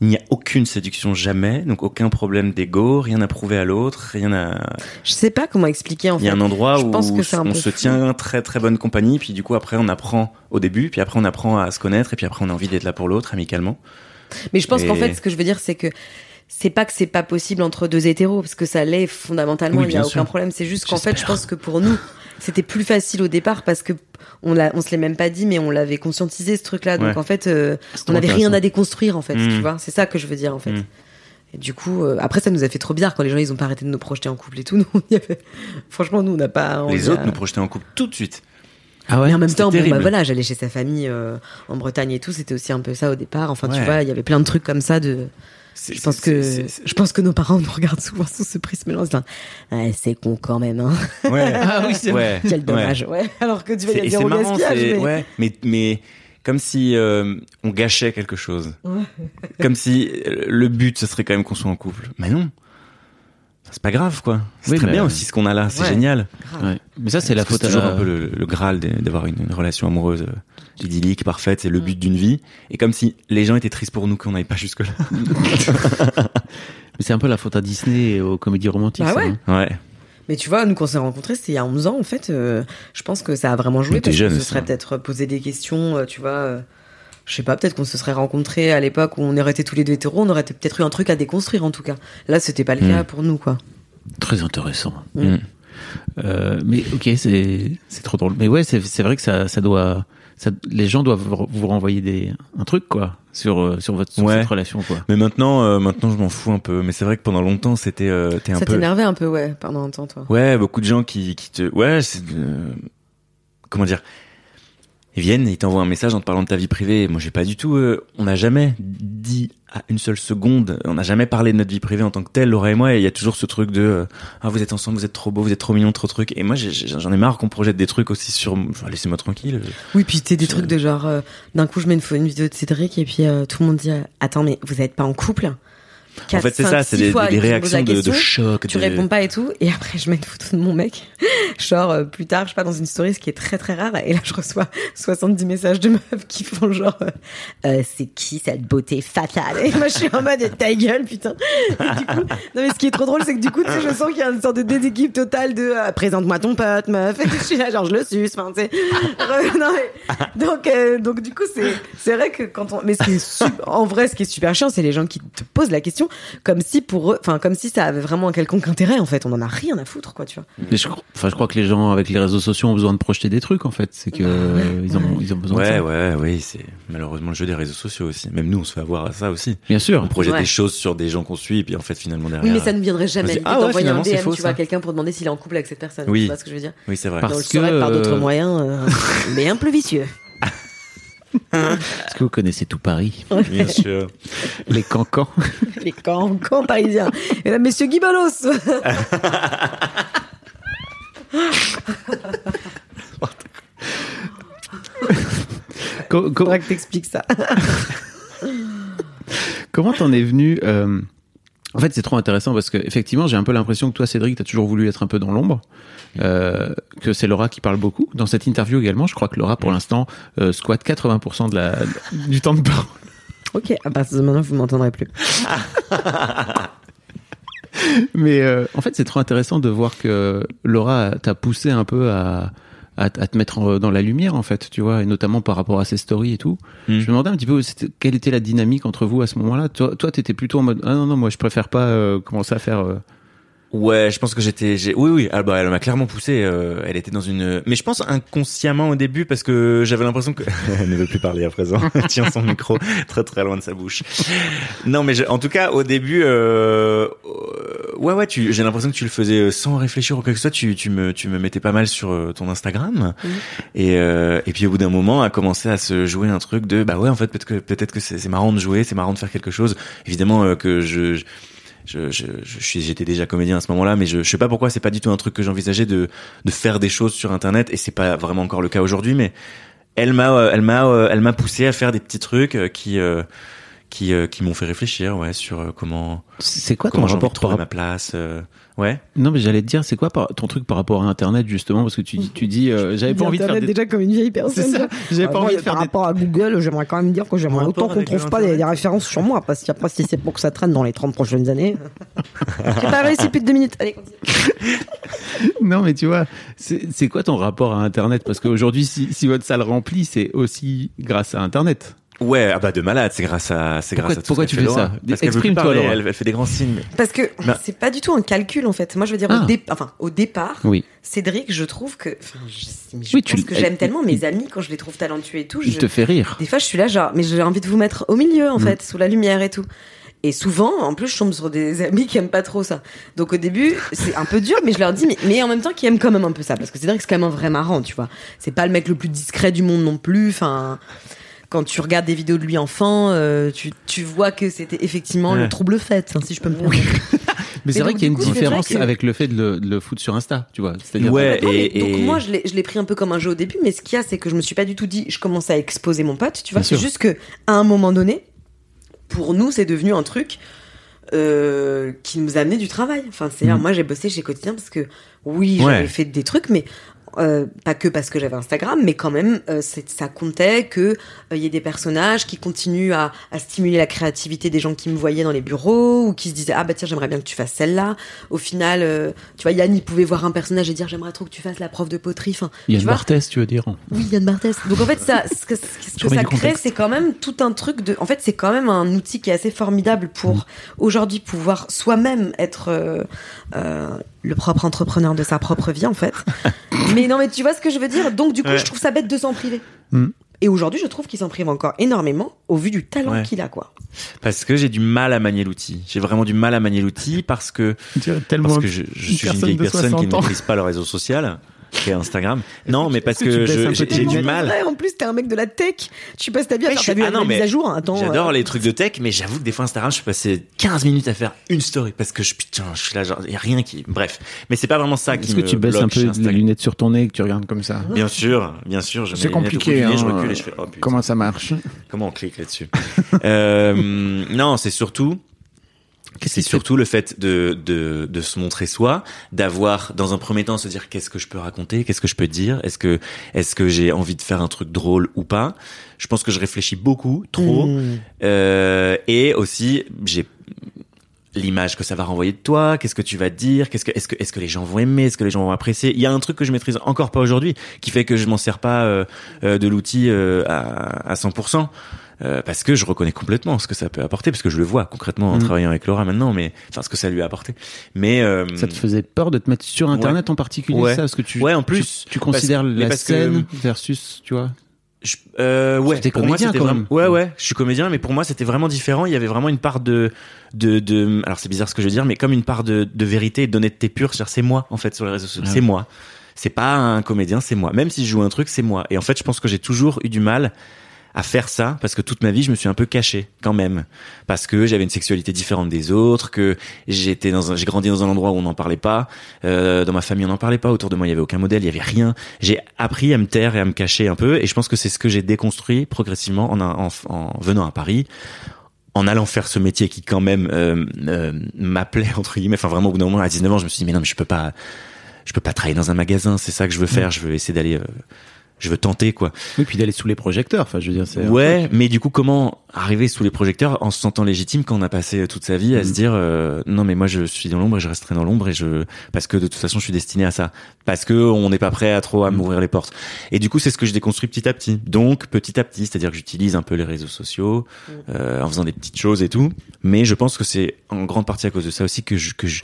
Il n'y a aucune séduction jamais, donc aucun problème d'ego, rien à prouver à l'autre, rien à... Je sais pas comment expliquer en Il y fait. a un endroit Je où pense que on se tient très très bonne compagnie, puis du coup après on apprend au début, puis après on apprend à se connaître, et puis après on a envie d'être là pour l'autre amicalement. Mais je pense qu'en fait, ce que je veux dire, c'est que c'est pas que c'est pas possible entre deux hétéros, parce que ça l'est fondamentalement, Oui, il y a aucun problème. C'est juste qu'en fait, je pense que pour nous, c'était plus facile au départ parce que on l'a, on se l'est même pas dit, mais on l'avait conscientisé ce truc-là. Donc Ouais. en fait, euh, on n'avait rien à déconstruire en fait. Mm. Tu vois, c'est ça que je veux dire en fait. Mm. Et du coup, euh, après ça nous a fait trop bizarre quand les gens ils ont pas arrêté de nous projeter en couple et tout. <laughs> Nous, on y avait- franchement, nous on n'a pas. on Les a- autres nous projetaient en couple tout de suite. Ah ouais? Mais en même temps, bon, bah voilà, j'allais chez sa famille euh, en Bretagne et tout. C'était aussi un peu ça au départ. Enfin, tu vois, il y avait plein de trucs comme ça de. C'est- Je pense c'est- que c'est- c'est- je pense que nos parents nous regardent souvent sous ce prisme-là. en se disant, Ouais, c'est con quand même. Hein. Ouais. <laughs> Ah oui, c'est ouais. Quel dommage. Ouais. Alors que tu vas y dire c'est au marrant, gaspillage. c'est- mais- ouais, mais mais comme si euh, on gâchait quelque chose. Comme si euh, le but ce serait quand même qu'on soit en couple. Mais non. C'est pas grave quoi. C'est Oui, très bien aussi ce qu'on a là, c'est Ouais. génial. Ouais. Mais ça, c'est la que faute c'est à toujours un peu le, le graal d'avoir une, une relation amoureuse euh, idyllique, parfaite, c'est le but d'une vie. Et comme si les gens étaient tristes pour nous qu'on n'aille pas jusque là. <laughs> Mais c'est un peu la faute à Disney et aux comédies romantiques. Bah ça, ouais. hein. Ouais. Mais tu vois, nous, quand on s'est rencontrés, c'était il y a 11 ans, en fait. euh, je pense que ça a vraiment joué parce jeune se aussi, serait hein. peut-être posé des questions, euh, tu vois. Je sais pas, peut-être qu'on se serait rencontrés à l'époque où on aurait été tous les deux hétéros, on aurait peut-être eu un truc à déconstruire, en tout cas. Là, c'était pas le cas pour nous, quoi. Très intéressant. Mm. Mm. Euh, mais ok, c'est c'est trop drôle. Mais ouais, c'est c'est vrai que ça ça doit ça, les gens doivent vous renvoyer des un truc quoi sur euh, sur votre sur Ouais. cette relation quoi. Mais maintenant, euh, maintenant je m'en fous un peu. Mais c'est vrai que pendant longtemps, c'était euh, Ça peu. t'énervait un peu, ouais, pendant un temps, toi. Ouais, beaucoup de gens qui, qui te. Ouais, c'est. euh, Comment dire viennent et ils t'envoient un message en te parlant de ta vie privée. Moi, j'ai pas du tout. euh, On n'a jamais dit à une seule seconde. On n'a jamais parlé de notre vie privée en tant que telle, Laura et moi. Et il y a toujours ce truc de. euh, ah, vous êtes ensemble, vous êtes trop beau, vous êtes trop mignon, trop truc. Et moi, j'en ai marre qu'on projette des trucs aussi sur. Enfin, laissez-moi tranquille. Oui, puis t'es des trucs de genre, euh, d'un coup, je mets une, une vidéo de Cédric et puis tout le monde dit, attends, mais vous êtes pas en couple? En fait, c'est ça, c'est des, des- des réactions de, de choc. tu de- réponds pas et tout et après je mets une photo de mon mec. <laughs> Genre euh, plus tard je sais pas dans une story ce qui est très très rare et là je reçois 70 messages de meufs qui font genre euh, Euh, c'est qui cette beauté fatale? Et moi je suis en mode ta gueule putain. Et du coup non mais ce qui est trop drôle c'est que du coup tu sais je sens qu'il y a une sorte de déséquilibre total de euh, présente-moi ton pote meuf. Et je suis là genre je le suce enfin tu sais. Non, mais- donc euh, donc du coup c'est c'est vrai que quand on mais ce qui est super- en vrai ce qui est super chiant c'est les gens qui te posent la question comme si pour eux enfin comme si ça avait vraiment un quelconque intérêt en fait on en a rien à foutre quoi tu vois Mais je, crois- enfin, je crois que les gens avec les réseaux sociaux ont besoin de projeter des trucs en fait. C'est que euh, ils ont ils ont besoin de Ouais, ça. ouais, oui, c'est malheureusement le jeu des réseaux sociaux aussi. Même nous, on se fait avoir à ça aussi. Bien sûr. On projette Ouais. des choses sur des gens qu'on suit, et puis en fait, finalement, derrière. oui mais ça ne viendrait jamais dit, ah ouais, d'envoyer un DM faux, tu vois à quelqu'un pour demander s'il est en couple avec cette personne Oui. tu vois ce que je veux dire Oui, c'est vrai. Parce on le que, saurait par d'autres euh, moyens euh, <laughs> mais un peu vicieux Est-ce que vous connaissez tout Paris Bien sûr. Les cancans. les camps, camps parisiens et là messieurs Guy Balos Co- co- faudra que t'expliques ça Comment t'en es venu euh, En fait, c'est trop intéressant parce que effectivement, j'ai un peu l'impression que toi, Cédric, t'as toujours voulu être un peu dans l'ombre. Euh, que c'est Laura qui parle beaucoup. Dans cette interview également, je crois que Laura, pour l'instant, euh, squatte 80% de la, du temps de parole. <laughs> ok à partir de maintenant vous m'entendrez plus <laughs> Mais euh, en fait, c'est trop intéressant de voir que Laura t'a poussé un peu à, à, à te mettre dans la lumière, en fait, tu vois, et notamment par rapport à ses stories et tout. Mm. Je me demandais un petit peu quelle était la dynamique entre vous à ce moment-là. Toi, toi, t'étais plutôt en mode ah non non, moi je préfère pas euh, commencer à faire. euh, Ouais, je pense que j'étais, oui, oui, ah bah, elle m'a clairement poussé. euh, elle était dans une, mais je pense inconsciemment au début parce que j'avais l'impression que <laughs> elle ne veut plus parler à présent. <laughs> Elle Tient son micro très très loin de sa bouche. Non, mais je- en tout cas, au début, euh, ouais, ouais, tu, j'ai l'impression que tu le faisais sans réfléchir ou quoi que ce soit. Tu, tu me, tu me mettais pas mal sur euh, ton Instagram. Et, euh, et puis au bout d'un moment, a commencé à se jouer un truc de, bah ouais, en fait, peut-être que, peut-être que c'est, c'est marrant de jouer, c'est marrant de faire quelque chose. Évidemment euh, que je, je je, je, suis, j'étais déjà comédien à ce moment-là, mais je, je sais pas pourquoi c'est pas du tout un truc que j'envisageais de, de faire des choses sur Internet, et c'est pas vraiment encore le cas aujourd'hui, mais elle m'a, euh, elle m'a, euh, elle m'a poussé à faire des petits trucs euh, qui, qui, euh, qui m'ont fait réfléchir, ouais, sur euh, comment, C'est quoi ton comment rapport par ma place, euh, ouais. Non, mais j'allais te dire, c'est quoi par- ton truc par rapport à Internet justement parce que tu, dis- tu dis, euh, <laughs> j'avais pas envie de faire des... déjà comme une vieille personne C'est ça. J'avais pas envie de faire par des... rapport à Google, j'aimerais quand même dire que j'aimerais autant qu'on trouve pas des, des références sur moi, parce qu'après, si c'est pour que ça traîne dans les 30 prochaines années. <laughs> j'ai pas réussi plus de deux minutes allez continue. <laughs> Non, mais tu vois, c'est c'est quoi ton rapport à Internet? Parce qu'aujourd'hui, si, si votre salle remplit, c'est aussi grâce à Internet. Ouais, ah bah de malade, c'est grâce à, c'est Pourquoi- grâce à tout pourquoi ce tu fais ça? Parce Exprime-toi, elle, elle fait des grands signes. Parce que Bah. c'est pas du tout un calcul en fait. Moi, je veux dire, Ah. au, dé- enfin, au départ, Oui. Cédric, je trouve que. Enfin, je, je Oui, pense tu- que j'aime elle- tellement mes amis quand je les trouve talentueux et tout. Il je- te fait rire. Des fois, je suis là, genre, mais j'ai envie de vous mettre au milieu, Mm. en fait, sous la lumière et tout. Et souvent, en plus, je tombe sur des amis qui aiment pas trop ça. Donc au début, c'est un peu dur, mais je leur dis, mais, mais en même temps, qui aiment quand même un peu ça. Parce que Cédric, c'est quand même un vrai marrant, tu vois. C'est pas le mec le plus discret du monde non plus. Enfin, quand tu regardes des vidéos de lui enfant, euh, tu, tu vois que c'était effectivement Ouais. le trouble fait, hein, si je peux me permettre. <laughs> Mais c'est vrai qu'il y a une coup, différence que- avec le fait de le, de le foutre sur Insta, tu vois. C'est-à-dire, Ouais. Complètement, et- mais donc et- moi je l'ai je l'ai pris un peu comme un jeu au début mais ce qu'il y a c'est que je me suis pas du tout dit je commence à exposer mon pote tu vois Bien c'est sûr. juste que à un moment donné pour nous c'est devenu un truc euh, qui nous a amené du travail enfin c'est Mhm. moi j'ai bossé chez quotidien parce que oui Ouais. j'avais fait des trucs mais euh, pas que parce que j'avais Instagram, mais quand même, euh, ça comptait que euh, il y ait des personnages qui continuent à, à stimuler la créativité des gens qui me voyaient dans les bureaux ou qui se disaient ah bah tiens j'aimerais bien que tu fasses celle-là. Au final, euh, tu vois Yann il pouvait voir un personnage et dire j'aimerais trop que tu fasses la prof de poterie. Enfin, il y a tu une vois, Barthès, tu veux dire. oui, Yann Barthès. Donc en fait, ça, ce que, ce ça crée, c'est quand même tout un truc de. En fait, c'est quand même un outil qui est assez formidable pour Mm. aujourd'hui pouvoir soi-même être euh, euh, le propre entrepreneur de sa propre vie, en fait. <laughs> mais non, mais tu vois ce que je veux dire? Donc du coup, Ouais. je trouve ça bête de s'en priver. Mm. Et aujourd'hui, je trouve qu'il s'en prive encore énormément au vu du talent Ouais. qu'il a, quoi. Parce que j'ai du mal à manier l'outil. J'ai vraiment du mal à manier l'outil parce que Tellement parce que je, je une suis une personne vieille personne qui 60 ne maîtrise pas le réseau social et Instagram. Non, mais parce que tu j'ai du mal. Ouais, en plus, t'es un mec de la tech. Je sais pas si t'as bien Ouais, faire. vu ah la non, mise mais à jour. hein, Attends. J'adore euh, les trucs de tech, mais j'avoue que des fois Instagram, je suis passé 15 minutes à faire une story parce que je putain, je suis là genre y a rien qui bref. Mais c'est pas vraiment ça qui Est-ce que tu baisses bloque un peu les lunettes sur ton nez et que tu regardes comme ça Bien sûr, bien sûr, C'est compliqué. nez, je hein. recule et je fais oh. Comment ça marche Comment on clique là-dessus? Euh, Non, c'est surtout. C'est surtout le fait de, de, de se montrer soi, d'avoir dans un premier temps se dire qu'est-ce que je peux raconter, qu'est-ce que je peux dire, est-ce que est-ce que j'ai envie de faire un truc drôle ou pas? Je pense que je réfléchis beaucoup, trop, Mm. euh, et aussi j'ai l'image que ça va renvoyer de toi, qu'est-ce que tu vas dire, qu'est-ce que est-ce que est-ce que les gens vont aimer, est-ce que les gens vont apprécier? Il y a un truc que je maîtrise encore pas aujourd'hui, qui fait que je m'en sers pas euh, euh, de l'outil euh, à, à 100%. Euh, parce que je reconnais complètement ce que ça peut apporter, parce que je le vois concrètement en Mhm. travaillant avec Laura maintenant, mais enfin ce que ça lui a apporté. Mais euh, Ça te faisait peur de te mettre sur Internet en particulier, Ouais. ça Parce que tu, Ouais, en plus, tu, tu considères parce- la parce que- scène versus, tu vois? Je- euh, ouais, C'était pour moi comédien, c'était quand vraiment. même. Ouais, ouais, je suis comédien, mais pour moi c'était vraiment différent. Il y avait vraiment une part de, de, de. Alors c'est bizarre ce que je veux dire, mais comme une part de, de vérité et d'honnêteté pure. C'est-à-dire c'est moi en fait sur les réseaux sociaux. Ah C'est moi. C'est pas un comédien, c'est moi. Même si je joue un truc, c'est moi. Et en fait, je pense que j'ai toujours eu du mal à faire ça parce que toute ma vie je me suis un peu caché quand même. Parce que j'avais une sexualité différente des autres que j'étais dans j'ai grandi dans un endroit où on n'en parlait pas. Euh, dans ma famille on n'en parlait pas. Autour de moi il y avait aucun modèle il y avait rien. J'ai appris à me taire et à me cacher un peu et je pense que c'est ce que j'ai déconstruit progressivement en, en, en venant à Paris en allant faire ce métier qui quand même euh, euh, m'appelait entre guillemets. Enfin vraiment au bout d'un moment à 19 ans je me suis dit mais non mais je peux pas je peux pas travailler dans un magasin c'est ça que je veux faire je veux essayer d'aller euh, je veux tenter quoi Oui, puis d'aller sous les projecteurs. Enfin, je veux dire, c'est. Ouais, mais du coup, comment arriver sous les projecteurs en se sentant légitime quand on a passé toute sa vie à se dire euh, non mais moi je suis dans l'ombre et je resterai dans l'ombre et je parce que de toute façon je suis destiné à ça parce que on n'est pas prêt à trop à Mhm. m'ouvrir les portes et du coup c'est ce que je déconstruis petit à petit donc petit à petit c'est-à-dire que j'utilise un peu les réseaux sociaux euh, en faisant des petites choses et tout mais je pense que c'est en grande partie à cause de ça aussi que je que je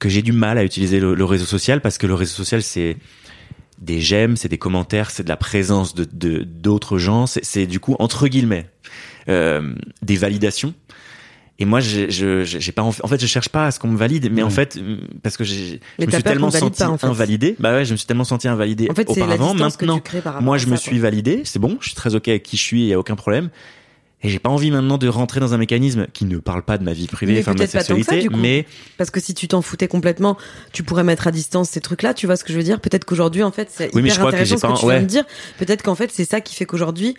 que j'ai du mal à utiliser le, le réseau social parce que le réseau social c'est des j'aime, c'est des commentaires, c'est de la présence de de- d'autres gens, c'est du coup entre guillemets euh, des validations. Et moi, je- j'ai pas en fait, je cherche pas à ce qu'on me valide, mais en fait, parce que j'ai, je me suis tellement senti pas, en fait. invalidé. Bah ouais, je me suis tellement senti invalidé En fait, c'est la auparavant. que Maintenant, tu crées par rapport moi, je ça, me quoi. suis validé, c'est bon, je suis très ok avec qui je suis, il y a aucun problème. Et j'ai pas envie maintenant de rentrer dans un mécanisme qui ne parle pas de ma vie privée, Mais enfin de ma peut-être pas tant que ça, sexualité, du coup. mais Parce que si tu t'en foutais complètement, tu pourrais mettre à distance ces trucs-là. Tu vois ce que je veux dire? Peut-être qu'aujourd'hui, en fait, c'est Oui, mais hyper je crois que intéressant j'ai ce que pas- tu viens de dire. Peut-être qu'en fait, c'est ça qui fait qu'aujourd'hui,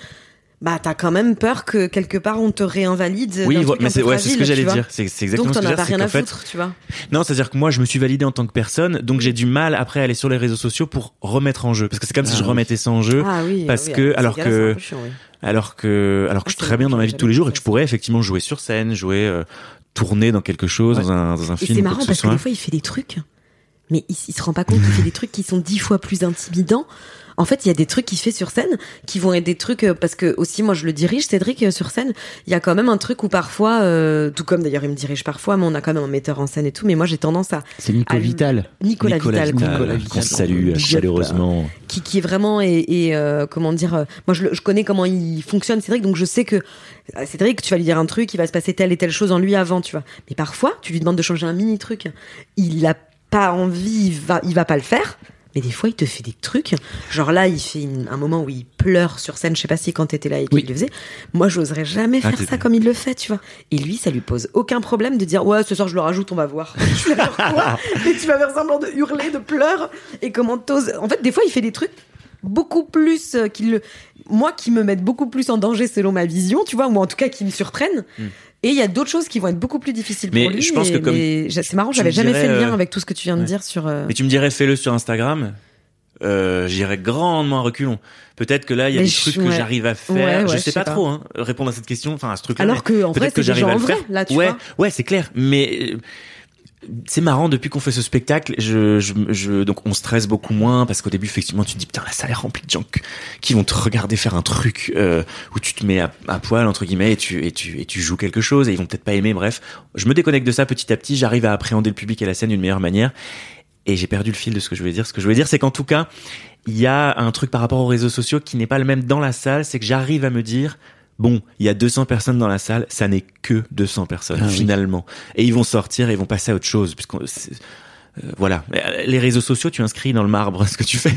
bah, t'as quand même peur que quelque part on te réinvalide. oui, truc mais c'est peu ouais, c'est ce que j'allais dire. C'est exactement Donc ce t'en que je as veux pas dire, fait, foutre, tu vois. Non, c'est-à-dire que moi, je me suis validé en tant que personne, donc j'ai du mal après à aller sur les réseaux sociaux pour remettre en jeu, parce que c'est comme si Ah je oui. remettais ça en jeu, Ah oui. parce oui, que- ces alors que- chiant, oui. alors que alors que Ah, je suis c'est très bien dans ma vie de tous les jours et que je pourrais effectivement jouer sur scène, jouer, euh, tourner dans quelque chose, Ouais. dans un dans un Et film, c'est marrant parce que des fois il fait des trucs, mais il, il se rend pas compte qu'il fait des trucs qui sont dix fois plus intimidants En fait, il y a des trucs qu'il fait sur scène qui vont être des trucs euh, parce que aussi moi je le dirige Cédric euh, sur scène. Il y a quand même un truc où parfois, euh, tout comme d'ailleurs il me dirige parfois, mais on a quand même un metteur en scène et tout. Mais moi j'ai tendance à C'est Nico Vital. Nicolas, Vital. Nicolas Vital. qu'on salue chaleureusement. qui, qui est vraiment et, et, euh, comment dire moi je, connais comment il fonctionne Cédric donc je sais que Cédric tu vas lui dire un truc il va se passer telle et telle chose en lui avant tu vois mais parfois tu lui demandes de changer un mini truc il a pas envie il va il va pas le faire mais des fois il te fait des trucs. Genre là il fait une- un moment où il pleure sur scène. Je sais pas si quand t'étais là et qu'il Oui. le faisait. Moi j'oserais jamais Ah, faire ça comme il le fait tu vois. Et lui ça lui pose aucun problème de dire ouais ce soir je le rajoute on va voir. Suis là, genre, quoi <laughs> et tu vas faire semblant de hurler de pleurs et comment t'oses. En fait des fois il fait des trucs beaucoup plus euh, qui le moi qui me mettent beaucoup plus en danger selon ma vision tu vois ou en tout cas qui me surprennent et il y a d'autres choses qui vont être beaucoup plus difficiles. Mais pour lui je pense et- que comme mais c'est marrant j'avais jamais fait le lien euh, avec tout ce que tu viens de dire sur euh, Mais tu me dirais fais-le sur Instagram. Euh, j'irais grandement à reculons. Peut-être que là, il y a Mais des je- trucs que j'arrive à faire. Ouais, je je sais sais pas, pas. trop, hein, répondre à cette question, enfin à ce truc-là. alors que en vrai que j'arrive à le vrai faire. là tu ouais, vois ouais, c'est clair. Mais euh, c'est marrant depuis qu'on fait ce spectacle. Je, je, je, donc on stresse beaucoup moins parce qu'au début, effectivement, tu te dis putain la salle est remplie de gens qui vont te regarder faire un truc euh, où tu te mets à, à poil entre guillemets et tu et tu et tu joues quelque chose et ils vont peut-être pas aimer. Bref, je me déconnecte de ça petit à petit. J'arrive à appréhender le public et la scène d'une meilleure manière. Et j'ai perdu le fil de ce que je voulais dire. Ce que je voulais dire, c'est qu'en tout cas, il y a un truc par rapport aux réseaux sociaux qui n'est pas le même dans la salle. C'est que j'arrive à me dire, bon, il y a 200 personnes dans la salle, ça n'est que 200 personnes Ah oui. finalement. Et ils vont sortir et ils vont passer à autre chose. Puisqu'on, euh, voilà, euh, les réseaux sociaux, tu inscris dans le marbre <laughs> ce que tu fais,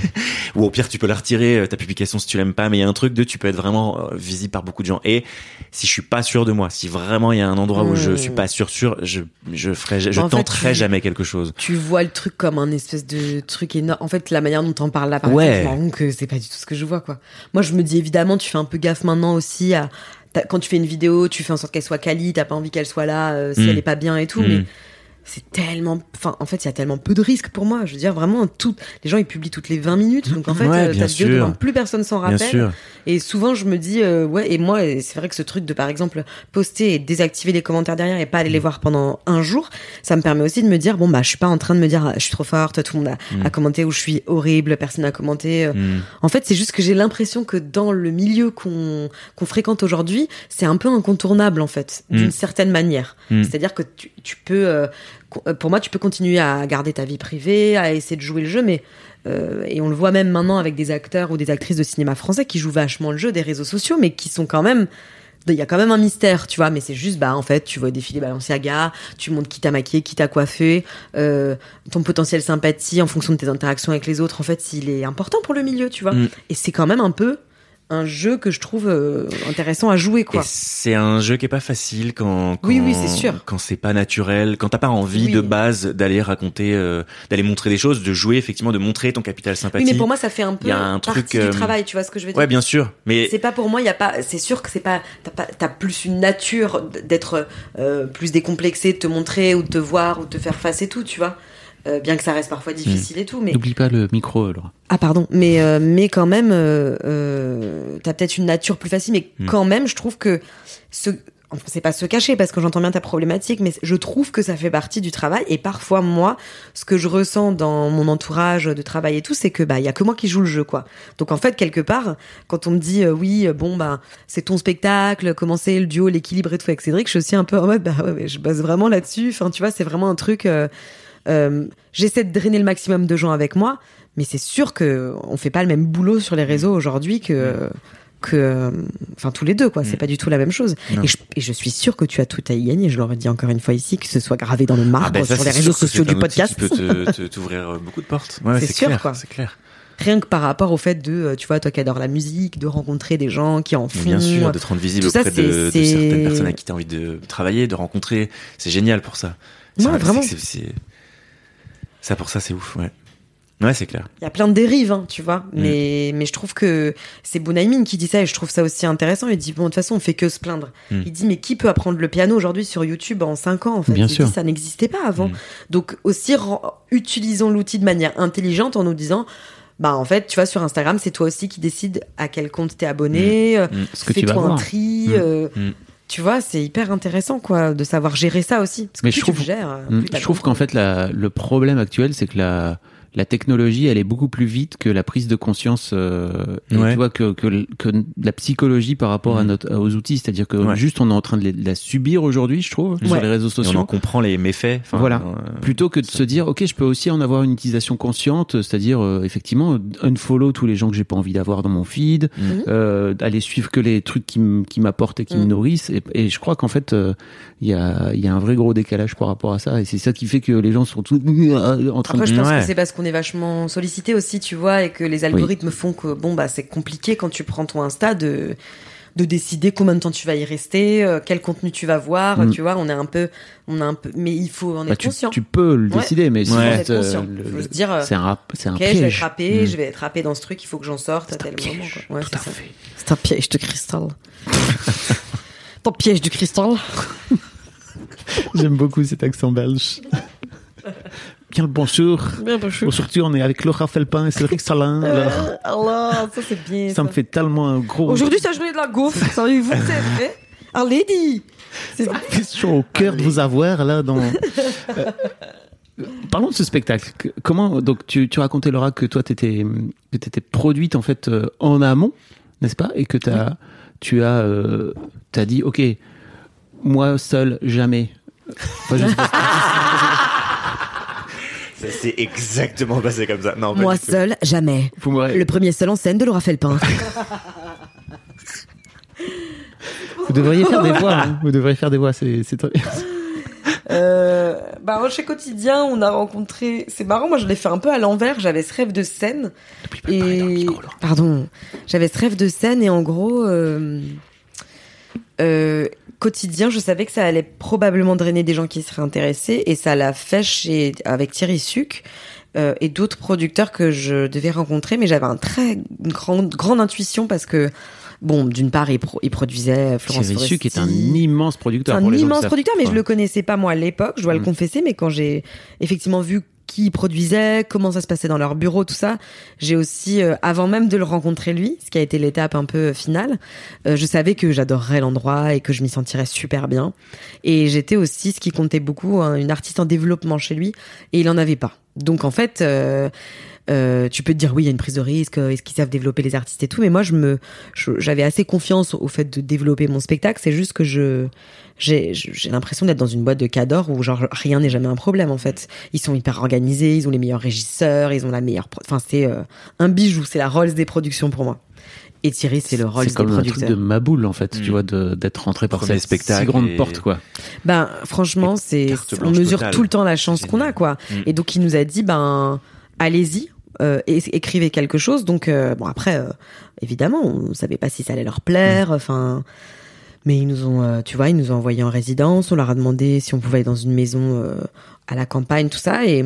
ou au pire tu peux la retirer euh, ta publication si tu l'aimes pas. Mais il y a un truc de, tu peux être vraiment visible par beaucoup de gens. Et si je suis pas sûr de moi, si vraiment il y a un endroit où je Hmm. suis pas sûr sûr, je je ferai, je, En fait, tenterai tu- jamais quelque chose. tu vois le truc comme un espèce de truc énorme. En fait, la manière dont t'en parles là, par Ouais. exemple, je me rends compte que c'est pas du tout ce que je vois, quoi. Moi, je me dis évidemment, tu fais un peu gaffe maintenant aussi à quand tu fais une vidéo, tu fais en sorte qu'elle soit quali, t'as pas envie qu'elle soit là euh, si Mm. elle est pas bien et tout, Mm. mais c'est tellement, enfin, en fait, il y a tellement peu de risques pour moi. Je veux dire, vraiment, tout, les gens, ils publient toutes les 20 minutes. Donc, en fait, Ouais, euh, bien sûr. plus personne s'en rappelle. Et souvent, je me dis, euh, ouais, et moi, c'est vrai que ce truc de, par exemple, poster et désactiver les commentaires derrière et pas aller les voir pendant un jour, ça me permet aussi de me dire, bon, bah, je suis pas en train de me dire, ah, je suis trop forte, tout le monde a, a commenté ou je suis horrible, personne n'a commenté. euh. Mm. En fait, c'est juste que j'ai l'impression que dans le milieu qu'on qu'on fréquente aujourd'hui, c'est un peu incontournable, en fait, d'une Mm. certaine manière. Mm. C'est-à-dire que tu, tu peux, euh, pour moi, tu peux continuer à garder ta vie privée, à essayer de jouer le jeu, mais euh, et on le voit même maintenant avec des acteurs ou des actrices de cinéma français qui jouent vachement le jeu des réseaux sociaux, mais qui sont quand même il y a quand même un mystère, tu vois, mais c'est juste, bah, en fait, tu vois défiler Balenciaga, tu montres qui t'a maquillé, qui t'a coiffé, euh, ton potentiel sympathie en fonction de tes interactions avec les autres, en fait, il est important pour le milieu, tu vois. Mm. Et c'est quand même un peu un jeu que je trouve euh, intéressant à jouer, quoi. c'est un jeu qui est pas facile quand, quand Oui, oui, c'est sûr. quand c'est pas naturel, quand t'as pas envie Oui. de base d'aller raconter, euh, d'aller montrer des choses, de jouer effectivement, de montrer ton capital sympathie. Oui, mais pour moi, ça fait un peu y a un partie truc, euh, du travail, tu vois ce que je veux dire ouais, bien sûr, mais C'est pas pour moi, il y a pas. C'est sûr que c'est pas. T'as pas. T'as plus une nature d'être euh, plus décomplexé, de te montrer ou de te voir ou de te faire face et tout, tu vois. Euh, bien que ça reste parfois difficile Hmm. et tout, mais N'oublie pas le micro, Laura. ah pardon, mais euh, mais quand même, euh, euh, t'as peut-être une nature plus facile, mais Mm. quand même, je trouve que ce enfin, c'est pas se cacher parce que j'entends bien ta problématique, mais je trouve que ça fait partie du travail. Et parfois, moi, ce que je ressens dans mon entourage de travail et tout, c'est que bah il y a que moi qui joue le jeu, quoi. Donc en fait, quelque part, quand on me dit euh, oui, bon bah c'est ton spectacle, comment c'est le duo, l'équilibre et tout avec Cédric, je suis aussi un peu en mode bah ouais, mais je bosse vraiment là-dessus. Enfin, tu vois, c'est vraiment un truc. euh, euh, J'essaie de drainer le maximum de gens avec moi, mais c'est sûr que on fait pas le même boulot sur les réseaux aujourd'hui que que euh, enfin tous les deux quoi c'est Mm. pas du tout la même chose et je, et je suis sûre que tu as tout à y gagner je l'aurais dit encore une fois ici que ce soit gravé dans le marbre Ah ben ça, sur les réseaux sociaux du podcast qui peut t'ouvrir euh, beaucoup de portes. Ouais, C'est sûr, clair, quoi. c'est clair. rien que par rapport au fait de tu vois toi qui adore la musique de rencontrer des gens qui en font bien sûr, de te rendre visible tout ça, auprès de, certaines personnes avec qui t'as envie de travailler, de rencontrer, c'est génial pour ça. Ouais, C'est- vraiment. Ça pour ça, c'est ouf, ouais. Ouais, c'est clair. Il y a plein de dérives, hein, tu vois. Mm. Mais, mais je trouve que c'est Bounaïmin qui dit ça et je trouve ça aussi intéressant. Il dit, bon, de toute façon, on fait que se plaindre. Mm. Il dit, mais qui peut apprendre le piano aujourd'hui sur YouTube en 5 ans, en fait? Bien Il sûr. dit, ça n'existait pas avant. Mm. Donc, aussi, utilisons l'outil de manière intelligente en nous disant, bah, en fait, tu vois, sur Instagram, c'est toi aussi qui décides à quel compte t'es abonné, fais-toi un tri, euh. Tu vois, c'est hyper intéressant, quoi, de savoir gérer ça aussi. Parce que Mais plus je tu trouve- le gères, plus t'as Je trouve qu'en fait, la- le problème actuel, c'est que la, la technologie, elle est beaucoup plus vite que la prise de conscience, euh, et tu vois, que, que, que la psychologie par rapport à Mhm. notre, aux outils. C'est-à-dire que Ouais. juste on est en train de, les- de la subir aujourd'hui, je trouve, sur les réseaux Et on sociaux. en comprend les méfaits. Enfin, Voilà. euh, Plutôt que de se dire, ok, je peux aussi en avoir une utilisation consciente, c'est-à-dire euh, effectivement unfollow tous les gens que j'ai pas envie d'avoir dans mon feed, euh, aller suivre que les trucs qui, m'apportent et qui me Mhm. nourrissent. Et, et je crois qu'en fait, euh, il y, a, il y a un vrai gros décalage par rapport à ça. Et c'est ça qui fait que les gens sont tous en train Après, je de... pense Ouais. que c'est parce qu'on est vachement sollicité aussi, tu vois, et que les algorithmes font que bon bah c'est compliqué quand tu prends ton Insta de de décider combien de temps tu vas y rester, euh, quel contenu tu vas voir, Mm. tu vois, on est un peu on a un peu mais il faut en Bah, être tu, conscient. tu peux le Ouais. décider, mais Il faut c'est en juste, être conscient. euh, le- faut se dire euh, c'est un, c'est un OK, je vais être piège. râpé, Mm. je vais être râpé dans ce truc, il faut que j'en sorte à tel moment piège. quoi. Ouais, Tout c'est à ça. fait. C'est un piège de cristal. <laughs> Ton piège du cristal. J'aime beaucoup cet accent belge. <laughs> Bien le bonjour. Bien, bonjour. Aujourd'hui, on est avec Laura Felpin et Cédric Salin. Alors, Euh, Allah, ça c'est bien. ça me fait tellement un gros... Aujourd'hui, c'est la journée de la gaufre. Savez-vous que c'est vrai Allez, dis C'est Je suis au cœur de vous avoir là dans. <laughs> Euh, Parlons de ce spectacle. Comment donc tu, tu racontais Laura que toi t'étais que t'étais produite en fait euh, en amont, n'est-ce pas, et que t'as tu as euh, t'as dit ok moi seul jamais. Enfin, je sais pas. <laughs> Ça s'est exactement passé comme ça. Non, Moi seul, jamais. Vous m'aurez- Le premier seul en scène de Laura Felpin. <laughs> vous devriez faire des voix. hein. Vous devriez faire des voix. C'est c'est très bien. Euh, bah, chez Quotidien, on a rencontré. C'est marrant, moi je l'ai fait un peu à l'envers. J'avais ce rêve de scène. Et. Pardon. J'avais ce rêve de scène et en gros. euh, euh, quotidien, je savais que ça allait probablement drainer des gens qui seraient intéressés et ça l'a fait chez avec Thierry Suc euh, et d'autres producteurs que je devais rencontrer, mais j'avais un très une grande grande intuition parce que bon, d'une part, il, pro- il produisait Florence Thierry Suc est un Foresti. immense producteur. Pour un les immense producteur, mais je le connaissais pas moi à l'époque, je dois le Mm. confesser, mais quand j'ai effectivement vu qui produisait, comment ça se passait dans leur bureau, tout ça, j'ai aussi, euh, avant même de le rencontrer lui, ce qui a été l'étape un peu euh, finale, euh, je savais que j'adorerais l'endroit et que je m'y sentirais super bien. Et j'étais aussi, ce qui comptait beaucoup, hein, une artiste en développement chez lui, et il en avait pas. Donc en fait, euh, euh, tu peux te dire oui, il y a une prise de risque, euh, est-ce qu'ils savent développer les artistes et tout, mais moi je me, j'avais assez confiance au fait de développer mon spectacle. C'est juste que je, j'ai, j'ai l'impression d'être dans une boîte de cadors où genre rien n'est jamais un problème en fait. Ils sont hyper organisés, ils ont les meilleurs régisseurs, ils ont la meilleure, enfin c'est euh, un bijou, c'est la Rolls des productions pour moi. Et Thierry, c'est le Rolls C'est des comme un truc producteurs. de Maboule en fait, tu Mm. vois, de- d'être rentré par Premier cette spectacle si grande et- porte quoi. Ben franchement, c'est on mesure totale. tout le temps la chance qu'on a quoi. Mm. Et donc il nous a dit ben allez-y, euh, é- écrivez quelque chose. Donc euh, bon après euh, évidemment on savait pas si ça allait leur plaire. Enfin mais ils nous ont euh, tu vois ils nous ont envoyé en résidence. On leur a demandé si on pouvait aller dans une maison à la campagne tout ça et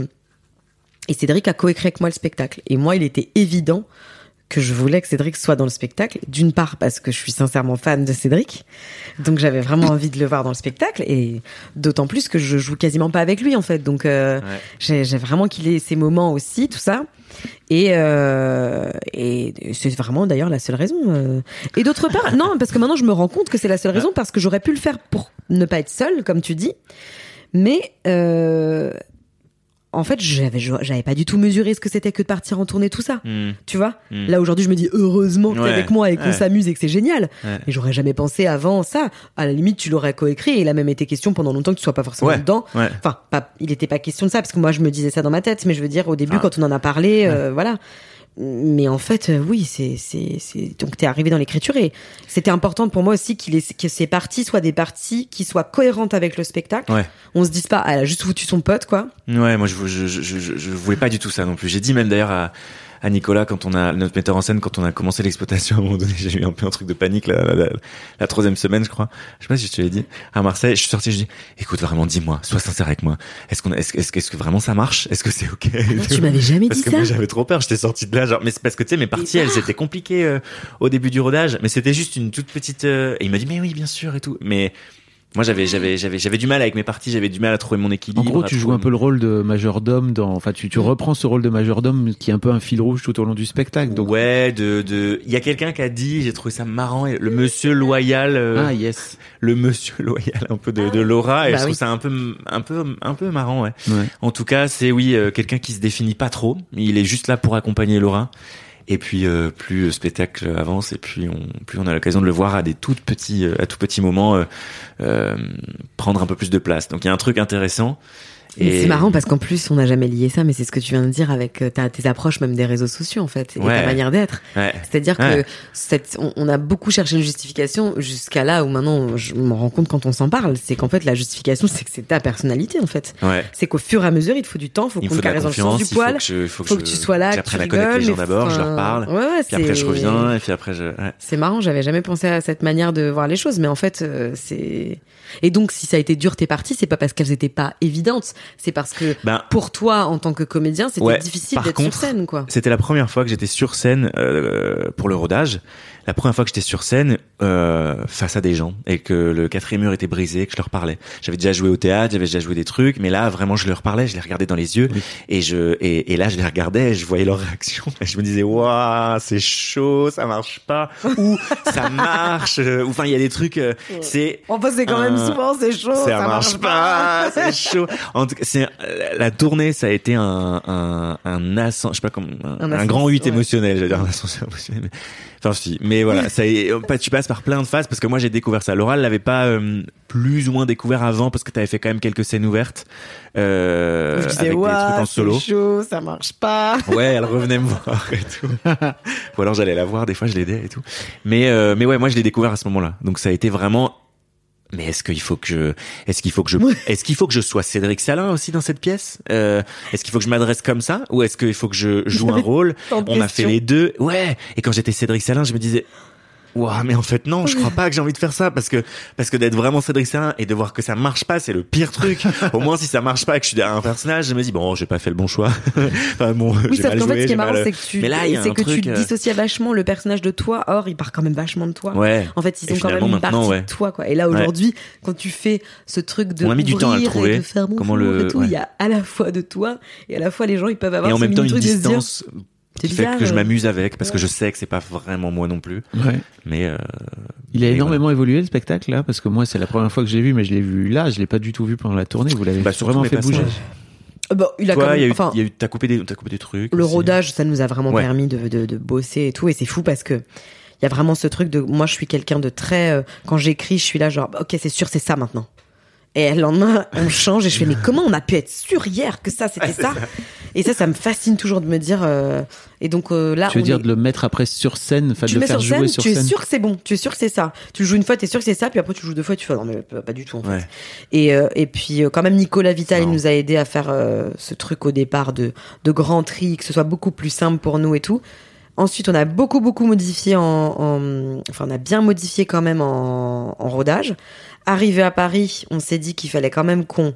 et Cédric a coécrit avec moi le spectacle. Et moi il était évident que je voulais que Cédric soit dans le spectacle, d'une part parce que je suis sincèrement fan de Cédric, donc j'avais vraiment <laughs> envie de le voir dans le spectacle, et d'autant plus que je joue quasiment pas avec lui en fait, donc euh, Ouais. j'ai j'ai vraiment qu'il ait ses moments aussi, tout ça, et euh, et c'est vraiment d'ailleurs la seule raison. euh. Et d'autre part, <laughs> non, parce que maintenant je me rends compte que c'est la seule raison parce que j'aurais pu le faire pour ne pas être seule, comme tu dis, mais euh, en fait j'avais j'avais pas du tout mesuré ce que c'était que de partir en tournée tout ça. Hmm. Tu vois? Mm. Là aujourd'hui, je me dis heureusement que t'es Ouais, avec moi et qu'on ouais. s'amuse et que c'est génial. Ouais. Mais j'aurais jamais pensé avant ça. À la limite, tu l'aurais coécrit et il a même été question pendant longtemps que tu sois pas forcément dedans. Enfin, pas, il était pas question de ça parce que moi je me disais ça dans ma tête, mais je veux dire au début Ah. quand on en a parlé, euh, voilà. Mais en fait, euh, oui, c'est c'est c'est donc t'es arrivé dans l'écriture et c'était important pour moi aussi qu'il que ces parties soient des parties qui soient cohérentes avec le spectacle. Ouais. On se dise pas, ah, elle a juste foutu son pote quoi. Ouais, moi je, je, je, je, je voulais pas du tout ça non plus. J'ai dit même d'ailleurs à, à Nicolas quand on a notre metteur en scène quand on a commencé l'exploitation à un moment donné, j'ai eu un peu un truc de panique la, la, la, la troisième semaine je crois. Je sais pas si je te l'ai dit. À Marseille, je suis sorti, je dis écoute vraiment dis-moi, sois sincère avec moi. Est-ce qu'on est-ce, est-ce, que- est-ce que vraiment ça marche? Est-ce que c'est ok? Tu m'avais jamais Parce dit que ça. moi j'avais trop peur, j'étais sorti de là genre mais c'est parce que tu sais mes parties elles étaient compliquées euh, au début du rodage, mais c'était juste une toute petite euh, et il m'a dit mais oui bien sûr et tout. Mais Moi, j'avais, j'avais, j'avais, j'avais du mal avec mes parties. J'avais du mal à trouver mon En équilibre. gros, à tu joues un peu le rôle de majordome dans, enfin, tu, tu Mm. reprends ce rôle de majordome qui est un peu un fil rouge tout au long du spectacle. Donc, Ouais, de, de, il y a quelqu'un qui a dit, j'ai trouvé ça marrant, le monsieur loyal, euh, ah yes. le monsieur <laughs> loyal un peu de, de Laura, et Bah je trouve oui. ça un peu, un peu, un peu marrant, ouais. Ouais. En tout cas, c'est oui, euh, quelqu'un qui se définit pas trop. Il est juste là pour accompagner Laura. Et puis euh, plus le spectacle avance et puis on, plus on a l'occasion de le voir à des tout petits, euh, à tout petits moments euh, prendre un peu plus de place. Donc il y a un truc intéressant. Mais C'est marrant parce qu'en plus, on n'a jamais lié ça, mais c'est ce que tu viens de dire avec euh, ta, tes approches même des réseaux sociaux, en fait, et Ouais. ta manière d'être. Ouais. C'est-à-dire Ouais. que cette, on, on a beaucoup cherché une justification jusqu'à là où maintenant je m'en rends compte quand on s'en parle, c'est qu'en fait la justification c'est que c'est ta personnalité en fait. Ouais. C'est qu'au fur et à mesure il te faut du temps, faut Il qu'on faut la caresse dans le sens du il faut poil, que je, faut que, faut que je- tu sois là, que tu connaître les rigoles, gens d'abord, je leur parle. Ouais, ouais, Puis après je reviens et puis après je. ouais. C'est marrant, j'avais jamais pensé à cette manière de voir les choses, mais en fait, euh, c'est. Et donc, si ça a été dur tes parties, c'est pas parce qu'elles étaient pas évidentes, c'est parce que Ben, pour toi, en tant que comédien, c'était Ouais, difficile d'être sur scène, quoi. C'était la première fois que j'étais sur scène euh, pour le rodage. La première fois que j'étais sur scène euh, face à des gens et que le quatrième mur était brisé, que je leur parlais. J'avais déjà joué au théâtre, j'avais déjà joué des trucs, mais là vraiment je leur parlais, je les regardais dans les yeux et je et, et là je les regardais, et je voyais leur réaction <laughs> et je me disais waouh c'est chaud, ça marche pas ou ça <laughs> marche. euh, ou Enfin il y a des trucs, euh, c'est Enfin, c'est quand même Euh, souvent, c'est chaud, ça, marche pas, c'est chaud. En tout cas, c'est la- tournée, ça a été un un un ascens, je sais pas comme un, Un un ascens- grand 8 ouais. émotionnel, j'allais dire un ascenseur émotionnel. Mais, enfin si, mais voilà, ça tu passes par plein de phases parce que moi j'ai découvert ça. Laura l'avait pas euh, plus ou moins découvert avant parce que tu avais fait quand même quelques scènes ouvertes euh, je disais, avec des trucs en solo. chaud, ça marche pas. <laughs> Ouais, elle revenait me voir et tout. Ou alors j'allais la voir, des fois je l'aidais et tout. Mais euh, mais ouais, moi je l'ai découvert à ce moment-là. Donc ça a été vraiment mais est-ce qu'il faut que je est-ce qu'il faut que je est-ce qu'il faut que je sois Cédric Salin aussi dans cette pièce? Euh, Est-ce qu'il faut que je m'adresse comme ça? Ou est-ce qu'il faut que je joue <laughs> un rôle? On a fait les deux. Ouais. Et quand j'étais Cédric Salin, je me disais Ouah, mais en fait non, je crois pas que j'ai envie de faire ça parce que parce que d'être vraiment Cédric Salin et de voir que ça marche pas, c'est le pire truc. Au moins si ça marche pas et que je suis derrière un personnage, je me dis bon, j'ai pas fait le bon choix. <laughs> enfin bon, Oui, sauf qu'en fait, ce qui est marrant, mal- c'est que tu, Mais là, il y a c'est que truc, tu euh, dissociais vachement le personnage de toi. Or, il part quand même vachement de toi. Ouais. En fait, ils Et ont quand même une partie ouais. de toi, quoi. Et là, aujourd'hui, quand tu fais ce truc de On a mis du temps à le trouver. Comment le- il y a à la fois de toi et à la fois les gens, ils peuvent avoir et en même temps une distance qui fait bizarre, que je euh. m'amuse avec parce que je sais que c'est pas vraiment moi non plus. Ouais. Mais euh, Il a énormément évolué le spectacle là, parce que moi c'est la première fois que je l'ai vu, mais je l'ai vu là, je l'ai pas du tout vu pendant la tournée. Vous l'avez Bah, vraiment fait bouger. Euh, Bon, il a toi, quand il y a même, eu, enfin, il y a eu, t'as coupé des, t'as coupé des trucs. le aussi. rodage, ça nous a vraiment Ouais. permis de, de, de bosser et tout. Et c'est fou parce que il y a vraiment ce truc de, moi, je suis quelqu'un de très, euh, quand j'écris, je suis là genre, ok, c'est sûr, c'est ça maintenant. Et le lendemain, on change et je fais, mais comment on a pu être sûr hier que ça, c'était ça, Et ça, ça me fascine toujours de me dire, euh, et donc euh, là, Tu veux on dire est- de le mettre après sur scène, enfin de tu le mets faire sur jouer scène, sur tu es scène. sûr que c'est bon, tu es sûr que c'est ça. Tu le joues une fois, tu es sûr que c'est ça, puis après tu joues deux fois, tu fais non mais pas pas du tout en fait. Et euh, et puis euh, quand même Nicolas Vital il nous a aidé à faire euh, ce truc au départ de de grand tri, que ce soit beaucoup plus simple pour nous et tout. Ensuite, on a beaucoup beaucoup modifié en, en- enfin on a bien modifié quand même en, en rodage. Arrivé à Paris, on s'est dit qu'il fallait quand même qu'on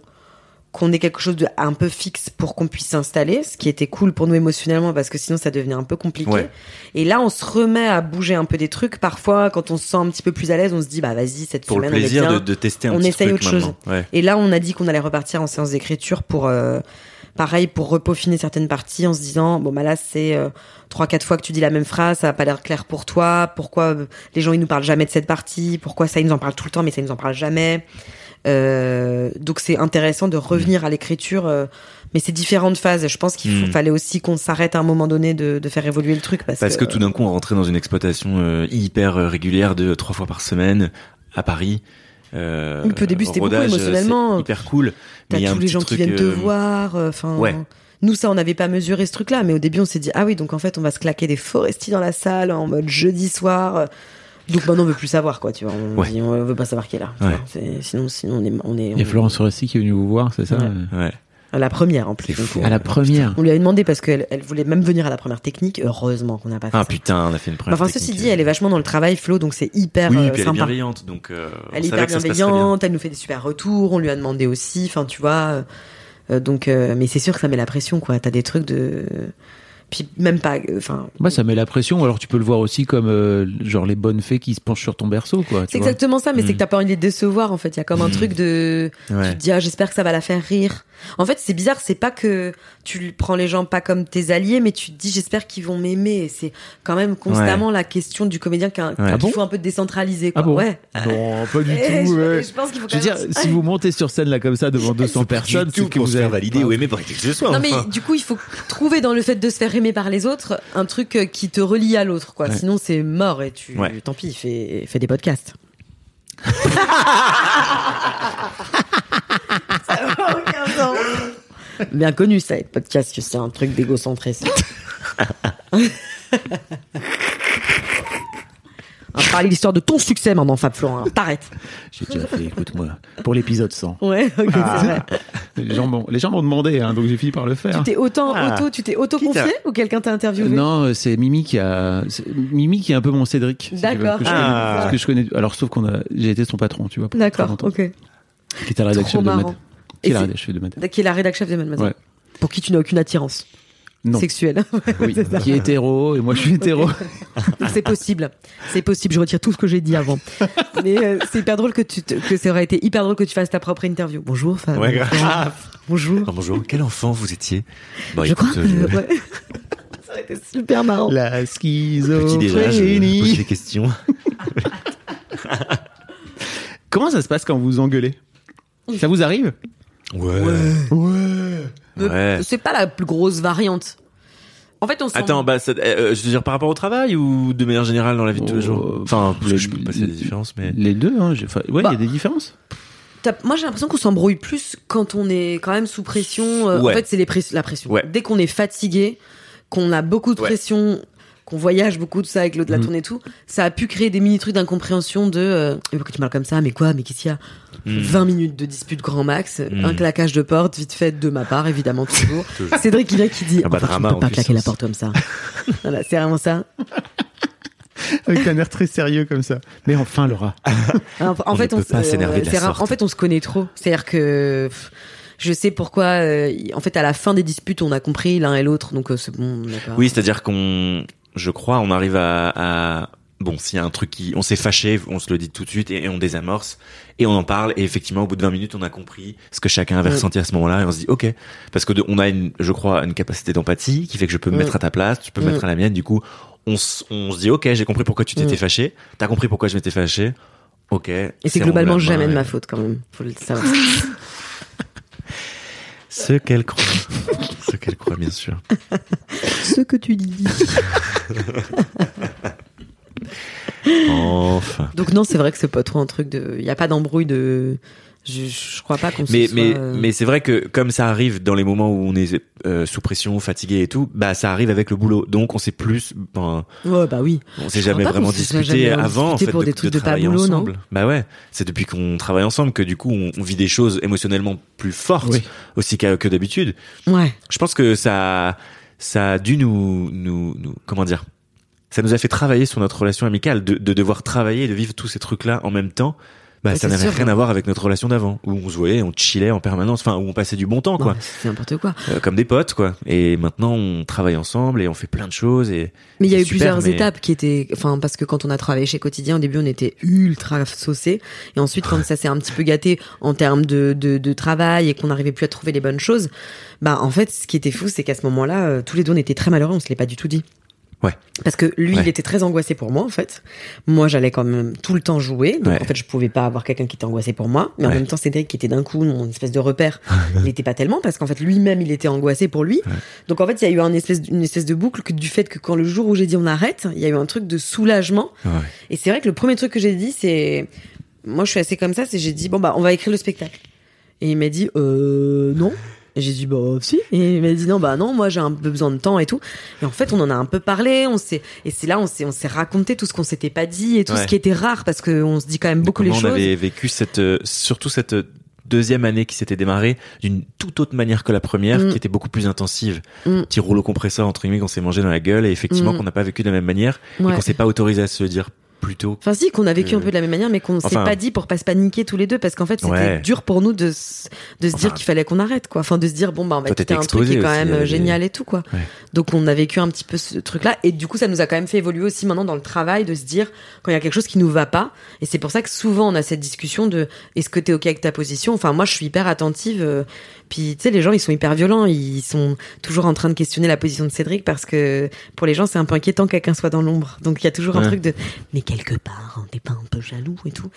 qu'on ait quelque chose de un peu fixe pour qu'on puisse s'installer, ce qui était cool pour nous émotionnellement parce que sinon ça devenait un peu compliqué. Ouais. Et là, on se remet à bouger un peu des trucs. Parfois, quand on se sent un petit peu plus à l'aise, on se dit bah vas-y cette Pour le semaine plaisir on est de, bien. de tester un On petit essaye truc autre chose. Ouais. Et là, on a dit qu'on allait repartir en séance d'écriture pour euh, pareil pour repeaufiner certaines parties en se disant bon bah là c'est euh, trois quatre fois que tu dis la même phrase, ça a pas l'air clair pour toi. Pourquoi euh, les gens ils nous parlent jamais de cette partie? Pourquoi ça ils nous en parlent tout le temps mais ça ils nous en parlent jamais? Euh, donc c'est intéressant de revenir à l'écriture, euh, mais c'est différentes phases. Je pense qu'il faut- Mm. fallait aussi qu'on s'arrête à un moment donné de, de faire évoluer le truc parce, Parce que tout d'un coup, on rentrait dans une exploitation euh, hyper euh, régulière de trois fois par semaine à Paris. Euh, Oui, puis au début, c'était beaucoup euh, émotionnellement. Hyper cool. T'as il tous les gens qui viennent te euh, voir. Enfin, ouais. nous ça, on n'avait pas mesuré ce truc-là, mais au début, on s'est dit ah oui, donc en fait, on va se claquer des forestis dans la salle en mode jeudi soir. Donc maintenant, on veut plus savoir quoi, tu vois. On Ouais. dit, on veut pas savoir qui est là. Ouais. Sinon, sinon on est, on est, Il y a on- Florence Foresti qui est venue vous voir, c'est ça Ouais. À la première en plus. Fou. euh, À la première. On lui avait demandé parce qu'elle elle voulait même venir à la première technique. Heureusement qu'on n'a pas fait Ah ça. putain, on a fait une première. Enfin, ceci dit, elle est vachement dans le travail, Flo, donc c'est hyper Oui, euh, puis elle est bienveillante, donc. euh, on Elle est hyper bienveillante, elle nous fait des super retours, on lui a demandé aussi, enfin tu vois. euh, euh, donc, euh, mais c'est sûr que ça met la pression, quoi. T'as des trucs de. Puis même pas, euh, enfin. Bah, ça met la pression. Alors, tu peux le voir aussi comme, euh, genre, les bonnes fées qui se penchent sur ton berceau, quoi. C'est exactement ça, mais c'est Mm. que t'as pas envie de les décevoir en fait. Il y a comme un truc de, Ouais. tu te dis ah, j'espère que ça va la faire rire. En fait, c'est bizarre, c'est pas que tu prends les gens pas comme tes alliés, mais tu te dis j'espère qu'ils vont m'aimer. Et C'est quand même constamment la question du comédien qu'il Ouais. Ah bon faut un peu décentraliser. Quoi. Ah bon Ouais. Non, pas du <laughs> Et tout. je, ouais. je pense qu'il faut Je quand veux même. dire, si vous montez sur scène là comme ça devant <laughs> 200 personnes, c'est que vous avez valider ou aimer par qui que ce soit. Non mais du coup il faut trouver dans le fait de se faire aimer par les autres un truc euh, qui te relie à l'autre quoi. Ouais. Sinon c'est mort et tu Ouais. tant pis fais fais des podcasts. <laughs> ça n'a aucun sens. Bien connu ça les podcasts que c'est un truc d'égocentré ça. <laughs> On va parler de l'histoire de ton succès maintenant Fab Florent. Alors, T'arrêtes. <laughs> J'ai déjà fait, écoute-moi, pour l'épisode 100. Ouais, ok, Ah. c'est vrai. Les gens m'ont, les gens m'ont demandé, hein, donc j'ai fini par le faire. Tu t'es autant Ah. auto, tu t'es auto confié ou quelqu'un t'a interviewé? Non, euh, c'est Mimi qui a, c'est Mimi qui est un peu mon Cédric. si tu veux, D'accord. que je Ah. connais- parce que je connais, alors sauf qu'on a, j'ai été son patron, tu vois. pendant très D'accord, longtemps, ok. Qui était la rédaction de Mad. Qui est la c'est- rédaction de Mad. Qui est la rédac chef de Mademoiselle. Ouais. Pour qui tu n'as aucune attirance Non. sexuelle. <laughs> Oui, qui est hétéro et moi je suis hétéro. <laughs> c'est possible. C'est possible. Je retire tout ce que j'ai dit avant. Mais euh, c'est hyper drôle que tu te- que ça aurait été hyper drôle que tu fasses ta propre interview. Bonjour Fab. Ouais, grave. Bonjour. Ah, bonjour, quel enfant vous étiez Bon, je crois écoute, que euh, ouais. <laughs> ça aurait été super marrant. La Petit déjà, je pose schizophrénie. des questions. Comment ça se passe quand vous engueulez? Ça vous arrive? Ouais. Ouais. C'est pas la plus grosse variante. En fait, on s'en- Attends, bah, ça- euh, je veux dire par rapport au travail ou de manière générale dans la vie de tous les Oh, jours? Enfin, parce que les- je peux passer des différences, mais. Les deux, hein. j'ai- enfin, ouais, il Bah, y a des différences. Moi, j'ai l'impression qu'on s'embrouille plus quand on est quand même sous pression. Euh, Ouais. En fait, c'est les press- la pression. Ouais. Dès qu'on est fatigué, qu'on a beaucoup de Ouais. pression, qu'on voyage beaucoup de ça avec l'autre de la Mhm. tournée et tout, ça a pu créer des mini trucs d'incompréhension de euh, Mais pourquoi tu parles comme ça, mais quoi, mais qu'est-ce qu'il y a Hmm. 20 minutes de dispute grand max, Mhm. un claquage de porte vite fait de ma part, évidemment, toujours. <laughs> Cédric qui vient qui dit Ah bah, Enfin, drama tu peux pas claquer la porte comme ça. <laughs> voilà, c'est vraiment ça. <laughs> Avec un air très sérieux comme ça. Mais enfin, Laura. En, en On fait, ne on peut pas se- s'énerver de la sorte. En fait, on se connaît trop. C'est-à-dire que pff, je sais pourquoi. euh, en fait, à la fin des disputes, on a compris l'un et l'autre, donc euh, c'est bon. on n'a pas- Oui, c'est-à-dire qu'on, je crois, on arrive à, à- bon, s'il y a un truc qui, on s'est fâché, on se le dit tout de suite et, et on désamorce et on en parle et effectivement, au bout de 20 minutes, on a compris ce que chacun avait Ouais. ressenti à ce moment-là et on se dit, ok, parce que de- on a une, je crois, une capacité d'empathie qui fait que je peux me Mm. mettre à ta place, tu peux me Mm. mettre à la mienne. Du coup, on, se dit, ok, j'ai compris pourquoi tu t'étais Mm. fâché, t'as compris pourquoi je m'étais fâché, ok. Et c'est globalement jamais de ma faute quand même. Faut le savoir. <laughs> Ce qu'elle croit, ce qu'elle croit, bien sûr. Ce que tu dis. Enfin. Donc non, c'est vrai que c'est pas trop un truc de. Il y a pas d'embrouille de. Je, je crois pas qu'on Mais soit, mais euh, mais c'est vrai que comme ça arrive dans les moments où on est euh, sous pression, fatigué et tout, bah ça arrive avec le boulot. Donc on sait plus. ben, Ouais, bah oui. on s'est jamais vraiment discuté jamais avant en fait pour de, des trucs de pas travailler boulot, non ensemble. Bah ouais, c'est depuis qu'on travaille ensemble que du coup on, on vit des choses émotionnellement plus fortes Oui. aussi que d'habitude. Ouais. Je pense que ça ça a dû nous nous nous comment dire ça nous a fait travailler sur notre relation amicale de, de devoir travailler et de vivre tous ces trucs là en même temps. Bah, ça n'avait rien à voir avec notre relation d'avant, où on se voyait, on chillait en permanence, enfin, où on passait du bon temps, quoi. c'est n'importe quoi. Euh, comme des potes, quoi. Et maintenant, on travaille ensemble et on fait plein de choses et. Mais il y a eu super, plusieurs mais- étapes qui étaient, enfin, parce que quand on a travaillé chez Quotidien, au début, on était ultra saucés. Et ensuite, quand ça s'est un petit peu gâté en termes de, de, de travail et qu'on n'arrivait plus à trouver les bonnes choses, bah, en fait, ce qui était fou, c'est qu'à ce moment-là, euh, tous les deux, on était très malheureux, on se l'est pas du tout dit. Ouais. Parce que lui, Ouais. il était très angoissé pour moi, en fait. Moi, j'allais quand même tout le temps jouer. Donc, Ouais. en fait, je pouvais pas avoir quelqu'un qui était angoissé pour moi. Mais en même temps, Cédric, qui était d'un coup mon espèce de repère, <laughs> il était pas tellement parce qu'en fait, lui-même, il était angoissé pour lui. Donc, en fait, il y a eu un espèce, une espèce de boucle que du fait que quand le jour où j'ai dit on arrête, il y a eu un truc de soulagement. Ouais. Et c'est vrai que le premier truc que j'ai dit, c'est, moi, je suis assez comme ça, c'est j'ai dit bon bah, on va écrire le spectacle. Et il m'a dit euh non. Et j'ai dit bah si. Et il m'a dit non bah non, moi j'ai un peu besoin de temps et tout. Et en fait, on en a un peu parlé, on s'est et c'est là on s'est on s'est raconté tout ce qu'on s'était pas dit et tout Ouais. ce qui était rare parce que on se dit quand même beaucoup les choses. on avait vécu cette, euh, surtout cette euh, deuxième année qui s'était démarrée d'une toute autre manière que la première, Mm. qui était beaucoup plus intensive. Mm. Petit rouleau compresseur entre guillemets qu'on s'est mangé dans la gueule et effectivement Mm. qu'on n'a pas vécu de la même manière et qu'on s'est pas autorisé à se dire plutôt. Enfin si, qu'on a vécu que- un peu de la même manière, mais qu'on s'est Enfin- pas dit pour pas se paniquer tous les deux, parce qu'en fait c'était Ouais. dur pour nous de, de se dire qu'il fallait qu'on arrête, quoi. Enfin de se dire bon bah on va quitter un truc qui est quand même euh, génial et tout, quoi. Ouais. Donc on a vécu un petit peu ce truc-là, et du coup ça nous a quand même fait évoluer aussi maintenant dans le travail, de se dire quand il y a quelque chose qui nous va pas, et c'est pour ça que souvent on a cette discussion de est-ce que t'es ok avec ta position? Enfin moi je suis hyper attentive. euh, puis tu sais les gens ils sont hyper violents, ils sont toujours en train de questionner la position de Cédric parce que pour les gens c'est un peu inquiétant que quelqu'un soit dans l'ombre. Donc il y a toujours un truc de mais quelque part hein, t'es pas un peu jaloux et tout.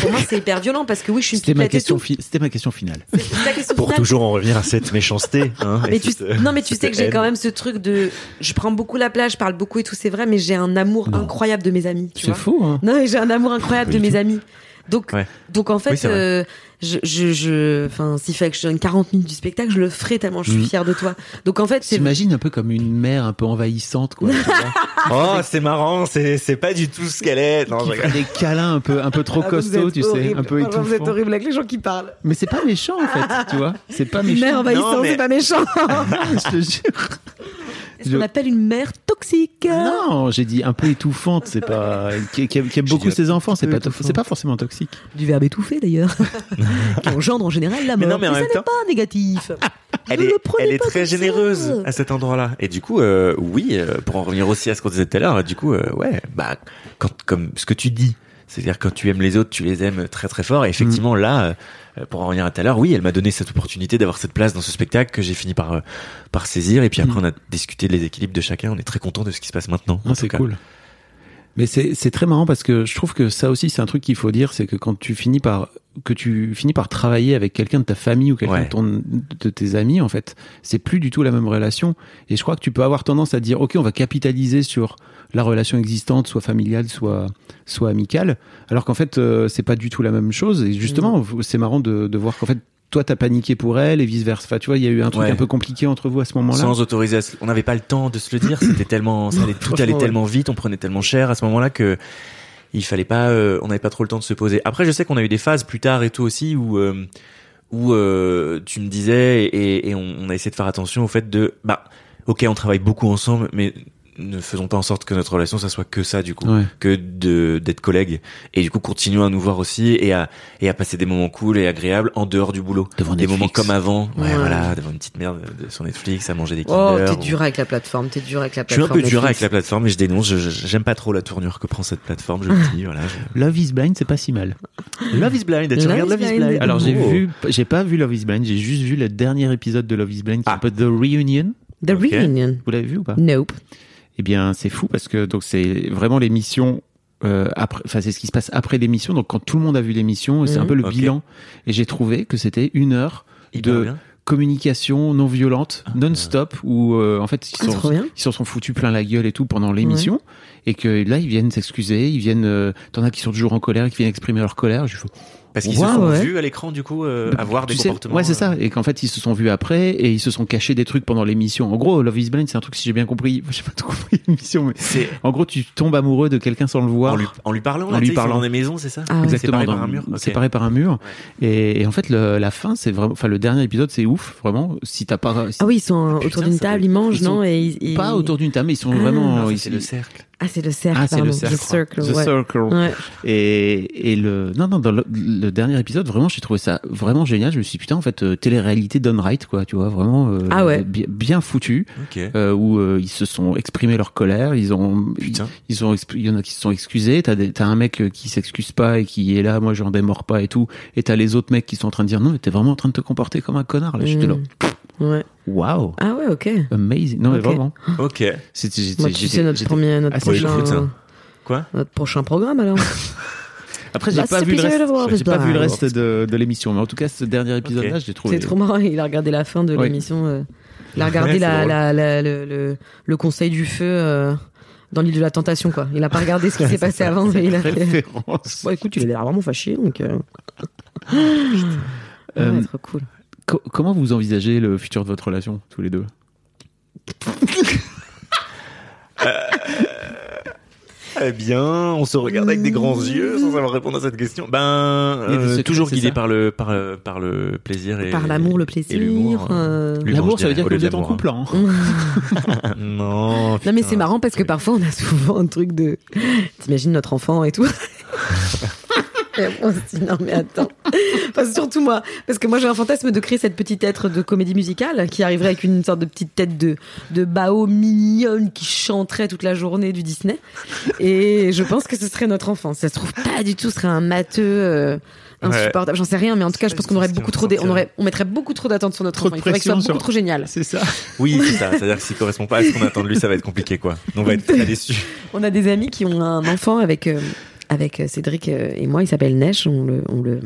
Pour moi c'est hyper violent parce que oui je suis une C'était ma question. C'était ma question finale. Ta question Pour finale. toujours en revenir à cette méchanceté. Hein, <laughs> et Mais tu, cette, euh, non, mais tu sais que j'ai quand même ce truc de, je prends beaucoup la plage, je parle beaucoup et tout, c'est vrai, mais j'ai un amour Non. incroyable de mes amis. Tu C'est faux. Hein. Non, mais j'ai un amour incroyable de mes amis. Donc, Ouais. donc en fait, euh, je, je, je, enfin, s'il fallait que je donne 40 minutes du spectacle, je le ferai tellement je suis Mhm. fière de toi. Donc en fait, c'est T'imagines un peu comme une mère un peu envahissante, quoi. <laughs> Oh, c'est marrant, c'est c'est pas du tout ce qu'elle est. Non, qui fait des câlins un peu, un peu trop Ah, êtes tu sais, un peu Franchement, Vous êtes horrible avec les gens qui parlent. Mais c'est pas méchant en fait, tu vois. C'est pas méchant. Mère envahissante, mais- c'est pas méchant. <laughs> je te jure. C'est ce qu'on appelle une mère toxique? Non, j'ai dit un peu étouffante, c'est pas qui, qui aime, qui aime beaucoup dit ses enfants, c'est pas étouffant. pas forcément toxique. Du verbe étouffé d'ailleurs. <laughs> qui engendre en général la Mais mort. non, mais en ça même n'est temps- pas négatif. <laughs> Elle est, elle très ça. généreuse à cet endroit-là. Et du coup, euh, oui, euh, pour en revenir aussi à ce qu'on disait tout à l'heure, du coup, euh, ouais, bah, quand, comme ce que tu dis, c'est-à-dire quand tu aimes les autres, tu les aimes très très fort. Et effectivement, là, euh, pour en revenir à tout à l'heure, oui, elle m'a donné cette opportunité d'avoir cette place dans ce spectacle que j'ai fini par euh, par saisir. Et puis après, Mm. on a discuté des équilibres de chacun. On est très content de ce qui se passe maintenant. tout c'est cas. cool. Mais c'est c'est très marrant parce que je trouve que ça aussi c'est un truc qu'il faut dire, c'est que quand tu finis par que tu finis par travailler avec quelqu'un de ta famille ou quelqu'un Ouais. de, ton, de tes amis en fait, c'est plus du tout la même relation. Et je crois que tu peux avoir tendance à dire ok on va capitaliser sur la relation existante, soit familiale, soit soit amicale, alors qu'en fait euh, c'est pas du tout la même chose. Et justement c'est marrant de, de voir qu'en fait toi t'as paniqué pour elle et vice versa. Enfin, tu vois il y a eu un truc Ouais. un peu compliqué entre vous à ce moment-là. Sans se- on n'avait pas le temps de se le dire. <coughs> C'était tellement, ça allait, tout allait ouais. tellement vite, on prenait tellement cher à ce moment-là que il fallait pas, euh, on n'avait pas trop le temps de se poser. Après, je sais qu'on a eu des phases plus tard et tout aussi où euh, où euh, tu me disais et, et on, on a essayé de faire attention au fait de, bah, ok, on travaille beaucoup ensemble, mais ne faisons pas en sorte que notre relation ça soit que ça du coup Ouais. que de d'être collègues et du coup continuons à nous voir aussi et à et à passer des moments cool et agréables en dehors du boulot Devant des Netflix. moments comme avant ouais, Ouais. voilà devant une petite merde de, sur Netflix à manger des Oh, Kinder t'es ou- dur avec la plateforme, t'es dur avec la je suis un plateforme. peu dur avec la plateforme mais je dénonce j'aime pas trop la tournure que prend cette plateforme je le dis voilà je- <laughs> Love is Blind c'est pas si mal. Love is blind tu Love regardes is Love is Blind. Alors j'ai Oh. vu, j'ai pas vu Love is Blind, j'ai juste vu le dernier épisode de Love is Blind qui Ah. s'appelle The Reunion. The Ok. Reunion. Vous l'avez vu ou pas? Nope. Eh bien, c'est fou parce que donc c'est vraiment l'émission. Euh, après, enfin c'est ce qui se passe après l'émission. Donc quand tout le monde a vu l'émission, c'est un Mhm. peu le bilan. Et j'ai trouvé que c'était une heure Hyper de bien. communication non violente, non-stop, où euh, en fait ils Ah, sont, s'en sont foutus plein la gueule et tout pendant l'émission, et que là ils viennent s'excuser, ils viennent, euh, t'en as qui sont toujours en colère, et qui viennent exprimer leur colère. Je fais, parce qu'ils Ouais, se sont ouais. vus à l'écran du coup euh, avoir des sais, comportements ouais, c'est ça. euh, Et qu'en fait, ils se sont vus après et ils se sont cachés des trucs pendant l'émission. En gros, Love is Blind, c'est un truc, si j'ai bien compris, <laughs> j'ai pas tout compris l'émission, mais c'est en gros, tu tombes amoureux de quelqu'un sans le voir. en lui, en lui parlant En là, lui parlant. dans des maisons c'est ça? Ah ouais. Exactement, séparés dans- par un mur? Ok. séparés par un mur. Et, et en fait, le- la fin, c'est vraiment, enfin, le dernier épisode, c'est ouf, vraiment. Si t'as pas, si- Ah oui, ils sont Putain, autour d'une ça table, ils mangent, ils non et, pas autour d'une table, mais ils sont Ah, vraiment. Ça, ils- c'est le cercle Ah, c'est le cercle. Ah, c'est le cercle. The circle. The ouais. Circle. Ouais. Et, et le non non dans le, le dernier épisode vraiment j'ai trouvé ça vraiment génial je me suis dit putain en fait euh, télé-réalité done right quoi tu vois vraiment euh, Ah ouais. bien, bien foutu ok euh, où euh, ils se sont exprimé leur colère ils ont putain ils, ils ont il y en a qui se sont excusés t'as un mec qui s'excuse pas et qui est là moi j'en démords pas et tout et t'as les autres mecs qui sont en train de dire non mais t'es vraiment en train de te comporter comme un connard là j'étais là Mm. Ouais. waouh Ah ouais, ok. amazing non mais vraiment ok c'était j'étais- Moi, tu sais notre premier, notre Ah, c'est prochain, ça. Quoi notre prochain programme alors. <laughs> après j'ai Last pas vu le reste of Love is j'ai pas vu le Blind. reste de, de l'émission mais en tout cas ce dernier épisode là je l'ai trouvé C'est trop marrant. Il a regardé la fin de Oui. l'émission. euh, il a regardé Ouais, la, c'est drôle. la, la- le, le, le conseil du feu euh, dans l'île de la tentation quoi. Il a pas regardé ce qui <laughs> s'est passé avant. mais il a fait. référence Bon, écoute, il a l'air vraiment fâché donc. Euh... Euh, ouais, trop cool. Co- comment vous envisagez le futur de votre relation, tous les deux? <laughs> Très bien. On se regarde avec des grands yeux sans savoir répondre à cette question. Ben, euh, secrets, toujours guidé par le par le- par le plaisir et Par l'amour, le plaisir. l'humour. euh. L'amour, ça veut dire que vous êtes en couple, hein. hein. <laughs> <laughs> Non. Non mais c'est marrant parce que parfois on a souvent un truc de t'imagines notre enfant et tout? <laughs> Et on se dit non mais attends. Enfin surtout moi parce que moi j'ai un fantasme de créer cette petite être de comédie musicale qui arriverait avec une sorte de petite tête de de bao mignonne qui chanterait toute la journée du Disney et je pense que ce serait notre enfant. Ça se trouve pas du tout, ce serait un matheux euh, insupportable. J'en sais rien mais en tout cas je pense qu'on aurait beaucoup trop on aurait on mettrait beaucoup trop d'attentes sur notre Trop enfant. Il faudrait ce soit beaucoup sur- trop génial. C'est ça. Oui, c'est ça. C'est-à-dire que s'il correspond pas à ce qu'on attend de lui, ça va être compliqué, quoi. On va être très déçus. On a des amis qui ont un enfant avec euh, avec euh, Cédric euh, et moi. Il s'appelle Nesh. On le on le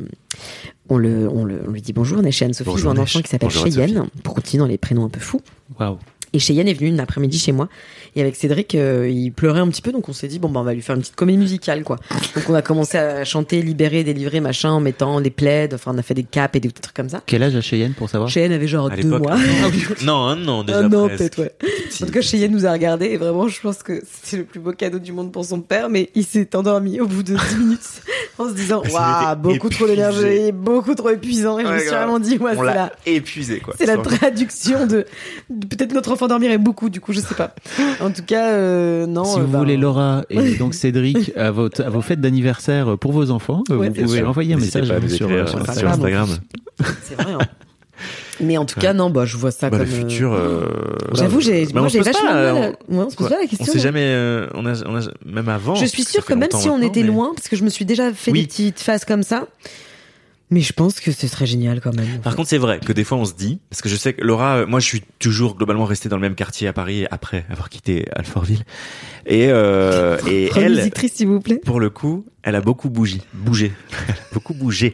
on le on, le- on lui dit bonjour Nesh et Anne-Sophie. Ils ont un enfant qui s'appelle Cheyenne pour continuer dans les prénoms un peu fous. Waouh. Et Cheyenne est venu une après-midi chez moi. Et avec Cédric, euh, il pleurait un petit peu, donc on s'est dit bon bah on va lui faire une petite comédie musicale quoi. Donc on a commencé à chanter, libérer, délivrer machin en mettant des plaids. Enfin on a fait des capes et des trucs comme ça. Quel âge a Cheyenne pour savoir? Cheyenne avait genre À deux mois. <laughs> Non, un an déjà. Un an peut-être, ouais. Petit. En tout cas, Cheyenne nous a regardé et vraiment, je pense que c'est le plus beau cadeau du monde pour son père, mais il s'est endormi au bout de 10 <laughs> minutes en se disant Waouh, beaucoup trop d'énergie, beaucoup trop épuisant. Et je me Ouais, suis grave. vraiment dit, ouais, On c'est l'a épuisé, quoi. c'est la traduction de, de- peut-être notre enfant dormirait beaucoup, du coup, je sais pas. <laughs> En tout cas, euh, non. Si euh, vous bah, voulez Laura et <laughs> donc Cédric à, votre, à vos fêtes d'anniversaire pour vos enfants, euh, Ouais, vous pouvez sûr. envoyer un message nous sur, sur euh, Instagram. sur Instagram. C'est vrai. hein. Mais en tout cas, non, bah, je vois ça Bah, comme. le futur. euh, J'avoue, j'ai, bah, moi, on j'ai se pose vachement pas, mal. on- Ouais, on se pose pas la On question. sait jamais. euh, on a, on a même avant. Je suis sûre que même si on était mais- loin, parce que je me suis déjà fait Oui. des petites phases comme ça, mais je pense que ce serait génial quand même. Par fait. contre, c'est vrai que des fois on se dit, parce que je sais que Laura, euh, moi je suis toujours globalement resté dans le même quartier à Paris après avoir quitté Alfortville. Et, euh, et elle, Remusictrice, s'il vous plaît. pour le coup, elle a beaucoup bougé, bougé, Elle <laughs> a beaucoup bougé.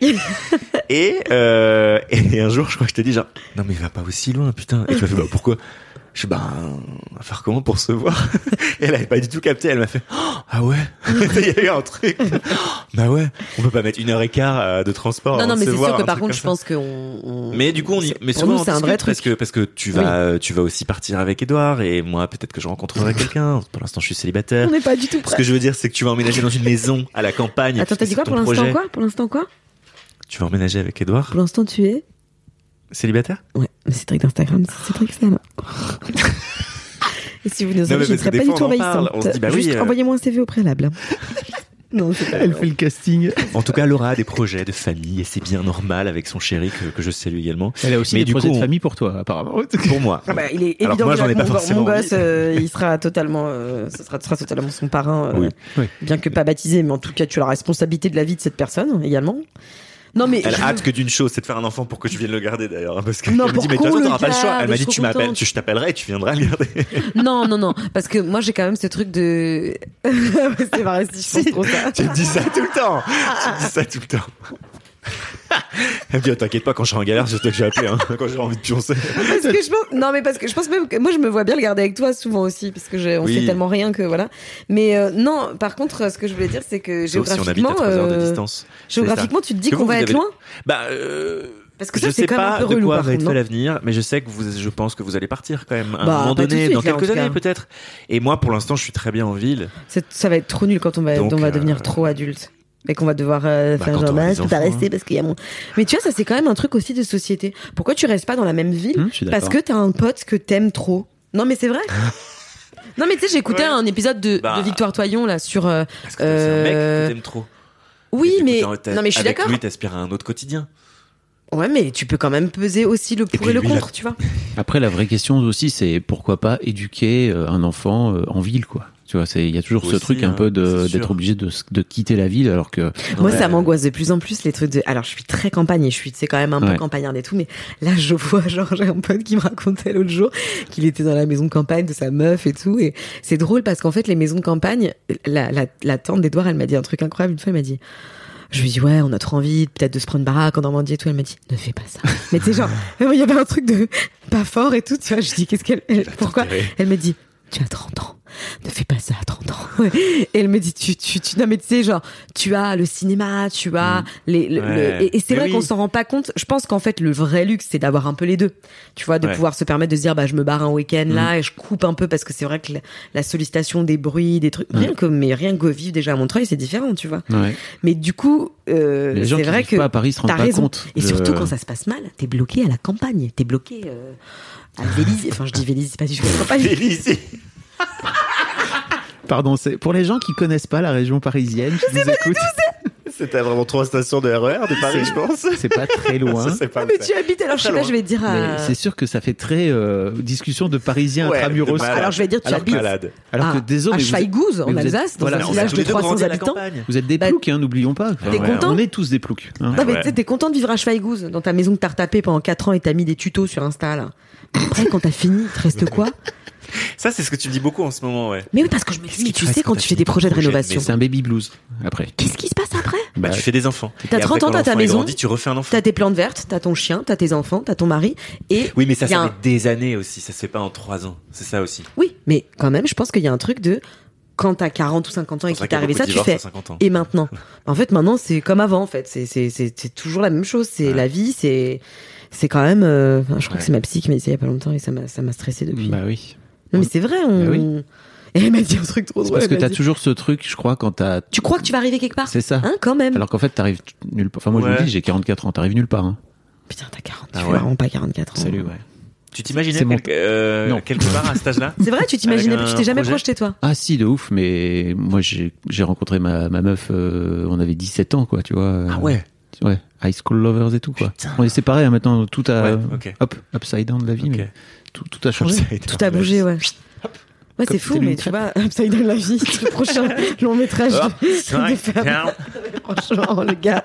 et, euh, et un jour, je crois que je t'ai dit genre, non mais va pas aussi loin, putain. Et tu m'as fait, bah pourquoi? Je suis, bah, on va faire comment pour se voir? Et <laughs> elle avait pas du tout capté, elle m'a fait, Oh, ah ouais? <laughs> Il y a eu un truc. <laughs> bah ouais, on peut pas mettre une heure et quart euh, de transport. Non, non, mais c'est sûr que par contre, je pense qu'on. on- Mais du coup, on y, mais souvent c'est un vrai truc. parce que parce que tu vas tu vas aussi partir avec Edouard et moi peut-être que je rencontrerai quelqu'un. Pour l'instant, je suis célibataire. On n'est pas du tout Ce prêt. que je veux dire, c'est que tu vas emménager dans une maison à la campagne. Attends, t'as dit quoi pour l'instant quoi? Pour l'instant quoi? Tu vas emménager avec Edouard Pour l'instant, tu es. Célibataire Ouais, mais c'est truc d'Instagram, c'est truc ça là. Et si vous nous avez, je ne que pas du tout envahissante. On se dit, bah oui, euh, envoyez-moi un CV au préalable. <laughs> non, pas Elle vrai. fait le casting. En tout cas, Laura a des projets de famille et c'est bien normal avec son chéri que, que je salue également. Elle a aussi Mais des du projets coup, de famille pour toi, apparemment. <laughs> Pour moi. Ah bah, il est Alors évident moi, que j'en ai mon, pas mon envie. gosse, euh, il sera totalement, euh, ce sera, totalement son parrain, euh, Oui. Oui. bien que pas baptisé, mais en tout cas, tu as la responsabilité de la vie de cette personne également. Non mais Elle a hâte que d'une chose, c'est de faire un enfant pour que je vienne le garder d'ailleurs. hein, Parce que Non, elle me dit, mais de toute façon, pas le choix. Elle m'a dit, tu m'appelles, tu- je t'appellerai et tu viendras le garder. <laughs> non non non parce que moi j'ai quand même ce truc de <laughs> c'est vrai si je pense trop ça. tu me dis ça tout le temps. tu me dis ça tout le temps. Elle me dit, oh, t'inquiète pas, quand je serai en galère, c'est toi que j'ai appelé, hein, quand j'ai envie de pioncer. Parce que je pense non mais parce que je pense même que moi je me vois bien le garder avec toi souvent aussi parce que j'ai- on Oui. sait tellement rien que voilà. Mais euh, non par contre ce que je voulais dire c'est que Sauf si on habite géographiquement à 3 heures de euh, distance. géographiquement tu te dis qu'on va être avez- loin Bah, euh, parce que je ça c'est sais quand même un pas peu de relou quoi va être fait l'avenir, mais je sais que vous, je pense que vous allez partir quand même à un Bah, moment donné, suite, dans quelques années peut-être. Et moi, pour l'instant, je suis très bien en ville. Ça va être trop nul quand on va Donc, on va euh, devenir trop adulte et qu'on va devoir euh, Bah, faire genre bah, pas enfants, rester parce qu'il y a mon mais tu vois ça c'est quand même un truc aussi de société pourquoi tu restes pas dans la même ville Hum, suis parce que t'as un pote que t'aimes trop? Non mais c'est vrai <laughs> non mais tu sais Ouais. un épisode de, Bah. de Victoire Toyon là sur euh, Parce que c'est un mec Euh, que t'aimes trop. oui Et du coup, mais non mais je suis avec d'accord lui, t'aspires à un autre quotidien. ouais mais tu peux quand même peser aussi le pour et, le lui, contre tu vois <laughs> Après, la vraie question aussi, c'est pourquoi pas éduquer euh, un enfant euh, en ville, quoi. Tu vois, c'est il y a toujours ce truc un hein, peu d'être obligé de, de quitter la ville, alors que Moi, Ouais. ça m'angoisse de plus en plus les trucs de. Alors, je suis très campagne et je suis, c'est quand même un peu Ouais. campagnarde et tout, mais là, je vois, <laughs> genre, j'ai un pote qui me racontait l'autre jour qu'il était dans la maison de campagne de sa meuf et tout, et c'est drôle parce qu'en fait, les maisons de campagne, la, la, la tante d'Edouard, elle m'a dit un truc incroyable. Une fois, elle m'a dit. Je lui dit, ouais, on a trop envie, peut-être de se prendre une baraque en Normandie et tout. Elle m'a dit, ne fais pas ça. Mais tu sais, genre, <laughs> il y avait un truc de pas fort et tout, tu vois. Je dis, qu'est-ce qu'elle, elle- pourquoi? Elle me dit, tu as 30 ans. Ne fais pas ça à 30 ans. <laughs> Et elle me dit, tu, tu, tu, non mais tu sais, genre, tu as le cinéma, tu as les, le- le- Mm. Ouais. et, et c'est vrai oui. qu'on s'en rend pas compte. Je pense qu'en fait, le vrai luxe, c'est d'avoir un peu les deux. Tu vois, de Ouais. pouvoir se permettre de se dire, bah, je me barre un week-end Mm. là et je coupe un peu parce que c'est vrai que la, la sollicitation des bruits, des trucs, rien que, mais rien que vivre déjà à Montreuil, c'est différent, tu vois. Mais du coup, euh, Les gens c'est qui vrai vivent que pas à Paris se rendent pas raison. compte Et surtout quand ça se passe mal, t'es bloqué à la campagne, t'es bloqué euh, à Vélizy. Enfin, je dis Vélizy, c'est pas du tout la campagne. <laughs> <laughs> Pardon, c'est pour les gens qui connaissent pas la région parisienne, qui nous écoutent. <laughs> C'était vraiment trois stations de RER de Paris, je pense. C'est pas très loin. <laughs> Ça, c'est pas Mais le tu habites alors je sais Très pas, loin. je vais te dire. Mais à- c'est sûr que ça fait très euh, discussion de Parisiens Ouais, intramuros. de. Alors je vais dire, tu Alors habites Malade. Alors à, que désolé, à mais Schweighouse, en mais vous êtes- Alsace, dans voilà, un village de les deux grandi 300 à la habitants. campagne. Vous êtes des Bah, ploucs, hein, n'oublions pas. T'es Ouais, content On est tous des ploucs. hein. Non mais Ouais. t'es content de vivre à Schweighouse, dans ta maison que t'as retapée pendant 4 ans et t'as mis des tutos sur Insta là. Après, quand t'as fini, il te reste quoi? Ça, c'est ce que tu me dis beaucoup en ce moment, ouais. Mais oui, parce que je me dis, mais tu sais, quand tu fais des projets de rénovation, C'est un baby blues après. qu'est-ce qui se passe après Bah, tu fais des enfants. T'as Et après, 30 ans, t'as ta maison, grandi, tu refais un enfant. T'as tes plantes vertes, t'as ton chien, t'as tes enfants, t'as ton mari, et Oui, mais ça, ça fait des années aussi. Ça se fait pas en trois ans. C'est ça aussi. Oui, mais quand même, je pense qu'il y a un truc de quand t'as 40 ou 50 ans et qu'il t'est arrivé ça, tu fais à 50 ans. et maintenant. <laughs> En fait, maintenant c'est comme avant. En fait, c'est c'est c'est c'est toujours la même chose. C'est Ouais. la vie. C'est c'est quand même. euh, je crois que c'est ma psy qui m'a dit ça il y a pas longtemps et ça m'a ça m'a stressé depuis. Bah oui. Non mais c'est vrai. On... Bah oui. Et <laughs> elle m'a dit un truc trop C'est drôle. parce que t'as dit, toujours ce truc, je crois, quand t'as. Tu crois que tu vas arriver quelque part C'est ça. Hein, quand même. Alors qu'en fait, t'arrives nulle part. Enfin, moi, je Ouais. le dis, j'ai 44 ans, t'arrives nulle part. Hein. Putain, t'as 40. Ah tu ouais. fais vraiment pas 44 ans. Salut, ouais. Tu t'imaginais C'est mon- quelque, euh, Non. quelque part à cet âge-là <laughs> C'est vrai, tu t'imaginais, tu t'es jamais projet projeté toi. Ah si, de ouf, mais moi, j'ai rencontré ma, ma meuf, euh, on avait 17 ans, quoi, tu vois. euh, Ah ouais. Ouais, high school lovers et tout, quoi. Putain. On est séparés, hein, maintenant, tout a... Ouais, ok. Hop, upside down de la vie, mais tout, tout a changé. Tout a bougé, ouais. Ouais, c'est fou, mais tu vois, Upside Down la vie, le prochain <laughs> long métrage Oh, de, de. <laughs> Franchement, le gars.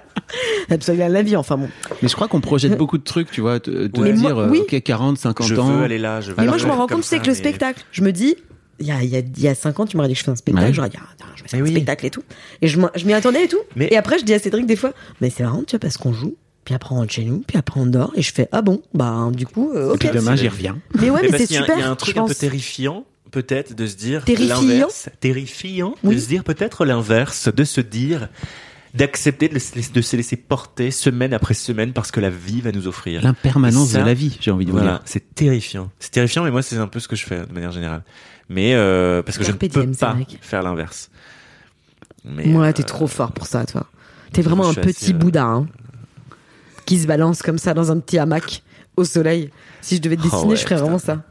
Upside Down la vie, enfin bon. Mais je crois qu'on projette beaucoup de trucs, tu vois, de, de Mais moi, dire, oui. ok, 40, 50 Je ans. veux aller là. Je veux Mais moi, je me faire rends compte, c'est ça, que le mais- spectacle, je me dis, il y a, il y a, il y a 5 ans, tu m'aurais dit que je fais un spectacle, Ouais. j'aurais dit, ah, tiens, je vais faire Mais un oui. spectacle et tout. Et je m'en- je m'y attendais et tout. Mais- Et après, je dis à Cédric des fois, mais c'est marrant, tu vois, parce qu'on joue. Puis après, on rentre chez nous, puis après, on dort. Et je fais, ah bon, bah, du coup, euh, Et ok. puis demain, j'y reviens. Mais ouais, mais, parce c'est super. Il y a un truc un peu terrifiant, peut-être, de se dire Terrifiant l'inverse. Terrifiant. Oui. De se dire peut-être l'inverse, de se dire d'accepter de, se laisser porter semaine après semaine parce que la vie va nous offrir. L'impermanence Et de la vie, j'ai envie de vous Voilà, dire. c'est terrifiant. C'est terrifiant, mais moi, c'est un peu ce que je fais de manière générale. Mais euh, parce que je ne peux diem, pas faire l'inverse. Mais, Ouais, euh, t'es trop fort pour ça, toi. T'es vraiment un petit assez, euh, Bouddha, hein, qui se balance comme ça dans un petit hamac au soleil. Si je devais te Oh dessiner, ouais, je ferais putain. vraiment ça.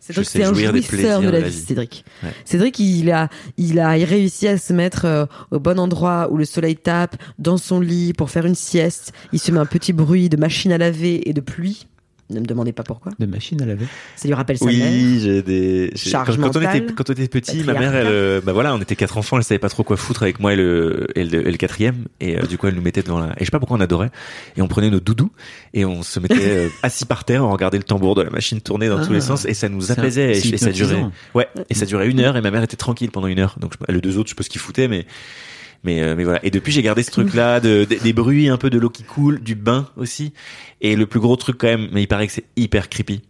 Cédric, c'est un jouisseur de la de la vie, vie. Cédric. Ouais. Cédric, il a, il a réussi à se mettre euh, au bon endroit où le soleil tape, dans son lit pour faire une sieste. Il se met un petit bruit de machine à laver et de pluie. Ne me demandez pas pourquoi. De machine à laver. Ça lui rappelle sa mère. Oui, j'ai des. j'ai- Charge quand, quand on mentale. était quand on était petit, ma mère, elle, euh, bah voilà, on était quatre enfants, elle savait pas trop quoi foutre avec moi et le et le, et le quatrième, et euh, du coup elle nous mettait devant la. Et je sais pas pourquoi on adorait. Et on prenait nos doudous et on se mettait <laughs> euh, assis par terre, on regardait le tambour de la machine tourner dans Ah. tous les sens et ça nous apaisait. Et, ça durait. Ouais. Et ça durait une heure et ma mère était tranquille pendant une heure. Donc je- les deux autres, je sais pas ce qu'ils foutaient, mais. Mais, euh, mais voilà. Et depuis, j'ai gardé ce truc-là, de, des- des bruits un peu de l'eau qui coule, du bain aussi. Et le plus gros truc quand même, mais il paraît que c'est hyper creepy.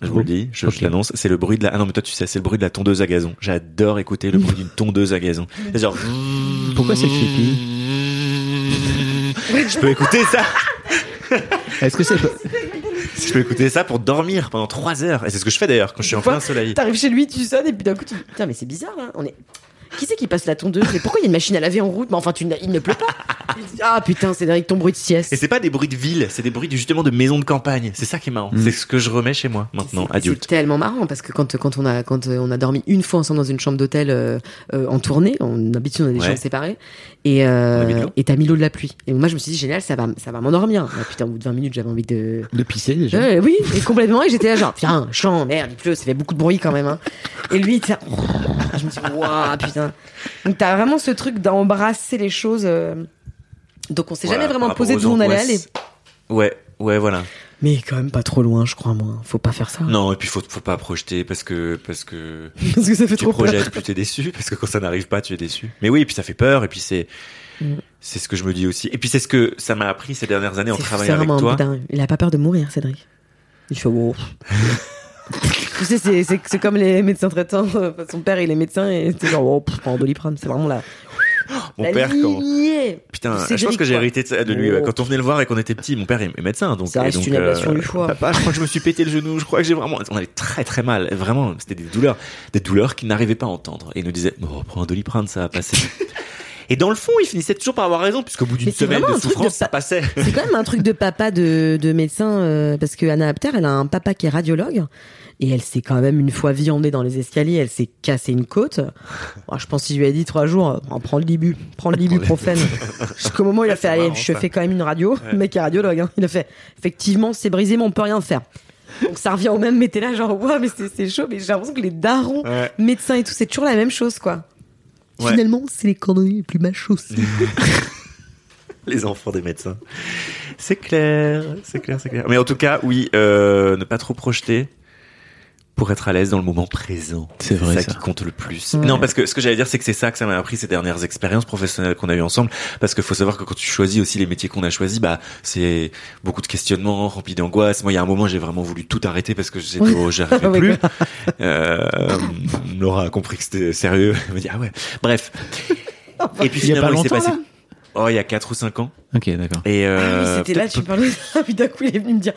Je vous le dis, je, l'annonce, c'est le bruit de la. Ah non, mais toi tu sais, c'est le bruit de la tondeuse à gazon. J'adore écouter le bruit d'une tondeuse à gazon. <laughs> C'est genre. Pourquoi c'est creepy <laughs> Je peux écouter ça. <laughs> Est-ce que c'est Je peux écouter ça pour dormir pendant trois heures. Et c'est ce que je fais d'ailleurs quand je suis en plein soleil. T'arrives chez lui, tu sonnes et puis d'un coup tu dis Putain, mais c'est bizarre là. On est... Qui c'est qui passe la tondeuse Mais pourquoi il y a une machine à laver en route Mais enfin, tu il ne pleut pas. ah putain, Cédric, ton bruit de sieste. Et c'est pas des bruits de ville, c'est des bruits justement de maison de campagne. C'est ça qui est marrant. Mm. C'est ce que je remets chez moi maintenant, C'est- adulte. C'est tellement marrant parce que quand, quand, on a, quand euh, on a dormi une fois ensemble dans une chambre d'hôtel euh, euh, en tournée, on habitude on a des Ouais. chambres séparées, et euh, et t'as mis l'eau de la pluie. Et moi je me suis dit génial, ça va, ça va m'endormir. Bah, putain, au bout de 20 minutes, j'avais envie de. de pisser déjà oui, et complètement. Et j'étais là genre, tiens, chant, merde, il pleut, ça fait beaucoup de bruit quand même. Hein. Et lui, là, <laughs> je me dis, waouh, putain. Donc t'as vraiment ce truc d'embrasser les choses. euh, Donc on s'est Voilà, jamais vraiment rapport posé aux d'où on allait angoisses. aller. Ouais, ouais, voilà. Mais quand même pas trop loin, je crois, moi. Faut pas faire ça. Non, et puis faut, faut pas projeter parce que, parce que <laughs> Parce que ça fait tu trop peur. projettes, plus t'es déçu, parce que quand ça n'arrive pas, tu es déçu. Mais oui, et puis ça fait peur, et puis c'est, Mm. c'est ce que je me dis aussi. Et puis c'est ce que ça m'a appris ces dernières années en C'est- travaillant c'est avec vraiment un toi. boudin. Il a pas peur de mourir, Cédric. Il fait wow. <laughs> Tu sais, c'est, c'est, c'est comme les médecins traitants. euh, Son père, il est médecin et c'est genre, oh, pff, prends un doliprane. C'est vraiment la, Mon la père, quand. Putain, je pense que j'ai hérité de, ça de lui. Oh. Quand on venait le voir et qu'on était petit, mon père est est médecin, donc. Ça reste donc, une ablation du foie. Papa, je crois que je me suis pété le genou. Je crois que j'ai vraiment. On avait très très mal. Vraiment, c'était des douleurs, des douleurs qu'il n'arrivait pas à entendre. Et il nous disait, oh, prends un doliprane, ça va passer. et dans le fond, il finissait toujours par avoir raison, puisqu'au bout d'une semaine de souffrance, ça pa- passait. C'est quand même un truc de papa de, de médecin, euh, parce que Anna Apter, elle a un papa qui est radiologue, et elle s'est quand même une fois viandée dans les escaliers, elle s'est cassé une côte. <laughs> Je pense qu'il lui a dit trois jours, euh, prends le libu, prends le libuprofène. Jusqu'au moment où il a fait, allez, je fais quand même une radio. Le mec est radiologue, hein. il a fait, effectivement, c'est brisé, mais on peut rien faire. Donc ça revient au même, mais t'es là genre, ouais, mais c'est chaud, mais j'ai l'impression que les darons, Ouais. médecins et tout, c'est toujours la même chose, quoi. Ouais. Finalement, c'est les conneries les plus machos. <laughs> Les enfants des médecins. C'est clair, c'est clair, c'est clair. Mais en tout cas, oui, euh, ne pas trop projeter pour être à l'aise dans le moment présent. C'est vrai, ça, ça. qui compte le plus. Ouais. Non, parce que ce que j'allais dire, c'est que c'est ça que ça m'a appris ces dernières expériences professionnelles qu'on a eues ensemble. Parce qu'il faut savoir que quand tu choisis aussi les métiers qu'on a choisis, bah c'est beaucoup de questionnements, remplis d'angoisse. Moi, il y a un moment, j'ai vraiment voulu tout arrêter parce que j'ai oh, j'arrivais <laughs> Oui. plus. Euh, Laura a compris que c'était sérieux. Elle me dit ah ouais. Bref. <laughs> Et puis Il y a finalement, pas il s'est passé. là? Oh, il y a 4 ou 5 ans. Ok, d'accord. Et Ah euh, oui, c'était là, tu parlais. Ah oui, d'un coup, il est venu me dire.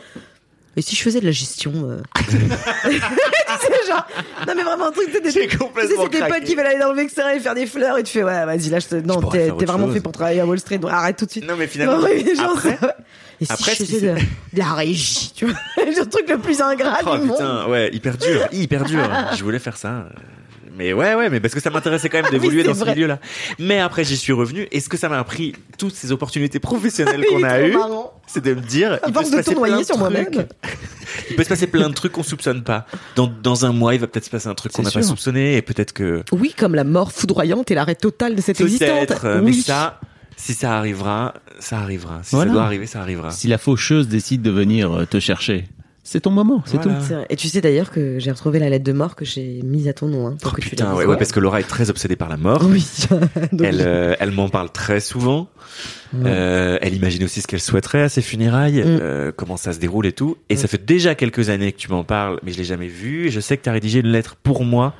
Et si je faisais de la gestion euh... <laughs> Tu sais, genre. Non, mais vraiment, un truc, tu sais, des- J'ai tu sais, complètement c'est tes potes qui veulent aller dans le vexin et faire des fleurs et tu fais, ouais, vas-y, là, je te... non, t'es vraiment chose. fait pour travailler à Wall Street, donc arrête tout de suite. Non, mais finalement, Non, mais genre, après, ça- Et si après, je ce qui faisais de, de la régie, tu vois, <laughs> le truc le plus ingrat Oh du monde. putain, ouais, hyper dur, hyper dur. Je voulais faire ça. Mais ouais, ouais, mais parce que ça m'intéressait quand même <laughs> d'évoluer dans ce milieu-là. Mais après, j'y suis revenu. Et ce que ça m'a appris, toutes ces opportunités professionnelles <laughs> qu'on a eues, c'est de me dire, À il peut force se de passer plein de sur trucs. <laughs> Il peut se passer plein de trucs qu'on soupçonne pas. Dans, dans un mois, il va peut-être se passer un truc qu'on n'a pas soupçonné et peut-être que Oui, comme la mort foudroyante et l'arrêt total de cette existence. peut-être. Mais Oui. ça, si ça arrivera, ça arrivera. Si Voilà. ça doit arriver, ça arrivera. Si la faucheuse décide de venir euh, te chercher, c'est ton moment, c'est Voilà. tout. Et tu sais d'ailleurs que j'ai retrouvé la lettre de mort que j'ai mise à ton nom. Hein, pour Oh que tu putain, la ouais, parce que Laura est très obsédée par la mort. Oui. <laughs> Donc, Elle, euh, elle m'en parle très souvent. Euh, elle imagine aussi ce qu'elle souhaiterait à ses funérailles, Mm. euh, comment ça se déroule et tout. Et ça fait déjà quelques années que tu m'en parles, mais je l'ai jamais vu. Et je sais que tu as rédigé une lettre pour moi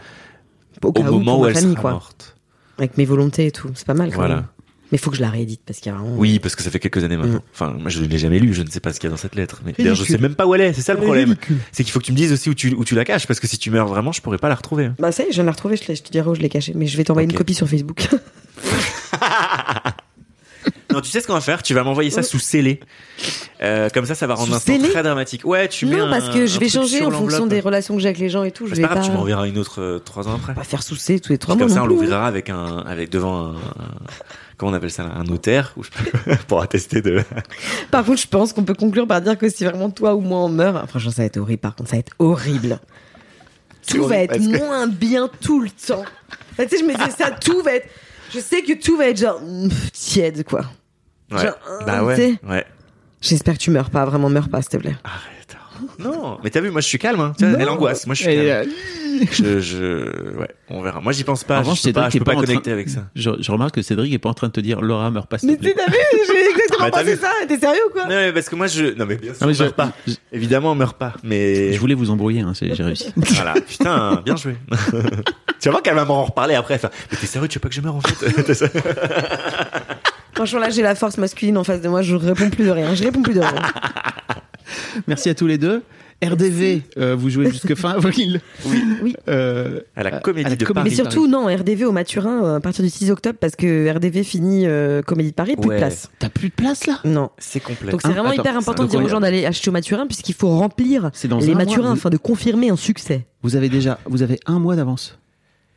au, au cas où, moment pour où ma elle famille, sera quoi. morte. Avec mes volontés et tout. C'est pas mal quand Voilà. même. Mais faut que je la réédite parce qu'il y a vraiment. Oui, parce que ça fait quelques années maintenant. Mm. Enfin, moi, je ne l'ai jamais lu. Je ne sais pas ce qu'il y a dans cette lettre. Mais d'ailleurs, je sais même pas où elle est. C'est ça le problème. C'est qu'il faut que tu me dises aussi où tu, où tu la caches, parce que si tu meurs vraiment, je pourrais pas la retrouver. Bah ça y est, je viens de la retrouver, je, je te dirai où je l'ai cachée. Mais je vais t'envoyer une copie sur Facebook. <laughs> Non, tu sais ce qu'on va faire? Tu vas m'envoyer ça sous scellé. Euh, comme ça, ça va rendre Sous l'instant scellé très dramatique. Ouais, tu mets non, un- parce que je vais changer en fonction des relations que j'ai avec les gens et tout. Je C'est vais pas pas, grave, tu m'enverras une autre euh, trois ans après. pas faire sousser tous les trois mois. comme ça, on plus. l'ouvrira avec un, avec devant un- comment on appelle ça, un notaire, ou je peux- <laughs> pour attester de. Par contre, je pense qu'on peut conclure par dire que si vraiment toi ou moi on meurt, franchement, ça va être horrible. Par contre, ça va être horrible. Tout va être que- moins bien tout le temps. Enfin, tu sais, je me disais ça, <laughs> tout va être. Je sais que tout va être genre mm, tiède, quoi. Ouais. Genre, bah tu ouais. Ouais. J'espère que tu meurs pas, vraiment meurs pas, s'il te plaît. Arrête. Non, mais t'as vu, moi je suis calme. Hein. Tu vois, elle angoisse. Moi je suis calme. euh, Je, je, ouais, on verra. Moi j'y pense pas. En revanche, je peux pas, Cédric je est peux pas pas train- connecter avec ça. je, je remarque que Cédric est pas en train de te dire Laura meurt pas Mais t'as vu, j'ai exactement Bah, pensé ça. T'es sérieux ou quoi Non, mais parce que moi je, non mais bien sûr, Non, mais je- meurt pas. je- Évidemment, on meurt pas. Mais Je voulais vous embrouiller, hein, j'ai réussi. <laughs> Voilà, putain, bien joué. <laughs> tu vas voir qu'elle va m'en reparler après. mais t'es sérieux, tu veux pas que je meure en fait? <laughs> Franchement, là, j'ai la force masculine en face de moi. Je réponds plus de rien. Je réponds plus de rien. Merci à tous les deux. RDV, euh, vous jouez jusque fin <laughs> avril. Oui. Oui. Euh, À la À- comédie à la de comédie Paris. Mais surtout, non, RDV au Maturin euh, à partir du 6 octobre parce que RDV finit euh, Comédie de Paris, plus Ouais. de place. T'as plus de place là? Non. C'est complet. Donc c'est Hein, vraiment attends, hyper important de dire aux gens d'aller acheter au Maturin puisqu'il faut remplir C'est dans les mois, Maturins vous- afin de confirmer un succès. Vous avez déjà, vous avez un mois d'avance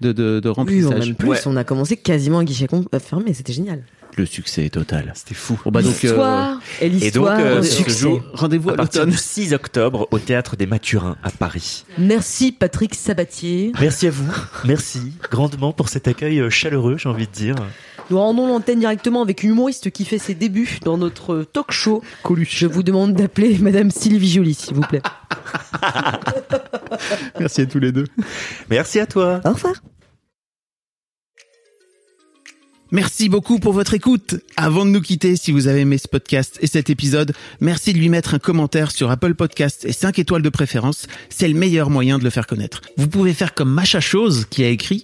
de, de, de Plus, remplissage. même plus, Ouais. on a commencé quasiment à guichet euh, fermé, c'était génial. Le succès est total. C'était fou. Bon bah donc euh, L'histoire et l'histoire euh, se succès. joue rendez-vous À à partir du 6 octobre au théâtre des Mathurins à Paris. Merci Patrick Sabatier. Merci à vous. Merci grandement pour cet accueil euh, chaleureux, j'ai envie de dire. Nous rendons l'antenne directement avec une humoriste qui fait ses débuts dans notre talk show. Coluche. Je vous demande d'appeler <laughs> Madame Sylvie Joly, s'il vous plaît. <laughs> Merci à tous les deux. Merci à toi. Au revoir. Merci beaucoup pour votre écoute. Avant de nous quitter, si vous avez aimé ce podcast et cet épisode, merci de lui mettre un commentaire sur Apple Podcast et 5 étoiles de préférence. C'est le meilleur moyen de le faire connaître. Vous pouvez faire comme Macha Chose qui a écrit